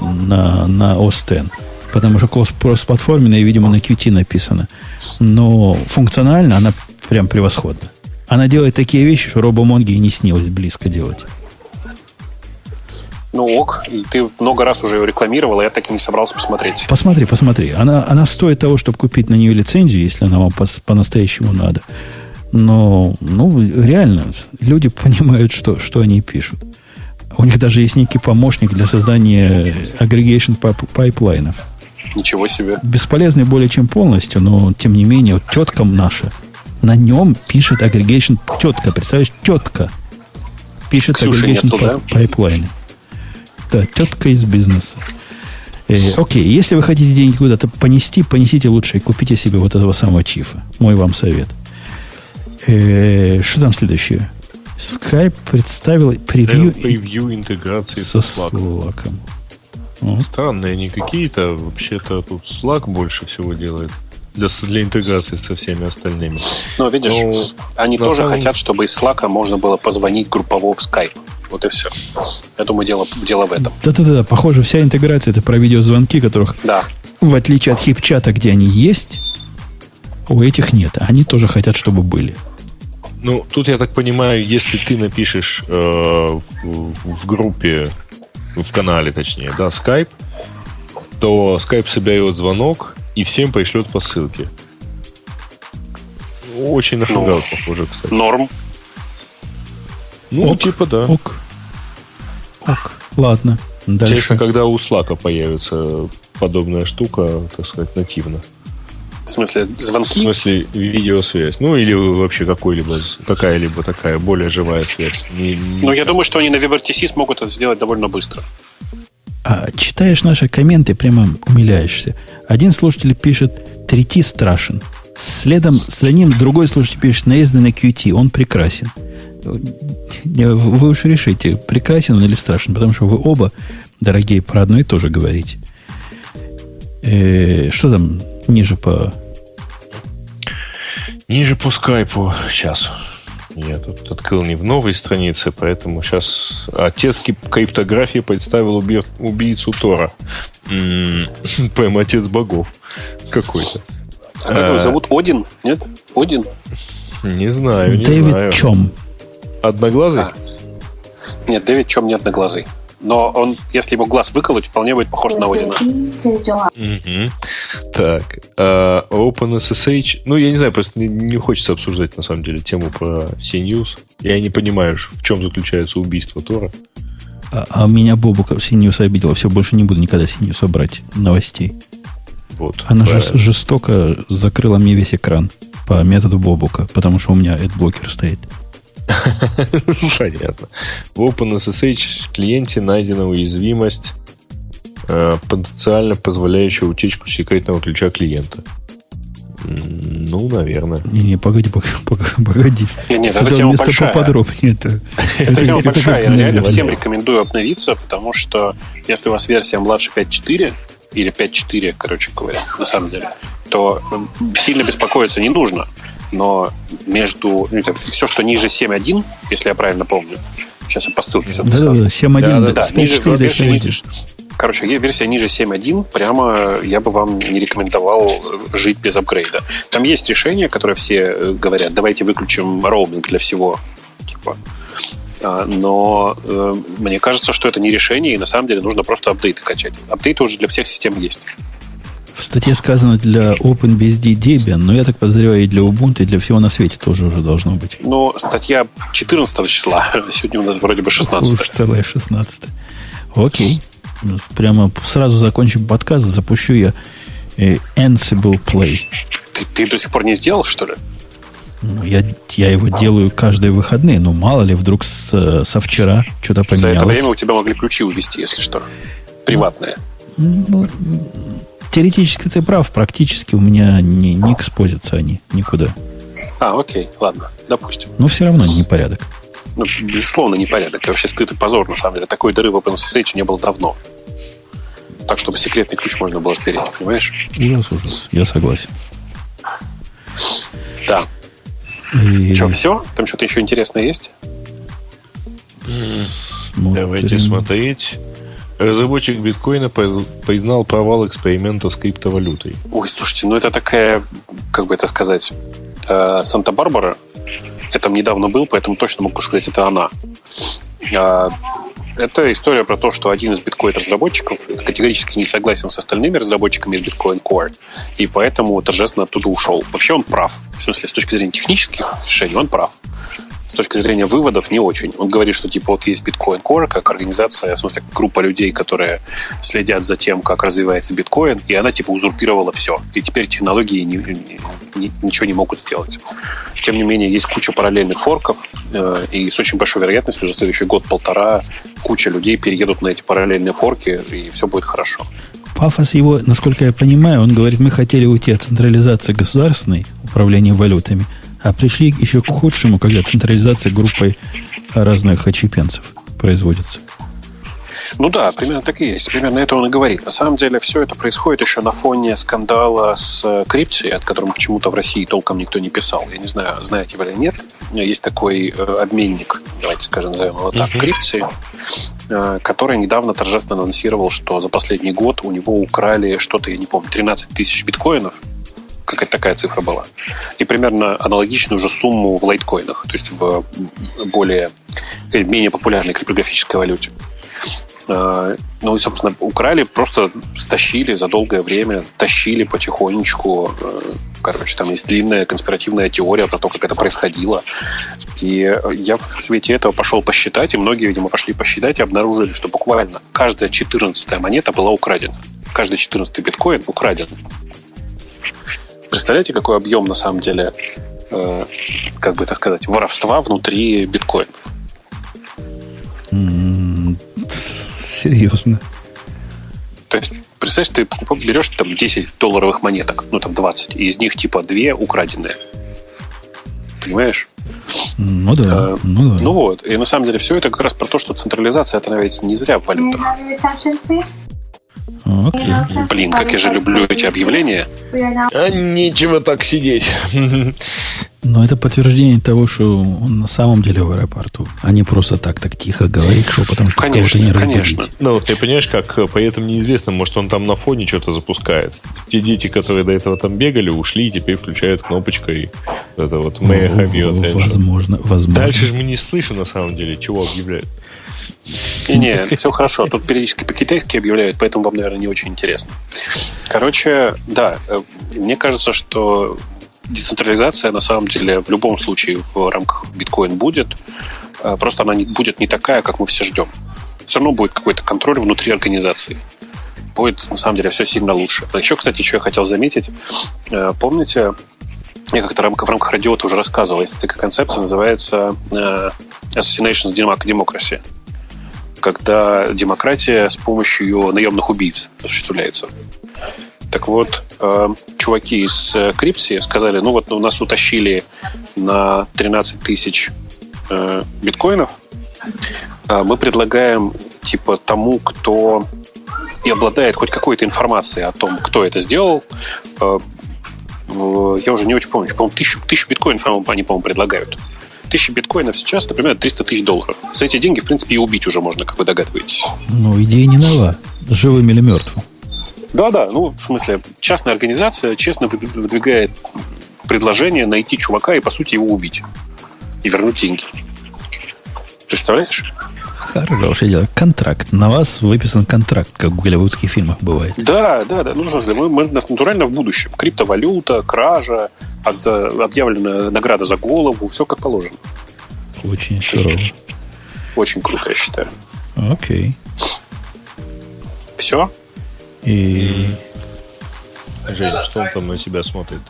на, на OS X потому что кросс-платформенная, видимо, на Qt написано. Но функционально она прям превосходна. Она делает такие вещи, что RoboMongi и не снилось близко делать. Ну ок, и ты много раз уже ее рекламировал, а я так и не собрался посмотреть. Посмотри, посмотри. Она, она стоит того, чтобы купить на нее лицензию, если она вам по- по-настоящему надо. Но, ну, реально, люди понимают, что, что они пишут. У них даже есть некий помощник для создания aggregation pipeline ов. Ничего себе. Бесполезный более чем полностью, но тем не менее, вот тетка наша, на нем пишет aggregation тетка. Представляешь, тетка пишет Ксюши aggregation нету, да? pipeline ы. Да, тетка из бизнеса. Э, окей, если вы хотите деньги куда-то понести, понесите лучше и купите себе вот этого самого чифа. Мой вам совет. Э, что там следующее? Skype представил превью Превью интеграции со со Slack. Странные они какие-то. Вообще-то тут Slack больше всего делает. Для, для интеграции со всеми остальными. Но видишь, Ну, они тоже самом- хотят, чтобы из Slack можно было позвонить группово в Skype. Вот и все. Я думаю, дело, дело в этом. Да-да-да, похоже, вся интеграция это про видеозвонки, которых, Да. в отличие от хип-чата, где они есть, у этих нет. Они тоже хотят, чтобы были. Ну, тут я так понимаю, если ты напишешь э, в, в группе, в канале точнее, да, Skype, то Skype соберет звонок и всем пришлет по ссылке. Очень на Ну. Hangout похоже, кстати. Норм. Ну, ок, типа да. Ок. Ок. Ладно. Дальше. Интересно, когда у Slack появится подобная штука, так сказать, нативно. В смысле, В звонки? смысле, видеосвязь. Ну, или вообще какой-либо, какая-либо такая более живая связь. Не- не- Ну, я думаю, что они на WebRTC смогут это сделать довольно быстро. А, читаешь наши комменты, прямо умиляешься. Один слушатель пишет, трети страшен. Следом за ним другой слушатель пишет, наезды на QT, он прекрасен. Не, Вы уж решите, прекрасен он или страшен, потому что вы оба, дорогие, про одно и то же говорите. Э, что там ниже по... Ниже по скайпу. Сейчас. Я тут открыл не в новой странице, поэтому сейчас отец криптографии представил уби- убийцу Тора. Прям отец богов какой-то. А как его Э. зовут? Один? Нет? Один? Не знаю, не Дэвид знаю. Чем? Одноглазый? А. Нет, Дэвид Чем не одноглазый. Но он, если его глаз выколоть, вполне будет похож на Одина. Угу. Так, uh, OpenSSH. Ну, я не знаю, просто не, не хочется обсуждать, на самом деле, тему про CNews. Я не понимаю, в чем заключается убийство Тора. А, а меня Бобука CNews обидела. Все, больше не буду никогда CNews брать новостей. Вот. Она правильно. жестоко закрыла мне весь экран по методу Бобука, потому что у меня блокер стоит. Понятно. В OpenSSH клиенте найдена уязвимость, э, потенциально позволяющая утечку секретного ключа клиента. Ну, наверное. Не-не, погоди, погоди, погоди. Не, нет, Сюда тема вместо большая. поподробнее. Это, тема это большая. как Я реально всем рекомендую обновиться, потому что если у вас версия младше 5.4 или 5.4, короче говоря, на самом деле, то сильно беспокоиться не нужно. Но между... ну, это все, что ниже 7.1, если я правильно помню, сейчас я по ссылке 7.1 Да, да, да, с ниже 5.4 до версии 7.1. Короче, версия ниже 7.1, прямо я бы вам не рекомендовал э, жить без апгрейда. Там есть решения, которые все э, говорят, давайте выключим роуминг для всего. Типа. А, Но э, мне кажется, что это не решение, и на самом деле нужно просто апдейты качать. Апдейты уже для всех систем есть. В статье сказано для OpenBSD Debian, но я так подозреваю и для Ubuntu, и для всего на свете тоже уже должно быть. Ну, статья 14 числа, сегодня у нас вроде бы 16. Уж целая 16. Окей. Ну, прямо сразу закончим подкаст, запущу я э, Ansible Play. Ты, ты до сих пор не сделал, что ли? Ну, я, я его делаю каждые выходные, но мало ли, вдруг с, со вчера что-то поменялось. За это время у тебя могли ключи увести, если что. Приватные. Ну, теоретически ты прав, практически у меня не, не экспозятся они никуда. А, окей, ладно, допустим. Но все равно непорядок. Ну, безусловно, непорядок. И вообще стыд и позор, на самом деле. Такой дыры в OpenSSH не было давно. Так, чтобы секретный ключ можно было спереть, понимаешь? Ужас, ужас. Я согласен. Да. И... Что, все? Там что-то еще интересное есть? Смотрим. Давайте смотреть. Разработчик биткоина признал провал эксперимента с криптовалютой. Ой, слушайте, ну это такая, как бы это сказать, э, Санта-Барбара. Я там недавно был, поэтому точно могу сказать, это она. А, это история про то, что один из биткоин-разработчиков категорически не согласен с остальными разработчиками из Bitcoin Core, и поэтому торжественно оттуда ушел. Вообще он прав. В смысле, с точки зрения технических решений он прав с точки зрения выводов не очень. Он говорит, что типа вот есть Bitcoin Core как организация, в смысле группа людей, которые следят за тем, как развивается биткоин, и она типа узурпировала все. И теперь технологии не, не, ничего не могут сделать. Тем не менее, есть куча параллельных форков, э, и с очень большой вероятностью за следующий год-полтора куча людей переедут на эти параллельные форки, и все будет хорошо. Пафос его, насколько я понимаю, он говорит, мы хотели уйти от централизации государственной управления валютами – а пришли еще к худшему, когда централизация группой разных очепенцев производится. Ну да, примерно так и есть. Примерно это он и говорит. На самом деле все это происходит еще на фоне скандала с крипцией, от которого почему-то в России толком никто не писал. Я не знаю, знаете вы или нет. Есть такой э, обменник, давайте скажем, назовем его так, uh-huh. крипции, э, который недавно торжественно анонсировал, что за последний год у него украли что-то, я не помню, 13 тысяч биткоинов – какая-то такая цифра была. И примерно аналогичную же сумму в лайткоинах, то есть в более, э, менее популярной криптографической валюте. А, ну и, собственно, украли, просто стащили за долгое время, тащили потихонечку. Э, короче, там есть длинная конспиративная теория про то, как это происходило. И я в свете этого пошел посчитать, и многие, видимо, пошли посчитать и обнаружили, что буквально каждая четырнадцатая монета была украдена. Каждый четырнадцатый биткоин украден. Представляете, какой объем на самом деле, э, как бы это сказать, воровства внутри биткоинов? серьезно. То есть, представляешь, ты берешь там 10 долларовых монеток, ну там 20, и из них типа 2 украденные. Понимаешь? Ну да, э, ну да. Ну вот. И на самом деле все это как раз про то, что централизация это ведь не зря в валютах. Окей. Блин, как я же люблю эти объявления. А нечего так сидеть. Но это подтверждение того, что он на самом деле в аэропорту, а не просто так так тихо говорит шепотом, чтобы конечно, кого-то не разбудить. Конечно. Ну, ты понимаешь, как при этом неизвестно, может, он там на фоне что-то запускает. Те дети, которые до этого там бегали, ушли, и теперь включают кнопочкой это вот «May I have your Возможно, возможно. Дальше же мы не слышим, на самом деле, чего объявляют. Не, не, все хорошо. Тут периодически по-китайски объявляют, поэтому вам, наверное, не очень интересно. Короче, да, э, мне кажется, что децентрализация на самом деле в любом случае в рамках биткоин будет. Э, просто она не, будет не такая, как мы все ждем. Все равно будет какой-то контроль внутри организации. Будет, на самом деле, все сильно лучше. А еще, кстати, что я хотел заметить. Э, помните, я как-то в рамках радиота уже рассказывал, есть такая концепция, называется Assassination Democracy когда демократия с помощью наемных убийц осуществляется. Так вот, э, чуваки из э, Крипси сказали, ну вот у нас утащили на 13 тысяч э, биткоинов, мы предлагаем типа тому, кто и обладает хоть какой-то информацией о том, кто это сделал, я уже не очень помню, по-моему, тысячу, тысячу биткоинов они, по-моему, предлагают. Тысяча биткоинов сейчас, например, 300 тысяч долларов. За эти деньги, в принципе, и убить уже можно, как вы догадываетесь. Ну, идея не нова. Живым или мертвым. Да-да, ну, в смысле, частная организация честно выдвигает предложение найти чувака и, по сути, его убить. И вернуть деньги. Представляешь? Хорошее дело. Контракт. На вас выписан контракт, как в голливудских фильмах бывает. Да, да, да. Ну, в смысле, мы, мы натурально в будущем. Криптовалюта, кража, объявлена награда за голову, все как положено. Очень сурово. Очень круто, я считаю. Окей. Все? И... Жень, что он там на себя смотрит?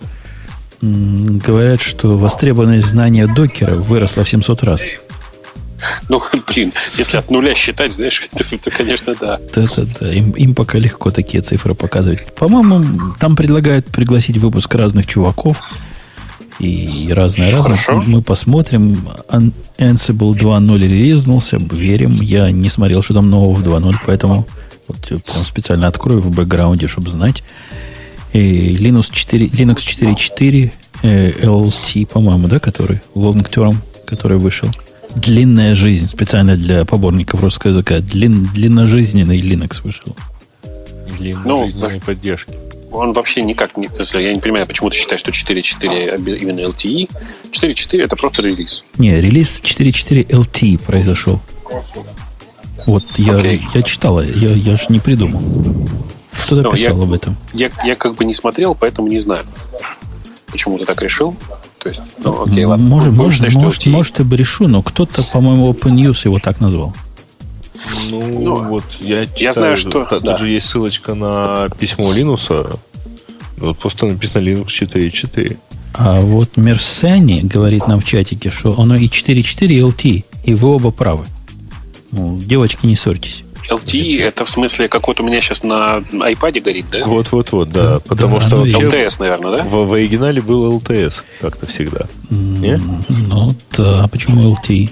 Говорят, что востребованность знания докера выросла в 700 раз. Ну, блин, если от нуля считать, знаешь, то, то конечно, да. Да-да-да, им, им пока легко такие цифры показывать. По-моему, там предлагают пригласить выпуск разных чуваков и разное-разное. Мы посмотрим. Ansible 2.0 релизнулся, верим. Я не смотрел, что там нового в 2.0, поэтому вот прям специально открою в бэкграунде, чтобы знать. И Linux 4, Linux 4.4 э, LT, по-моему, да, который long term, который вышел. Длинная жизнь, специально для поборников русского языка. Длин, длинножизненный Linux вышел. Длинножизненной ну, поддержки. Он вообще никак не... Я не понимаю, почему ты считаешь, что 4.4 именно LTE. 4.4 это просто релиз. Не, релиз 4.4 LTE произошел. Вот я, okay. я читал, я, я же не придумал. Кто-то ну, писал я, об этом. Я, я как бы не смотрел, поэтому не знаю. Почему ты так решил? То есть, ну, окей, ладно. Может, может, считать, может, может, и бы решу, но кто-то, по-моему, Open News его так назвал. Ну, ну вот я читаю, я знаю, что... Тут да. же есть ссылочка на письмо Линуса. Вот просто написано Linux 4.4. А вот Мерсени говорит нам в чатике, что оно и 4.4, и LT, и вы оба правы. Ну, девочки, не ссорьтесь. LTE это в смысле, как вот у меня сейчас на iPad горит, да? Вот-вот-вот, да. да потому да, что LTS, наверное, да? В, в оригинале был LTS, как-то всегда. Не? Ну да, почему LTE?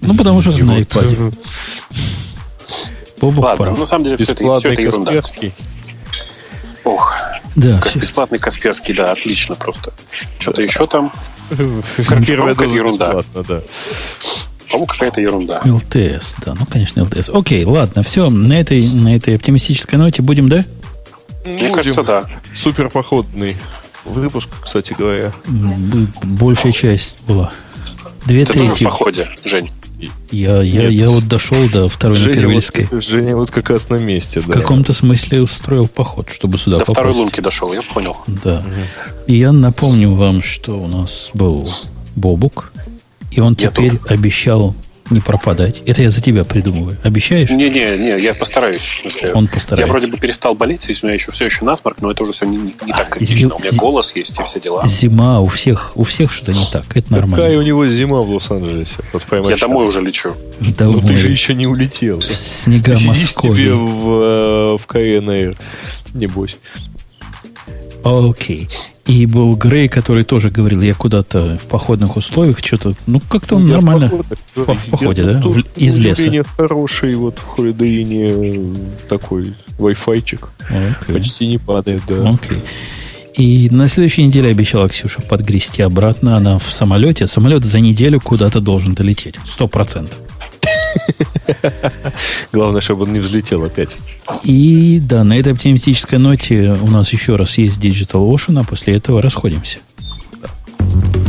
Ну, потому что на iPad. Ладно, прав. на самом деле все это, все это ерунда. Касперский. Ох, да, как бесплатный Касперский, да, отлично просто. Что-то еще там? Первая доза ерунда. да. По-моему, какая-то ерунда. ЛТС, да, ну, конечно, ЛТС. Окей, ладно, все, на этой, на этой оптимистической ноте будем, да? Мне будем. кажется, да. Супер походный выпуск, кстати говоря. Большая часть была. Две Ты трети. в походе, Жень. Я, я, я вот дошел до второй Женя на Первильской. Вот, Женя вот как раз на месте, В да. каком-то смысле устроил поход, чтобы сюда до попасть. второй лунки дошел, я понял. Да. Угу. И я напомню вам, что у нас был Бобук, и он я теперь тоже. обещал не пропадать. Это я за тебя придумываю. Обещаешь? Не-не-не, я постараюсь. В смысле, Он постарается. Я вроде бы перестал болеть, если у меня еще все еще насморк, но это уже все не, не так критично. Зим... У меня голос есть и все дела. Зима у всех, у всех что-то не так. Это нормально. Какая у него зима в Лос-Анджелесе? Вот я домой уже лечу. Домой. Ну ты же еще не улетел. Снега Москвы. себе в, э, в КНР, небось. Окей. И был Грей, который тоже говорил, я куда-то в походных условиях, что-то, ну, как-то он я нормально в, в, походе, да? В, из леса. хороший вот в Холидейне такой Wi-Fi-чик. Okay. Почти не падает, да. Okay. И на следующей неделе обещала Ксюша подгрести обратно. Она в самолете. Самолет за неделю куда-то должен долететь. Сто процентов. Главное, чтобы он не взлетел опять. И да, на этой оптимистической ноте у нас еще раз есть Digital Ocean, а после этого расходимся.